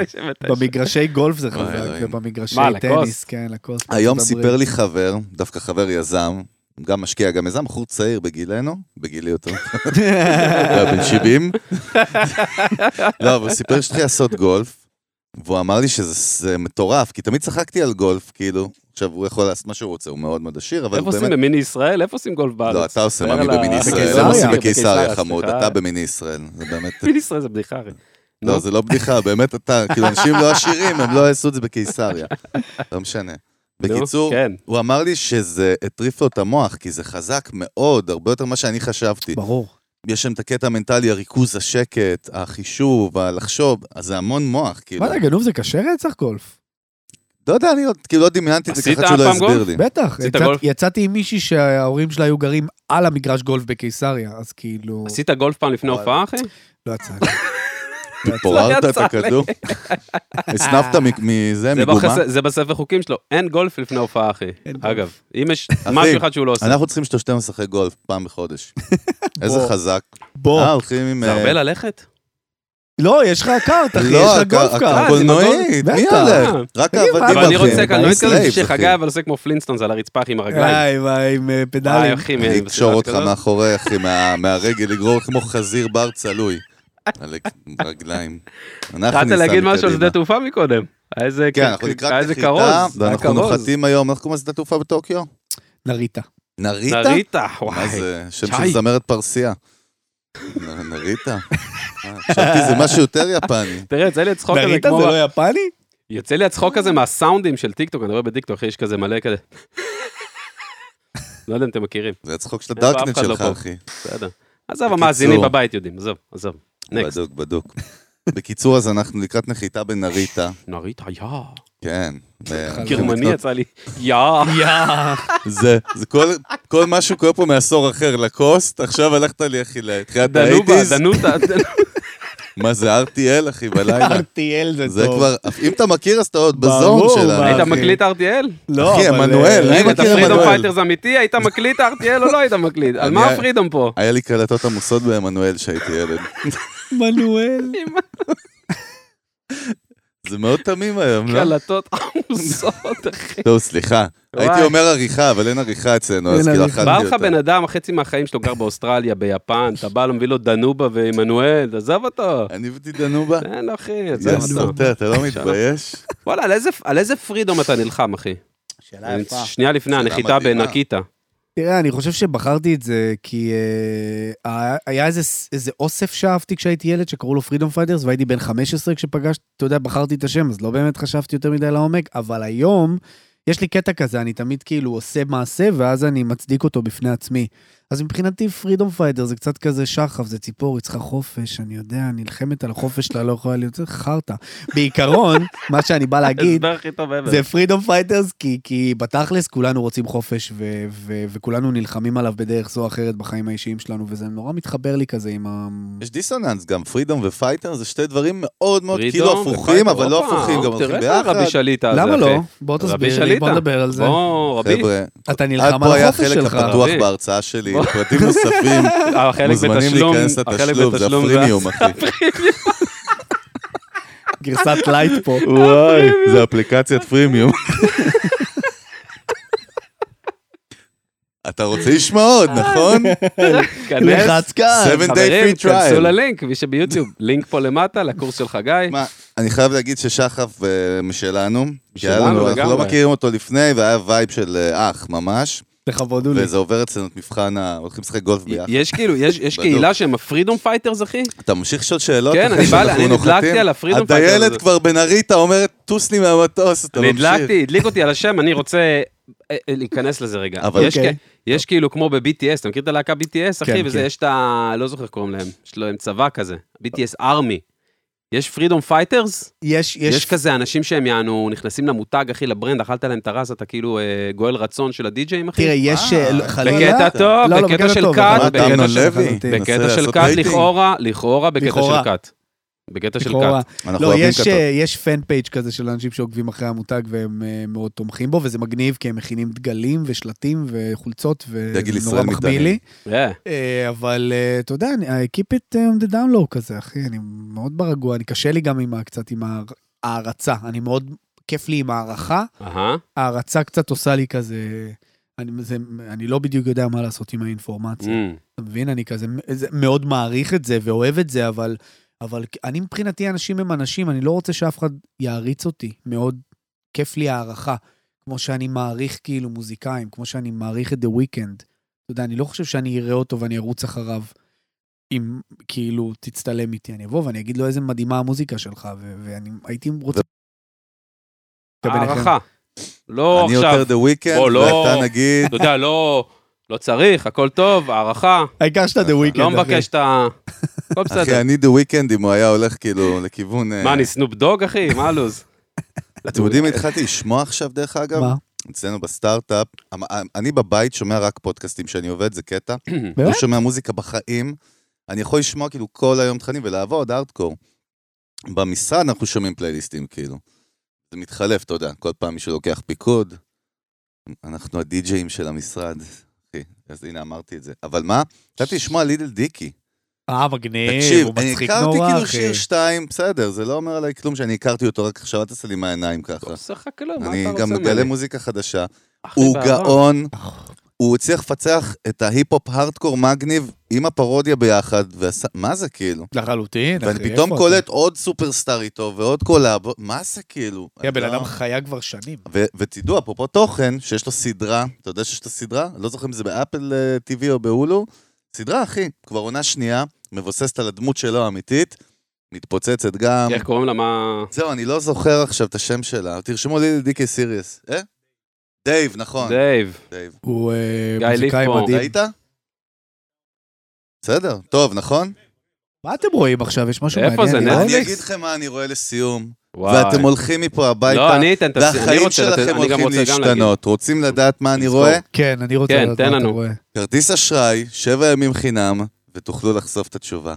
במגרשי גולף זה חזק, אלוהים. ובמגרשי? טניס, כן, לקוסט. היום סיפר. לי חבר, דווקא חבר יזם, גם משקיע, גם יזם, בחור צעיר בגילנו, בגילי יותר, הוא בן 70. לא, אבל הוא סיפר שהתחיל לעשות גולף, והוא אמר לי שזה זה מטורף, כי תמיד צחקתי על גולף, כאילו, עכשיו הוא יכול לעשות מה שהוא רוצה, הוא מאוד מאוד עשיר, אבל איפה עושים באמת... במיני ישראל? איפה עושים גולף בארץ? לא, אתה עושה דבר מאמי על ה- במיני ישראל. הם עושים בקיסריה, חמוד. אתה במיני ישראל, זה באמת... מיני ישראל זה בדיחה, הרי. לא. זה לא בדיחה, באמת אתה, כאילו, אנשים לא עשירים, הם לא יעשו את זה בקיסריה. לא משנה. בקיצור, כן. הוא אמר לי שזה הטריף לו את המוח, כי זה חזק מאוד, הרבה יותר ממה שאני חשבתי. ברור. יש שם את הקטע המנטלי, הריכוז, השקט, החישוב, הלחשוב, אז זה המון מוח, כאילו. מה זה, גנוב זה קשה רצח גולף? לא יודע, אני עוד- כאילו לא דמיינתי את זה ככה שהוא לא הסביר? לי. בטח. יצאתי עם מישהי שההורים שלה היו גרים על המגרש גולף בקיסריה, אז כאילו... עשית גולף פעם לפני. הופעה, אחי? לא יצא לי. פוררת את. הכדור? הסנפת מ- מזה, זה מגומה? זה בספר חוקים שלו, אין גולף לפני הופעה, אחי. אגב, אם יש משהו אחד שהוא לא עושה. אנחנו צריכים שלושתנו לשחק גולף פעם בחודש. איזה. חזק. בוא. אה, הולכים עם... זה אה, הרבה ללכת? לא, יש לך cart, אחי, יש לא, לך golf cart. הקולנועית, מי. הולך? רק העבדים אבל אני הולכים. רוצה כזה slaves, שחגי. אבל עושה כמו Flintstones על הרצפה אחי, עם הרגליים. וואי, עם אה, פדלים. אני אקשור אותך. מאחורי, אחי, מה- מהרגל, לגרור כמו חזיר בר צלוי. על רגליים. אנחנו התחלת להגיד משהו על. שדה תעופה מקודם. איזה כן, אנחנו כרוז, כרוז. נוחתים היום, איך קוראים לזה תעופה בטוקיו? נריטה. נריטה? נריטה, מה וואי. זה? שם. של זמרת פרסיה. נ- נריטה? אה, חשבתי זה משהו יותר יפני. תראה, יוצא לי הצחוק הזה נריטה כמו... זה לא יפני? יוצא לי הצחוק הזה מהסאונדים של טיקטוק, אני רואה בטיקטוק, יש כזה מלא כזה. לא יודע אם אתם מכירים, זה הצחוק של הדארקנט לא שלך? אחי. בסדר. עזוב, המאזינים. בבית יודעים, עזוב, עזוב. next. בדוק, בדוק. בקיצור, אז אנחנו לקראת נחיתה בנריטה. נריטה, יא. כן. גרמני יצא לי, יא. יא. זה, זה כל, כל מה שקורה פה מעשור אחר, לקוסט, עכשיו הלכת לי, אחי, לתחילת דנובה, ה eighties. דנותה. מה זה RTL, אחי, בלילה? RTL זה זה טוב. כבר, אם אתה מכיר, אז אתה עוד ב zone שלנו. מה, היית. מקליט RTL? לא, אחי, עמנואל, אה, אני אם אתה מכיר freedom עמנואל. fighters אמיתי, היית מקליט RTL או לא היית מקליט? על מה ה freedom פה? היה לי קלטות עמוסות בעמנואל כשהייתי ילד. עמנואל. זה מאוד תמים היום, לא? קלטות עמוסות, אחי. טוב, סליחה. הייתי אומר עריכה, אבל אין עריכה אצלנו, אז כאילו. אכלתי בא לך אותה. בן אדם, חצי מהחיים שלו גר באוסטרליה, ביפן, אתה בא מביא לו דנובה ועמנואל, עזוב אותו. אני הבאתי דנובה? אין, אחי, עזוב אותו. אתה לא מתבייש? וואלה, על איזה- פרידום אתה נלחם, אחי? שאלה יפה. שנייה לפני הנחיתה. בנקיטה. תראה, אני חושב שבחרתי את זה כי אה, היה איזה, איזה אוסף שאהבתי כשהייתי ילד שקראו לו freedom fighters והייתי בן 15 כשפגשתי, אתה יודע, בחרתי את השם, אז לא באמת חשבתי יותר מדי לעומק, אבל היום יש לי קטע כזה, אני תמיד כאילו עושה מעשה ואז אני מצדיק אותו בפני עצמי. אז מבחינתי freedom fighter זה קצת כזה שחף, זה ציפור, היא צריכה חופש, אני יודע, נלחמת על החופש שלה, לא יכולה להיות, חרטא. בעיקרון, מה שאני בא להגיד. זה freedom fighters, כי, כי בתכלס כולנו רוצים חופש, ו, ו, וכולנו נלחמים עליו בדרך זו או אחרת בחיים האישיים שלנו, וזה נורא מתחבר לי כזה עם ה... יש דיסוננס גם, freedom ו fighter זה שתי דברים מאוד מאוד freedom כאילו הפוכים, אבל לא הפוכים, גם הולכים תראה ביחד. את הרבי שליטה הזה, למה. לא? בוא רבי תסביר לי. בוא נדבר על זה. בוא, רבי. אתה נלחם על החופש שלך. הפתוח רבי. בהרצאה שלי, פרטים נוספים, החלק מוזמנים להיכנס לתשלום, זה הפרימיום, אחי. גרסת light פה. וואי, זה אפליקציית פרימיום. אתה רוצה לשמוע עוד, נכון? כנס. לחץ כאן. די חברים, כנסו. ללינק, מי שביוטיוב, לינק פה למטה, לקורס של חגי. מה, אני חייב להגיד ששחף אה, משלנו, כי היה לנו, אנחנו לא. מכירים אותו לפני, והיה vibe של אה, אח ממש, לכבודו לי. וזה עובר אצלנו את מבחן ה... הולכים לשחק גולף ביחד. יש כאילו, יש. קהילה שהם ה freedom fighters, אחי? אתה ממשיך לשאול שאלות? כן, אני בא, אני? נדלקתי על ה freedom fighters. הדיילת כבר בנריטה אומרת, טוס לי מהמטוס, אתה ממשיך. נדלקתי, הדליק אותי על השם, אני רוצה אה, אה, להיכנס לזה רגע. אבל- יש אוקיי. כ- יש כאילו כמו ב-BTS, אתה מכיר את הלהקה BTS, אחי? כן, וזה, כן. יש את ה... לא זוכר איך קוראים להם, יש להם צבא כזה, BTS Army. יש freedom fighters? יש, יש יש, כזה אנשים שהם יענו, נכנסים למותג, אחי, ל brand, אכלת להם את הראש, אתה כאילו אה, גואל רצון של הדי-ג'אים, אחי? תראה, יש, אה, אה, חלילה... בקטע טוב, לא, לא, בקטע של טוב, כת, בקטע של-. מנסה בקטע של כת? לכאורה, לכאורה בקטע. של כת. בקטע של. אנחנו לא, יש. אה, יש פן פייג' כזה של אנשים שעוקבים אחרי המותג והם אה, מאוד תומכים בו, וזה מגניב כי הם מכינים דגלים ושלטים וחולצות, וזה נורא מחמיא. לי. אה, אה, אבל אתה יודע, אני I keep it on the down low כזה, אחי, אני מאוד ברגוע, אני קשה לי גם עם ה- קצת עם ההר- הערצה, אני מאוד, כיף לי עם הערכה. הערצה קצת עושה לי כזה, אני, זה, אני לא בדיוק יודע מה לעשות עם האינפורמציה. אמ. אתה מבין? אני כזה זה- מאוד מעריך את זה ואוהב את זה, אבל, אבל אני מבחינתי, אנשים הם אנשים, אני לא רוצה שאף אחד יעריץ אותי. מאוד כיף לי הערכה. כמו שאני מעריך כאילו מוזיקאים, כמו שאני מעריך את The Weeknd. אתה יודע, אני לא חושב שאני אראה אותו ואני ארוץ אחריו. אם כאילו תצטלם איתי, אני אבוא ואני אגיד לו איזה מדהימה המוזיקה שלך, ו- ואני הייתי רוצה... הערכה. לא אני עכשיו, יותר The Weeknd, לא- ואתה נגיד... אתה יודע, לא לא צריך, הכל טוב, הערכה. העיקר שאתה The Weeknd, לא אחי. מבקש את ה... הכל בסדר. אחי, אני The Weeknd, אם הוא היה הולך כאילו לכיוון... אה, מה, אני סנופ דוג, אחי? מה הלו"ז? אתם יודעים, התחלתי לשמוע עכשיו, דרך אגב, מה? אצלנו בסטארט-אפ, המ- אני בבית שומע רק פודקאסטים שאני עובד, זה קטע. לא באמת? שומע מוזיקה בחיים. אני יכול לשמוע כאילו כל היום תכנים ולעבוד, ארטקור. במשרד אנחנו שומעים פלייליסטים, כאילו. זה מתחלף, אתה יודע, כל פעם מישהו לוקח פיקוד. אנחנו הדי-ג'אים של המשרד. אחי, אז הנה אמרתי את זה. אבל מה? התחלתי לשמוע ל Lil Dicky. אה, מגניב, תקשיב, הוא אני מצחיק הכרתי נורא, כאילו אחי. שיר שתיים, בסדר, זה לא אומר עליי כלום שאני הכרתי אותו, רק עכשיו אל תעשה לי מהעיניים ככה. לא עושה לך כלום, מה אני אתה רוצה גם מגלה ממני? מוזיקה חדשה. הוא. גאון, הוא הצליח לפצח את ההיפ-הופ הארדקור מגניב עם הפרודיה ביחד, ועשה, מה זה כאילו? לחלוטין, אחי, ואני פתאום קולט עוד superstar איתו ועוד collab, מה זה כאילו? אתה? הבן אתה- אדם חיה כבר שנים. ו- ותדעו, אפרופו תוכן, שיש לו סדרה, אתה יודע שיש לו סדרה? לא זוכר אם זה באפל אה, TV או בהולו. סדרה, אחי, כבר עונה שנייה, מבוססת על הדמות שלו האמיתית, מתפוצצת גם. איך קוראים לה? מה... זהו, אני לא זוכר עכשיו את השם שלה, תרשמו לי Dicky series. אה? דייב, נכון. דייב. דייב. הוא אה, גיא מוזיקאי. מדהים. ראית? בסדר, טוב, נכון? מה אתם רואים עכשיו? יש משהו איפה מעניין? זה, לראות? נטפליקס? אני אגיד לכם מה אני רואה לסיום, וואי. ואתם הולכים מפה הביתה, לא, אני אתן. אני והחיים רוצה שלכם אני גם הולכים רוצה גם להגיד. להשתנות. רוצים לדעת מה אני לזכור. רואה? כן, אני רוצה כן, לדעת תן מה אתה לנו. רואה. כרטיס אשראי, שבע ימים חינם, ותוכלו לחשוף את התשובה.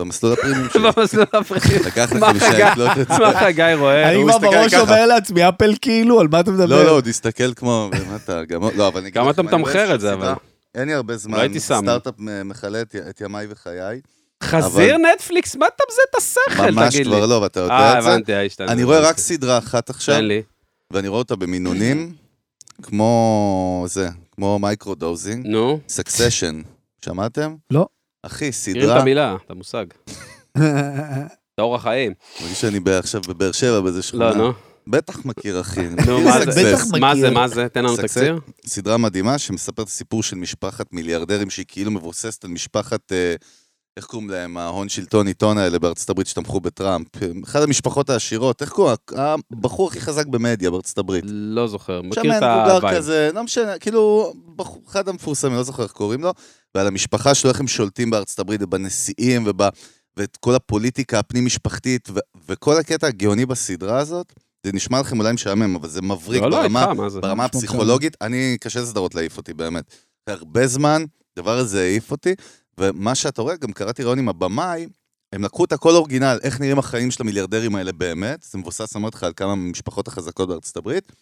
במסלול הפרימיום שלי. במסלול הפרחים. לקח שעה חגי? לקלוט את זה. מה חגי רואה? אני הוא כבר בראש. אומר לעצמי, אפל כאילו, על מה אתה מדבר? לא, לא, עוד הסתכל כמו, מה אתה, גם, לא, אבל אני כמה אתה מתמחר את זה. אבל? אין לי הרבה זמן, לא הייתי שם. סטארט-אפ מכלה את- ימיי וחיי. חזיר נטפליקס? מה אתה מזה את השכל, ממש תגיד לי? כבר לא, ואתה יודע אה, את זה. הבנתי, השתנה. אני רואה רק סדרה אחת עכשיו, לי. ואני רואה אותה במינונים, כמו זה, כמו micro dosing, נו, Succession, שמעתם? לא. אחי, תראי את סדרה, המילה, את המושג. את אורח חיים. אני מרגיש שאני עכשיו בבאר שבע באיזה שכונה. לא, נו. בטח מכיר, אחי. נו, מכיר מה. זה? בטח מה זה, מכיר. מה זה? תן לנו. תקציר. סדרה מדהימה שמספרת סיפור של משפחת מיליארדרים שהיא כאילו מבוססת על משפחת, אה, איך קוראים להם, ההון שלטון עיתון האלה בארצות הברית שתמכו בטראמפ. אחת המשפחות העשירות, איך קוראים? הבחור הכי חזק במדיה בארצות הברית. לא זוכר, מכיר שמן את מבוגר ה vibe. כזה, לא משנה, כאילו, בחור- אחד המפורסמים, לא זוכר איך קוראים לו, ועל המשפחה שלו, איך הם שולטים בארצות הברית ובנשיאים וב... ואת כל הפוליטיקה הפנים-משפחתית, ו... וכל הקטע הגאוני בסדרה הזאת, זה נשמע לכם אולי משעמם, אבל זה מבריק לא, לא, ברמה, זה? ברמה משמעותי. הפסיכולוגית. אני, קשה לסדרות להעיף אותי, באמת. הרבה זמן, הדבר הזה העיף אותי, ומה שאתה רואה, גם קראתי רעיון עם הבמאי, הם לקחו את הכל אורגינל, איך נראים החיים של המיליארדרים האלה באמת, זה מבוסס, אמרתי לך, על כמה מהמשפחות החזקות בארצות הברית,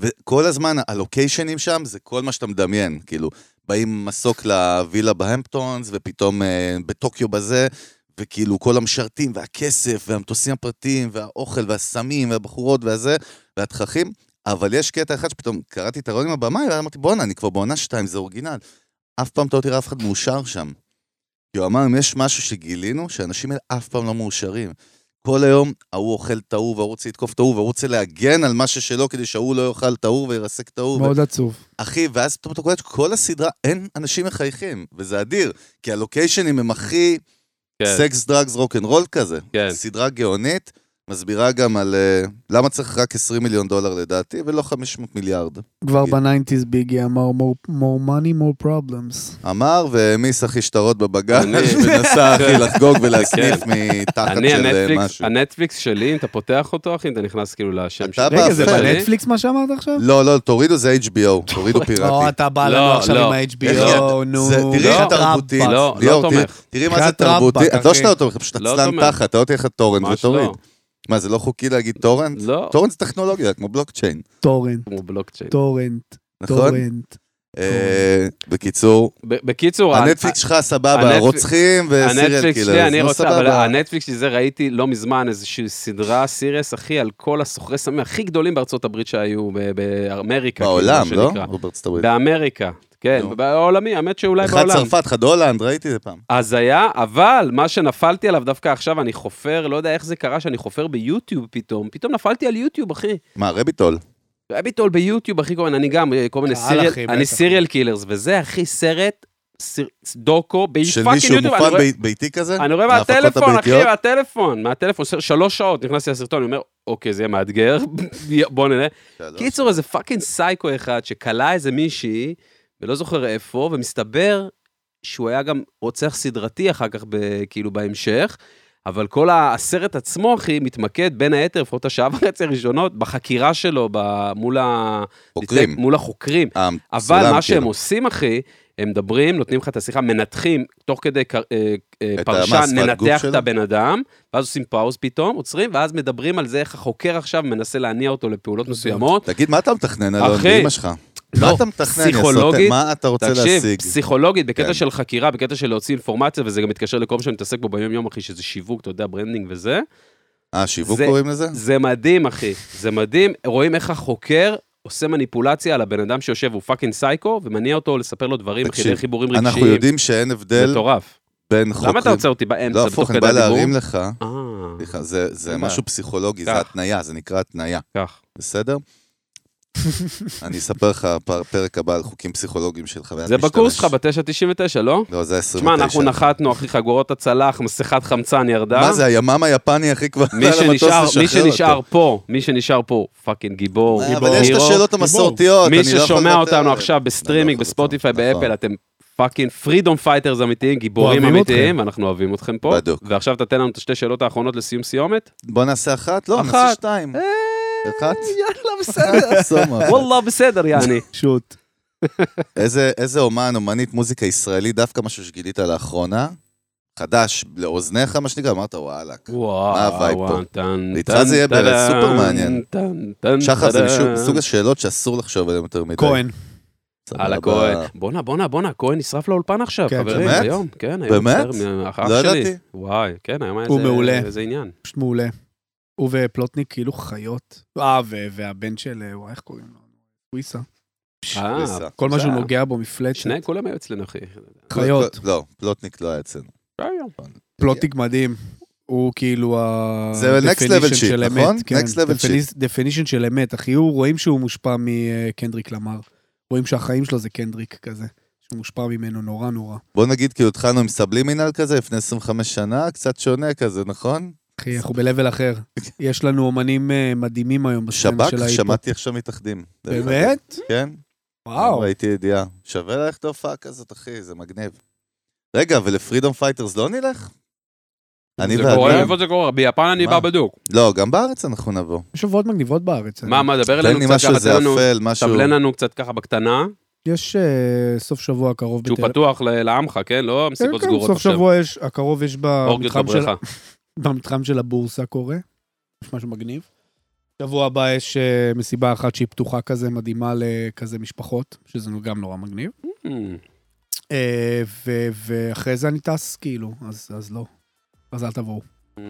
וכל הזמן הלוקיישנים שם זה כל מה שאתה מדמיין, כאילו, באים מסוק לווילה בהמפטונס, ופתאום אה, בטוקיו בזה, וכאילו כל המשרתים, והכסף, והמטוסים הפרטיים, והאוכל, והסמים, והבחורות, והזה, והתככים, אבל יש קטע אחד שפתאום קראתי את הרעיון עם הבמאי, ואמרתי, בואנה, אני כבר בעונה שתיים, זה אורגינל. אף פעם אתה לא תראה אף אחד מאושר שם. כי הוא אמר, אם יש משהו שגילינו, שהאנשים האלה אף פעם לא מאושרים. כל היום ההוא אוכל את ההוא, והוא רוצה לתקוף את ההוא, והוא רוצה להגן על מה ששלו כדי שההוא לא יאכל את ההוא וירסק את ההוא. ו- מאוד עצוב. אחי, ואז פתאום אתה קולט שכל הסדרה, אין אנשים מחייכים, וזה אדיר, כי הלוקיישנים הם הכי כן, sex, drugs, rock n' roll כזה. כן. סדרה גאונית, מסבירה גם על אה, למה צריך רק 20 מיליון דולר לדעתי, ולא 500 מיליארד. כבר. ב nineties ביגי אמר more more money, more problems. אמר והעמיס אחי שטרות בבגאז' אני- ונסע אחי לחגוג ולהסניף מתחת אני, של אה, הנטפליקס, משהו. הנטפליקס שלי, אם אתה פותח אותו, אחי, אתה נכנס כאילו לשם שלי. רגע, זה. בנטפליקס מה שאמרת עכשיו? לא, לא, תורידו זה HBO, תורידו או, פיראטי. אתה בא לא, לנו עכשיו לא. עם ה-HBO, נו. תראי איך לא. תרבותי. לא, ליאור, לא תראי- תומך. תראי מה זה תרבותי. את לא. שאתה תומך, פשוט לא עצלן. תחת, אתה לא תלך לטורנט ותוריד. מה, זה לא חוקי להגיד טורנט? לא, טורנט זה טכנולוגיה, כמו בלוקצ'יין, טורנט, כמו בלוקצ'יין. טורנט, נכון? טורנט. אה, בקיצור, בקיצור, הנטפליקס שלך סבבה, רוצחים ו serial killer. שלי, אני לא רוצה, אבל. הנטפליקס שלי זה ראיתי לא מזמן איזושהי סדרה series, אחי, על כל הסוחרי סמים הכי גדולים בארצות הברית שהיו ב- באמריקה. כאילו, בעולם, לא? בארצות הברית. באמריקה, כן. בעולמי, האמת שאולי אחד בעולם. צרפת, אחד הולנד, ראיתי את זה פעם. אז היה, אבל מה שנפלתי עליו דווקא עכשיו, אני חופר, לא יודע איך זה קרה שאני חופר ביוטיוב פתאום, פתאום נפלתי על יוטיוב, אחי. מה, rabbit hole? rabbit hole ביוטיוב, אחי, כל מיני, אני גם, כל מיני serial, אני. serial killers, וזה, אחי, סרט, דוקו, של ב fucking מישהו מופן ביתי כזה? אני רואה מהטלפון, אחי? מהטלפון, מהטלפון, שלוש שעות, נכנסתי לסרטון, אני אומר, אוקיי, זה יהיה מאתגר, בוא נראה. קיצור, איזה fucking psycho אחד שכלה איזה מישהי, ולא זוכר איפה, ומסתבר שהוא היה גם רוצח סדרתי אחר כך, ב- כאילו, בהמשך. אבל כל הסרט עצמו, אחי, מתמקד בין היתר, לפחות השעה וחצי הראשונות, בחקירה שלו, ב- מול, ה... חוקרים. מול החוקרים. אה, אבל מה שהם כאילו. עושים, אחי, הם מדברים, נותנים לך את השיחה, מנתחים, תוך כדי קר- אה, אה, את ננתח? הבן אדם, ואז עושים פאוז פתאום, עוצרים, ואז מדברים על זה איך החוקר עכשיו מנסה להניע אותו לפעולות מסוימות. תגיד, מה אתה מתכנן, אלון, אחי, באמא שלך? מה לא, אתה מתכנן, סוטה? מה אתה רוצה תקשיב, להשיג? פסיכולוגית, בקטע כן. של חקירה, בקטע של להוציא אינפורמציה, וזה גם מתקשר לכל מה שאני מתעסק בו ביום-יום, אחי, שזה שיווק, אתה יודע, branding וזה. אה, שיווק זה- קוראים לזה? זה מדהים, אחי. זה מדהים. רואים איך החוקר עושה מניפולציה על הבן אדם שיושב, הוא fucking psycho, ומניע אותו לספר לו דברים, אחי, תקשיב, דרך חיבורים רגשיים. אנחנו יודעים שאין הבדל מטורף. בין חוקרים... למה אתה עוצר אותי באמצע, לא, הפוך, אני בא? להרים לך. אה, סליחה, זה- זה משהו פסיכולוגי, זה. התניה, זה נקרא התניה, כך. בסדר? אני אספר לך פר- פרק הבא על חוקים פסיכולוגיים של חוויית זה משתמש. בקורס שלך ב-999, לא? לא, זה 29. תשמע, אנחנו נחתנו, אחי, חגורות הצלח, מסכת חמצן ירדה. מה זה, הימ"מ היפני, אחי, כבר מי על המטוס שנשאר. פה, מי שנשאר פה, fucking גיבור. אה, אבל יש את. השאלות המסורתיות, מי לא ששומע אותנו. עכשיו בסטרימינג, לא בספוטיפיי, לוותר. באפל, נכון. אתם fucking Freedom Fighters אמיתיים, גיבורים אמיתיים, ואנחנו אוהבים אתכם פה. בדוק. ועכשיו תתן לנו את השתי שאלות האחרונות לסיום סיומת. בוא נעשה אחת? לא. נעשה שתיים. אחת? יאללה, בסדר. סומה. וואלה, בסדר, יעני. shoot. איזה, איזה אומן, אומנית מוזיקה ישראלי, דווקא משהו שגילית לאחרונה, חדש לאוזניך, מה שנקרא, אמרת וואלה. וואו, מה ה vibe פה? איתך זה יהיה סופר מעניין. שחר זה סוג השאלות שאסור לחשוב עליהן יותר מדי. כהן. על הכהן. בואנה, בואנה, בואנה, כהן נשרף לאולפן עכשיו, כן, חברים, באמת? היום, כן, היום. באמת? לא שלי. ידעתי. וואי, כן, היום היה. איזה עניין. פשוט מעולה. הוא ופלוטניק כאילו חיות. אה, והבן של, אה, וואי, איך קוראים לו? וויסה. אה. כל מה שהוא. נוגע בו מפלצת. שני, כולם היו אצלנו, אחי. חיות. לא, פלוטניק לא היה אצלנו. פלוטניק מדהים. הוא כאילו ה... זה next level definition shit, של נכון? next level shit. definition של אמת, אחי, הוא רואים שהוא מושפע מקנדריק למר. רואים שהחיים שלו זה קנדריק כזה. שהוא מושפע ממנו נורא נורא. בוא נגיד כאילו התחלנו עם סבלימינל כזה לפני 25 שנה, קצת שונה כזה, נכון? אחי, אנחנו ב-level אחר. יש לנו אומנים אה, מדהימים היום שב"ק, של ההיפו. שמעתי עכשיו מתאחדים. באמת? כן. וואו. ראיתי ידיעה. שווה ללכת להופעה כזאת, אחי, זה מגניב. רגע, ול Freedom Fighters לא נלך? אני זה קורה, ואתה? איפה זה קורה? ביפן אני? בא בדוק. לא, גם בארץ אנחנו נבוא. יש הופעות מגניבות בארץ. מה, מה, דבר אלינו לי קצת ככה, תן לנו, אפל, משהו... תבלן לנו קצת ככה בקטנה, יש אה, סוף שבוע הקרוב שהוא בתל- פתוח לעמך, כן? לא כן, מסיבות כן, סגורות סוף עכשיו. שבוע יש, הקרוב יש אורגיות במתחם של, בבריכה. במתחם של הבורסה קורה. יש משהו מגניב. שבוע הבא יש אה, מסיבה אחת שהיא פתוחה כזה, מדהימה לכזה משפחות, שזה גם נורא מגניב. Hmm. אה, ואחרי זה אני טס, כאילו, אז אז לא. אז אל תבואו. Hmm.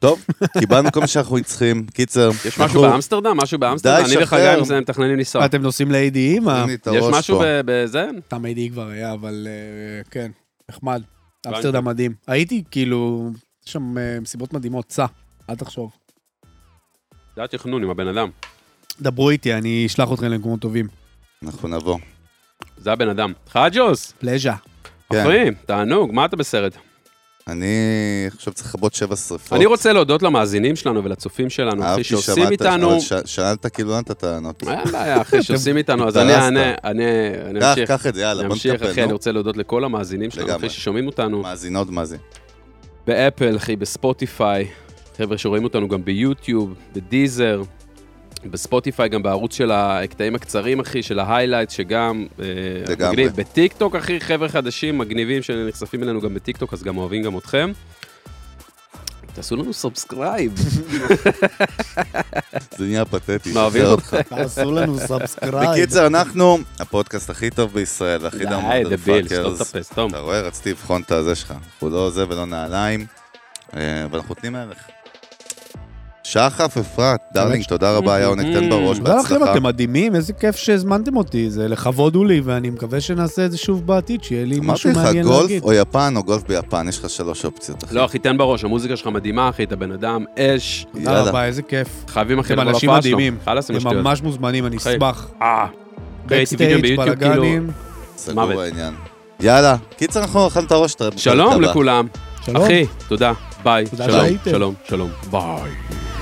טוב, קיבלנו כל מה שאנחנו צריכים. קיצר, יש משהו באמסטרדם? משהו באמסטרדם? אני וחגי. מתכננים לנסוע. אתם נוסעים ל-ADE? את יש משהו בזה? סתם ADE כבר היה, אבל אה, כן, נחמד. אמסטרדם מדהים. הייתי, כאילו, יש שם אה, מסיבות מדהימות, סע, אל תחשוב. זה התכנון עם הבן אדם. דברו איתי, אני אשלח אתכם למקומות טובים. אנחנו נבוא. זה הבן אדם. חג'וס, פלז'ה. כן. אחי, תענוג, מה אתה בסרט? אני עכשיו צריך לכבות שבע שרפות. אני רוצה להודות למאזינים שלנו ולצופים שלנו, אחי, שעושים איתנו... שאלת כאילו לא נתת לענות. אין בעיה, אחי, שעושים איתנו, אז אני. אענה, אני אני קח, אמשיך. קח את זה, יאללה, אני בוא אמשיך, נטפל, אחי, אני. רוצה להודות לכל המאזינים שלנו. אחי, ששומעים אותנו מאזינות, מה זה? באפל, אחי, בספוטיפיי, חבר'ה שרואים אותנו גם ביוטיוב, בדיזר, בספוטיפיי, גם בערוץ של הקטעים הקצרים, אחי, של ה highlight, שגם אה, לגמרי. מגניב. בטיקטוק, אחי, חבר'ה חדשים, מגניבים, שנחשפים אלינו גם בטיקטוק, אז גם אוהבים גם אתכם. תעשו לנו subscribe. זה נהיה פתטי. שחרר אותך. תעשו לנו subscribe. בקיצר, אנחנו הפודקאסט הכי טוב בישראל, והכי דם די, דביל, סתום את הפה, סתום. אתה רואה, רציתי לבחון את הזה שלך. אנחנו לא זה ולא נעליים, אה, אבל אנחנו נותנים ערך. שחף, אפרת, darling, תודה רבה, היה עונג, תן בראש, תודה לכם, בהצלחה. אתם מדהימים, איזה כיף שהזמנתם אותי, זה לכבוד הוא לי, ואני מקווה שנעשה את זה שוב בעתיד, שיהיה לי אמרתי משהו לך, מעניין גולף להגיד. או יפן או גולף ביפן, יש לך שלוש אופציות. לא, אחי, תן בראש, המוזיקה שלך מדהימה, אחי, אתה בן אדם אש. תודה. רבה, איזה כיף. חייבים, אחי, אתם לבוא אנשים להופעה שלו. מדהימים. חלאס עם אתם. ממש מוזמנים, אני. אשמח. אה, backstage, ביוטיוב, כאילו... בלאגנים. סגור. העניין. יאללה, קיצר, אנחנו אכלנו את הראש. תראה, בפרק שלום הבא. לכולם. שלום. אחי, תודה. ביי. שלום. שלום, שלום. ביי.